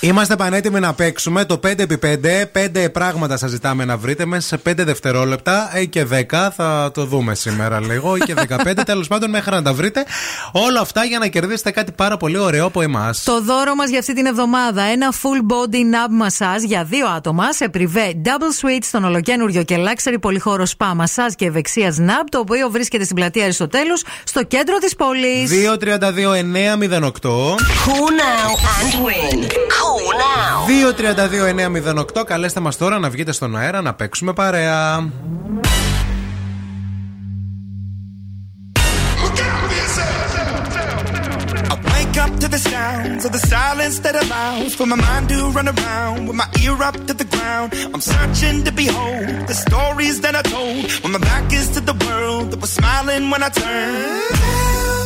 Είμαστε πανέτοιμοι να παίξουμε το 5x5. 5 πράγματα σας ζητάμε να βρείτε μέσα σε 5 δευτερόλεπτα ή και 10. Θα το δούμε σήμερα λίγο. Ή και 15. <laughs> Τέλος πάντων, μέχρι να τα βρείτε. Όλα αυτά για να κερδίσετε κάτι πάρα πολύ ωραίο από εμάς. Το δώρο μας για αυτή την εβδομάδα. Ένα full body nub massage για δύο άτομα σε πριβέ double suite στον ολοκένουργιο και luxury πολυχώρο spa massage και ευεξίας nub, το οποίο βρίσκεται στην πλατεία Αριστοτέλους στο κέντρο της πόλης. 232-908. Cool now and win. Cool now. 232-908. Καλέστε μα τώρα να βγείτε στον αέρα να παίξουμε παρέα. I wake up to the sounds of the silence that allows for my mind to run around with my ear up to the ground. I'm searching to behold the stories that I told when my back is to the world that was smiling when I turned.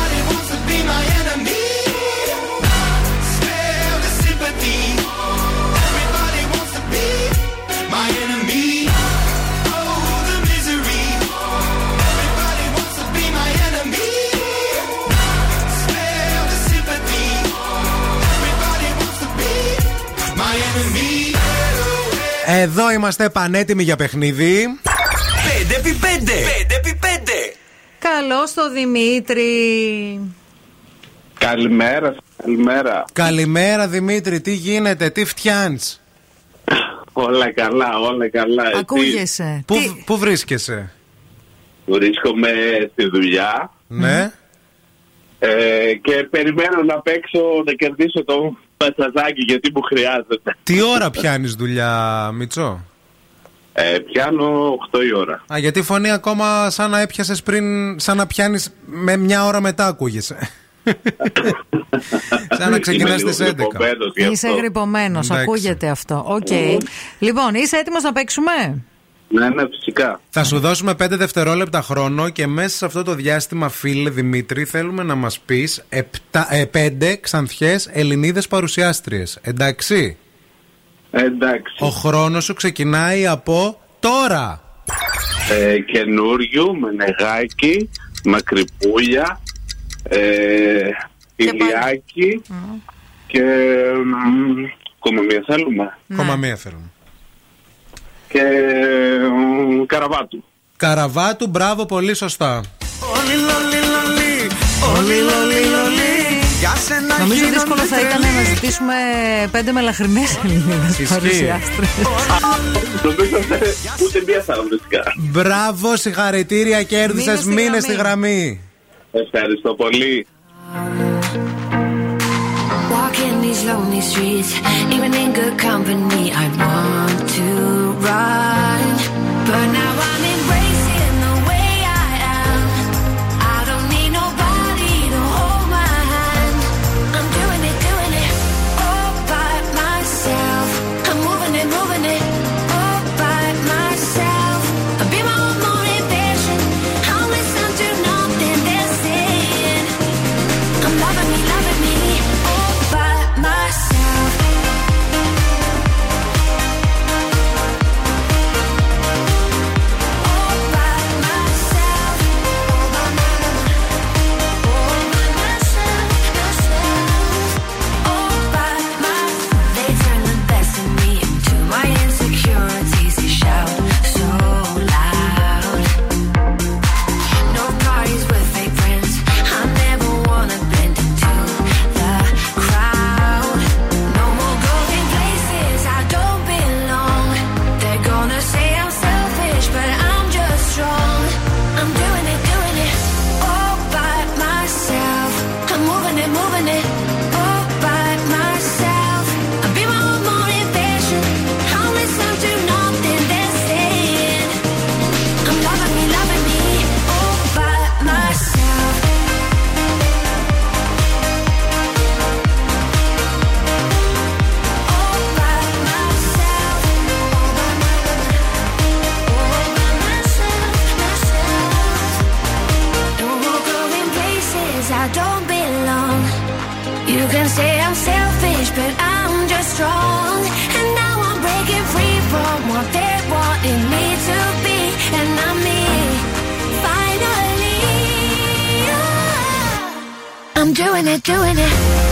Εδώ είμαστε πανέτοιμοι για παιχνίδι. 5x5. 5x5. Καλό το Δημήτρη. Καλημέρα, καλημέρα. Καλημέρα Δημήτρη, τι γίνεται, τι φτιάνεις; Όλα καλά, όλα καλά. Εσύ; Ακούγεσαι. Πού, πού βρίσκεσαι, Βρίσκομαι στη δουλειά Ναι. ε, και περιμένω να παίξω να κερδίσω το πατσαζάκι γιατί μου χρειάζεται. Τι ώρα πιάνεις δουλειά, Μήτσο; Ε, πιάνω 8 η ώρα. Α, γιατί η φωνή ακόμα σαν να έπιασες πριν, σαν να πιάνεις με μια ώρα μετά ακούγεσαι. <laughs> σαν να ξεκινάς Είμαι λίγο στις 11. γριπωμένος γι' Είσαι αυτό. γριπωμένος, Εντάξει. ακούγεται αυτό. Οκ. Λοιπόν, είσαι έτοιμος να παίξουμε; Ναι, ναι, φυσικά. Θα σου δώσουμε 5 δευτερόλεπτα χρόνο και μέσα σε αυτό το διάστημα, φίλε Δημήτρη, θέλουμε να μας πεις 5 ξανθιές Ελληνίδες παρουσιάστριες. Εντάξει. Εντάξει. Ο χρόνος σου ξεκινάει από τώρα. Ε, καινούριου, Μενεγάκη, Μακρυπούλια, ε, Ηλιάκη και. μ, Ακόμα μία θέλουμε. Ακόμα μία θέλουμε. Και. μ, Καραβάτου. Καραβάτου, μπράβο, πολύ σωστά. Όλοι λολί λολί. Όλοι λολί λολί. Για σένα Νομίζω γίνονται δύσκολο θα ήταν να ζητήσουμε πέντε μελαχρινές Ελληνίδες Ισχύει. παρουσιάστρες. Νομίζω ούτε μία θα βρίσκα. Μπράβο, συγχαρητήρια, κέρδισες, στη μείνες γραμμή. στη γραμμή. Ευχαριστώ πολύ. Walking these lonely streets, even in good company, I want to Run, but now I I'm doing it, doing it.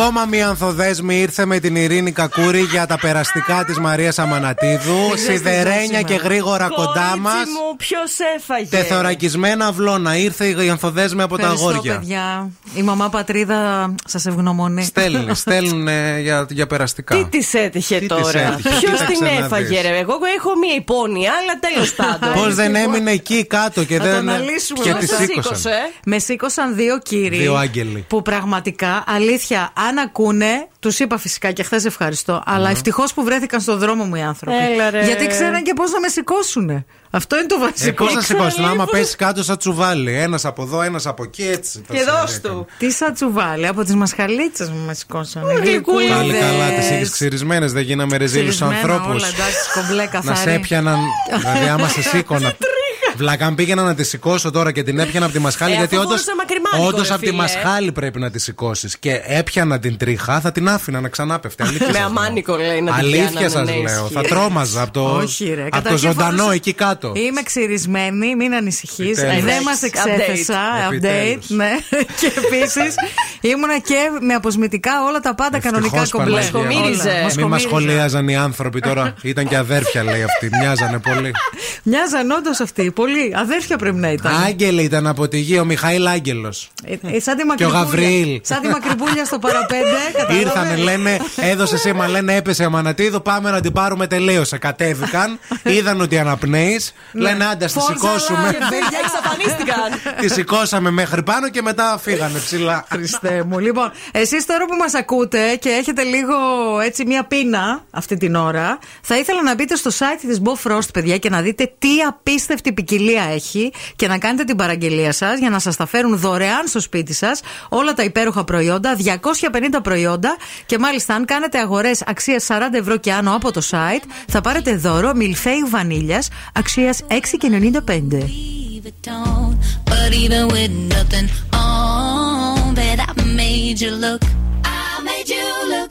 Ακόμα μία ανθοδέσμη ήρθε με την Ειρήνη Κακούρη για τα περαστικά της Μαρίας Αμανατίδου. Σιδερένια και γρήγορα κοντά μας. μου, ποιος έφαγε; Τεθωρακισμένα αυλώνα. Ήρθε η ανθοδέσμη από τα Ευχαριστώ, αγόρια. παιδιά. Η μαμά πατρίδα σας ευγνωμονεί. Στέλνουν, <laughs> στέλνουν ε, για, για περαστικά. Τι της έτυχε Τι της τώρα; έτυχε, Ποιος κοίταξε την να έφαγε, δεις. ρε; Εγώ έχω μία υπόνοια, αλλά τέλος <laughs> πάντων. Πώς δεν έμεινε εκεί κάτω και Θα το δεν. αναλύσουμε. και Πώς τη σε σήκωσαν. σήκωσε, ε; Με σήκωσαν δύο κύριοι. Δύο άγγελοι. Που πραγματικά, αλήθεια, αν ακούνε, τους είπα φυσικά και χθες ευχαριστώ. Αλλά ευτυχώς που βρέθηκαν στον δρόμο μου οι άνθρωποι. Έλα, ρε. Γιατί ξέραν και πώς να με σηκώσουν. Αυτό είναι το Ε, βασικό. Πώς θα σηκώσει, άμα λίγο. πέσεις κάτω σαν τσουβάλι. Ένας από εδώ, ένας από εκεί, έτσι. θα Και σε δώσ' έκανε. του. Τι σαν τσουβάλι, από τις μασχαλίτσες μου με σηκώσανε. Γλυκούλιδες. Πάλι καλά, τις έχει ξυρισμένες, δεν γίναμε ρεζίλους Ξυρισμένα ανθρώπους. όλα, εντάξει, κομπλέ Να καθαρή. σε έπιαναν, δηλαδή άμα σε σήκωνα. <laughs> Βλάκα, αν πήγαινα να τη σηκώσω τώρα και την έπιανα από τη μασχάλη, Ε, γιατί αφού όντω. φορούσα μακριμάνικο, Όντως ρε από τη φίλε. μασχάλη πρέπει να τη σηκώσεις. Και έπιανα την τρίχα, θα την άφηνα να ξανάπεφτε. Αλήθεια Με σας αμάνικο λέει να την Αλήθεια πιάνανε, σας ναι, λέω. ισχύει. Θα τρόμαζα από το, Όχι, ρε. από το Καταρχήν ζωντανό φορούσα- εκεί κάτω. Είμαι ξυρισμένη, μην ανησυχείς. Επιτέλους. Δεν μας εξέθεσα. Update. Update, Επιτέλους. ναι. <laughs> και επίσης ήμουνα και με αποσμητικά όλα τα πάντα κανονικά Ευτυχώς, κομπλέ. Παναγία. Όλα. Μην μας σχολίαζαν οι άνθρωποι τώρα. Ήταν και αδέρφια, λέει αυτή. Μοιάζανε πολύ. Μοιάζαν όντως αυτοί. Πολύ. Αδέρφια πρέπει να ήταν. Άγγελοι ήταν από τη γη, ο Μιχαήλ Άγγελος. Ε, ε, σαν τη Και ο μακρυπούλια. Γαβριήλ. Σαν τη μακρυπούλια στο παραπέντε. <laughs> κατάλαβες; Ήρθανε, λένε, έδωσε σήμα, λένε έπεσε αμανατίδο, πάμε να την πάρουμε τελείωσε. Κατέβηκαν, είδαν ότι αναπνέεις, λένε άντε, ας τη Φόρσα, σηκώσουμε. Και παιδιά εξαφανίστηκαν. <laughs> Τη σηκώσαμε μέχρι πάνω και μετά φύγανε ψηλά. Χριστέ μου. Λοιπόν, εσείς τώρα που μας ακούτε και έχετε λίγο έτσι μία πείνα αυτή την ώρα, θα ήθελα να μπείτε στο site της Bo Frost, παιδιά, και να δείτε τι απίστευτη ποικιλία έχει και να κάνετε την παραγγελία σας για να σας τα φέρουν δωρεάν στο σπίτι σας όλα τα υπέροχα προϊόντα, 250 προϊόντα και μάλιστα αν κάνετε αγορές αξίας 40 ευρώ και άνω από το site, θα πάρετε δώρο μιλφέιου βανίλιας αξίας 6,95. But even with nothing on, bet I made you look. I made you look.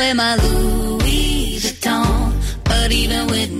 my Louis Vuitton. But even with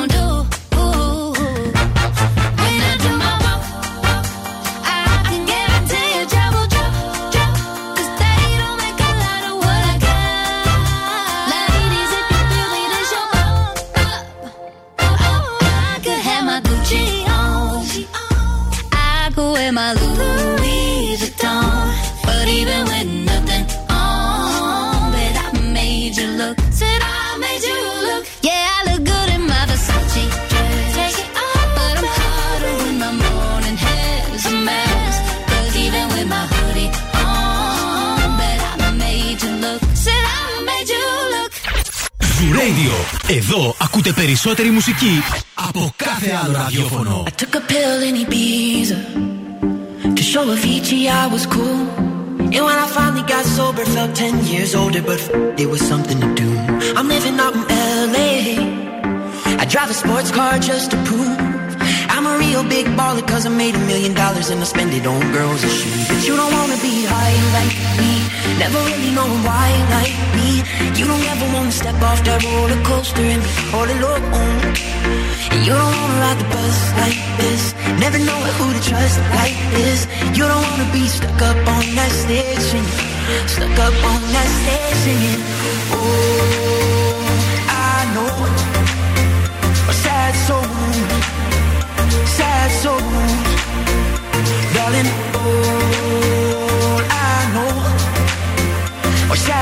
Zoo Radio. Εδώ ακούτε περισσότερη μουσική από κάθε άλλο ραδιόφωνο. I took a pill in Ibiza to show Avicii I was cool. And when I finally got sober, felt 10 years older, but f- it was something to do. I'm living out in LA. I drive a sports car just to prove I'm a real big baller, cause I made a million dollars and I spend it on girls and shoes. But you don't wanna be high like me, never really knowing why like me. You don't ever wanna step off that roller coaster and be all alone. And you don't wanna ride the bus like this, never know who to trust like this. You don't wanna be stuck up on that stage singing, stuck up on that stage singing. Oh, I know a sad soul, sad soul, darling. Know or sad.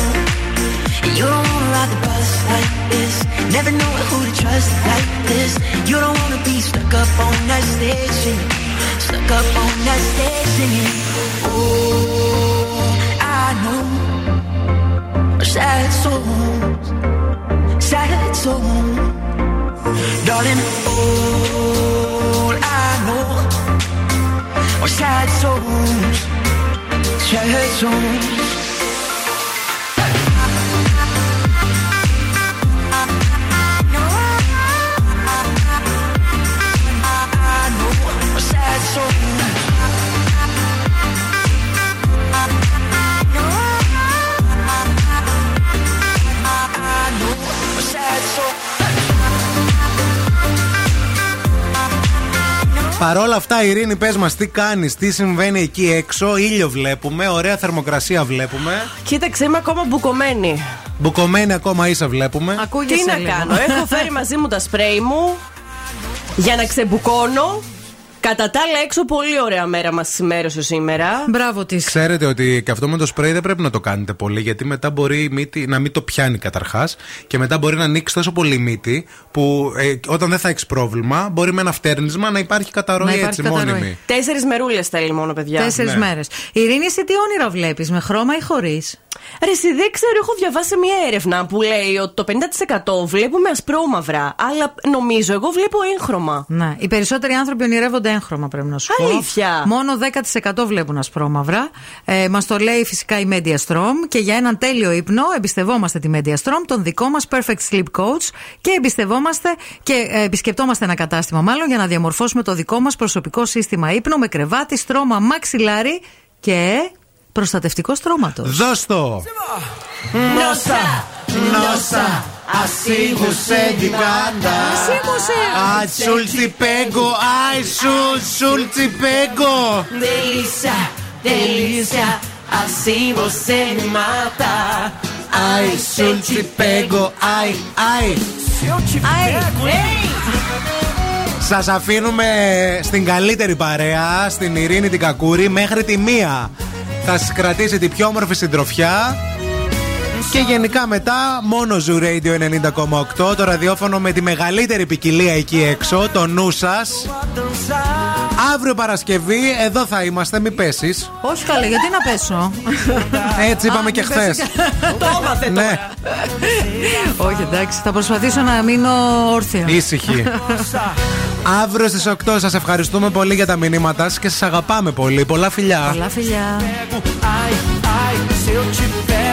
Never know who to trust like this. You don't wanna be stuck up on that station, stuck up on that station. Oh, I know sad souls, sad souls, darling. All I know are sad souls, sad souls. Παρόλα αυτά, Ειρήνη, πες μας τι κάνεις, τι συμβαίνει εκεί έξω. ήλιο βλέπουμε, ωραία θερμοκρασία βλέπουμε. Κοίταξε, είμαι ακόμα μπουκωμένη. Μπουκωμένη ακόμα ίσα βλέπουμε. Τι να κάνω, έχω φέρει μαζί μου τα σπρέι μου για να ξεμπουκώνω. Κατά τα άλλα, έξω πολύ ωραία μέρα μας σημέρωσε σήμερα. Μπράβο της. Ξέρετε ότι και αυτό με το σπρέι δεν πρέπει να το κάνετε πολύ, γιατί μετά μπορεί η μύτη να μην το πιάνει καταρχάς και μετά μπορεί να ανοίξει τόσο πολύ η μύτη που ε, όταν δεν θα έχεις πρόβλημα, μπορεί με ένα φτέρνισμα να υπάρχει καταρροή Να υπάρχει έτσι καταρροή. μόνιμη. Τέσσερις μερούλες θέλει μόνο, παιδιά. Τέσσερις Ναι. μέρες. Ειρήνη, εσύ τι όνειρα βλέπεις, με χρώμα ή χωρίς; Ρε, εσύ δεν ξέρω, έχω διαβάσει μια έρευνα που λέει ότι το 50% βλέπουμε ασπρόμαυρα. Αλλά νομίζω, εγώ βλέπω έγχρωμα. Ναι. Οι περισσότεροι άνθρωποι ονειρεύονται έγχρωμα, πρέπει να σου πω. Αλήθεια. Μόνο 10% βλέπουν ασπρόμαυρα. Ε, μας το λέει φυσικά η Media Strom και για έναν τέλειο ύπνο εμπιστευόμαστε τη Media Strom, τον δικό μας Perfect Sleep Coach και εμπιστευόμαστε και ε, επισκεπτόμαστε ένα κατάστημα μάλλον για να διαμορφώσουμε το δικό μας προσωπικό σύστημα ύπνο με κρεβάτι, στρώμα, μαξιλάρι και Προστατευτικός στρώματο. Δώστο. νόσα, νόσα, ασύγωσε την κάρτα. Αι σουλτσιπέγκο, αϊ σουλτσιπέγκο. Δελήσια, δελήσια, ασύγωσε την κάρτα. Αι σουλτσιπέγκο, αϊ, αϊ. Σας αφήνουμε στην καλύτερη παρέα, στην ειρήνη την κακούρη, μέχρι τη μία. Θα σας κρατήσει την πιο όμορφη συντροφιά. Και γενικά μετά μόνο Zoo Radio 90,8 το ραδιόφωνο με τη μεγαλύτερη ποικιλία εκεί έξω, το νου σας. Αύριο Παρασκευή εδώ θα είμαστε, μην πέσεις. Όχι καλέ, γιατί να πέσω; Έτσι είπαμε και χθες. Το έμαθε Ναι, Όχι, εντάξει, θα προσπαθήσω να μείνω όρθια. ήσυχη. Αύριο στις 8 σας ευχαριστούμε πολύ για τα μηνύματά σας και σας αγαπάμε πολύ. Πολλά φιλιά. Πολλά φιλιά.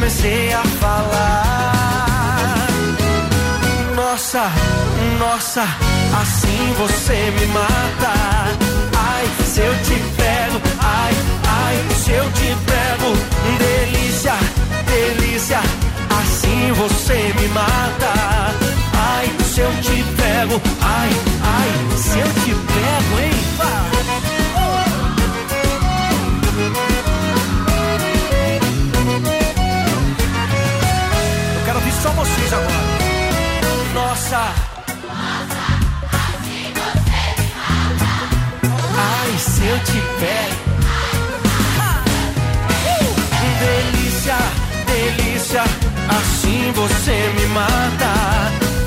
comecei a falar. Nossa, nossa, assim você me mata. Ai, se eu te pego, ai, ai, se eu te pego. Delícia, delícia, assim você me mata. Ai, se eu te pego, ai, ai, se eu te pego, hein? Só vocês agora. Nossa. Ai, se eu te pego. Delícia, delícia, assim você me mata.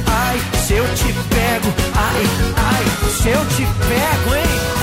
Ai, se eu te pego, ai, ai, se eu te pego, hein?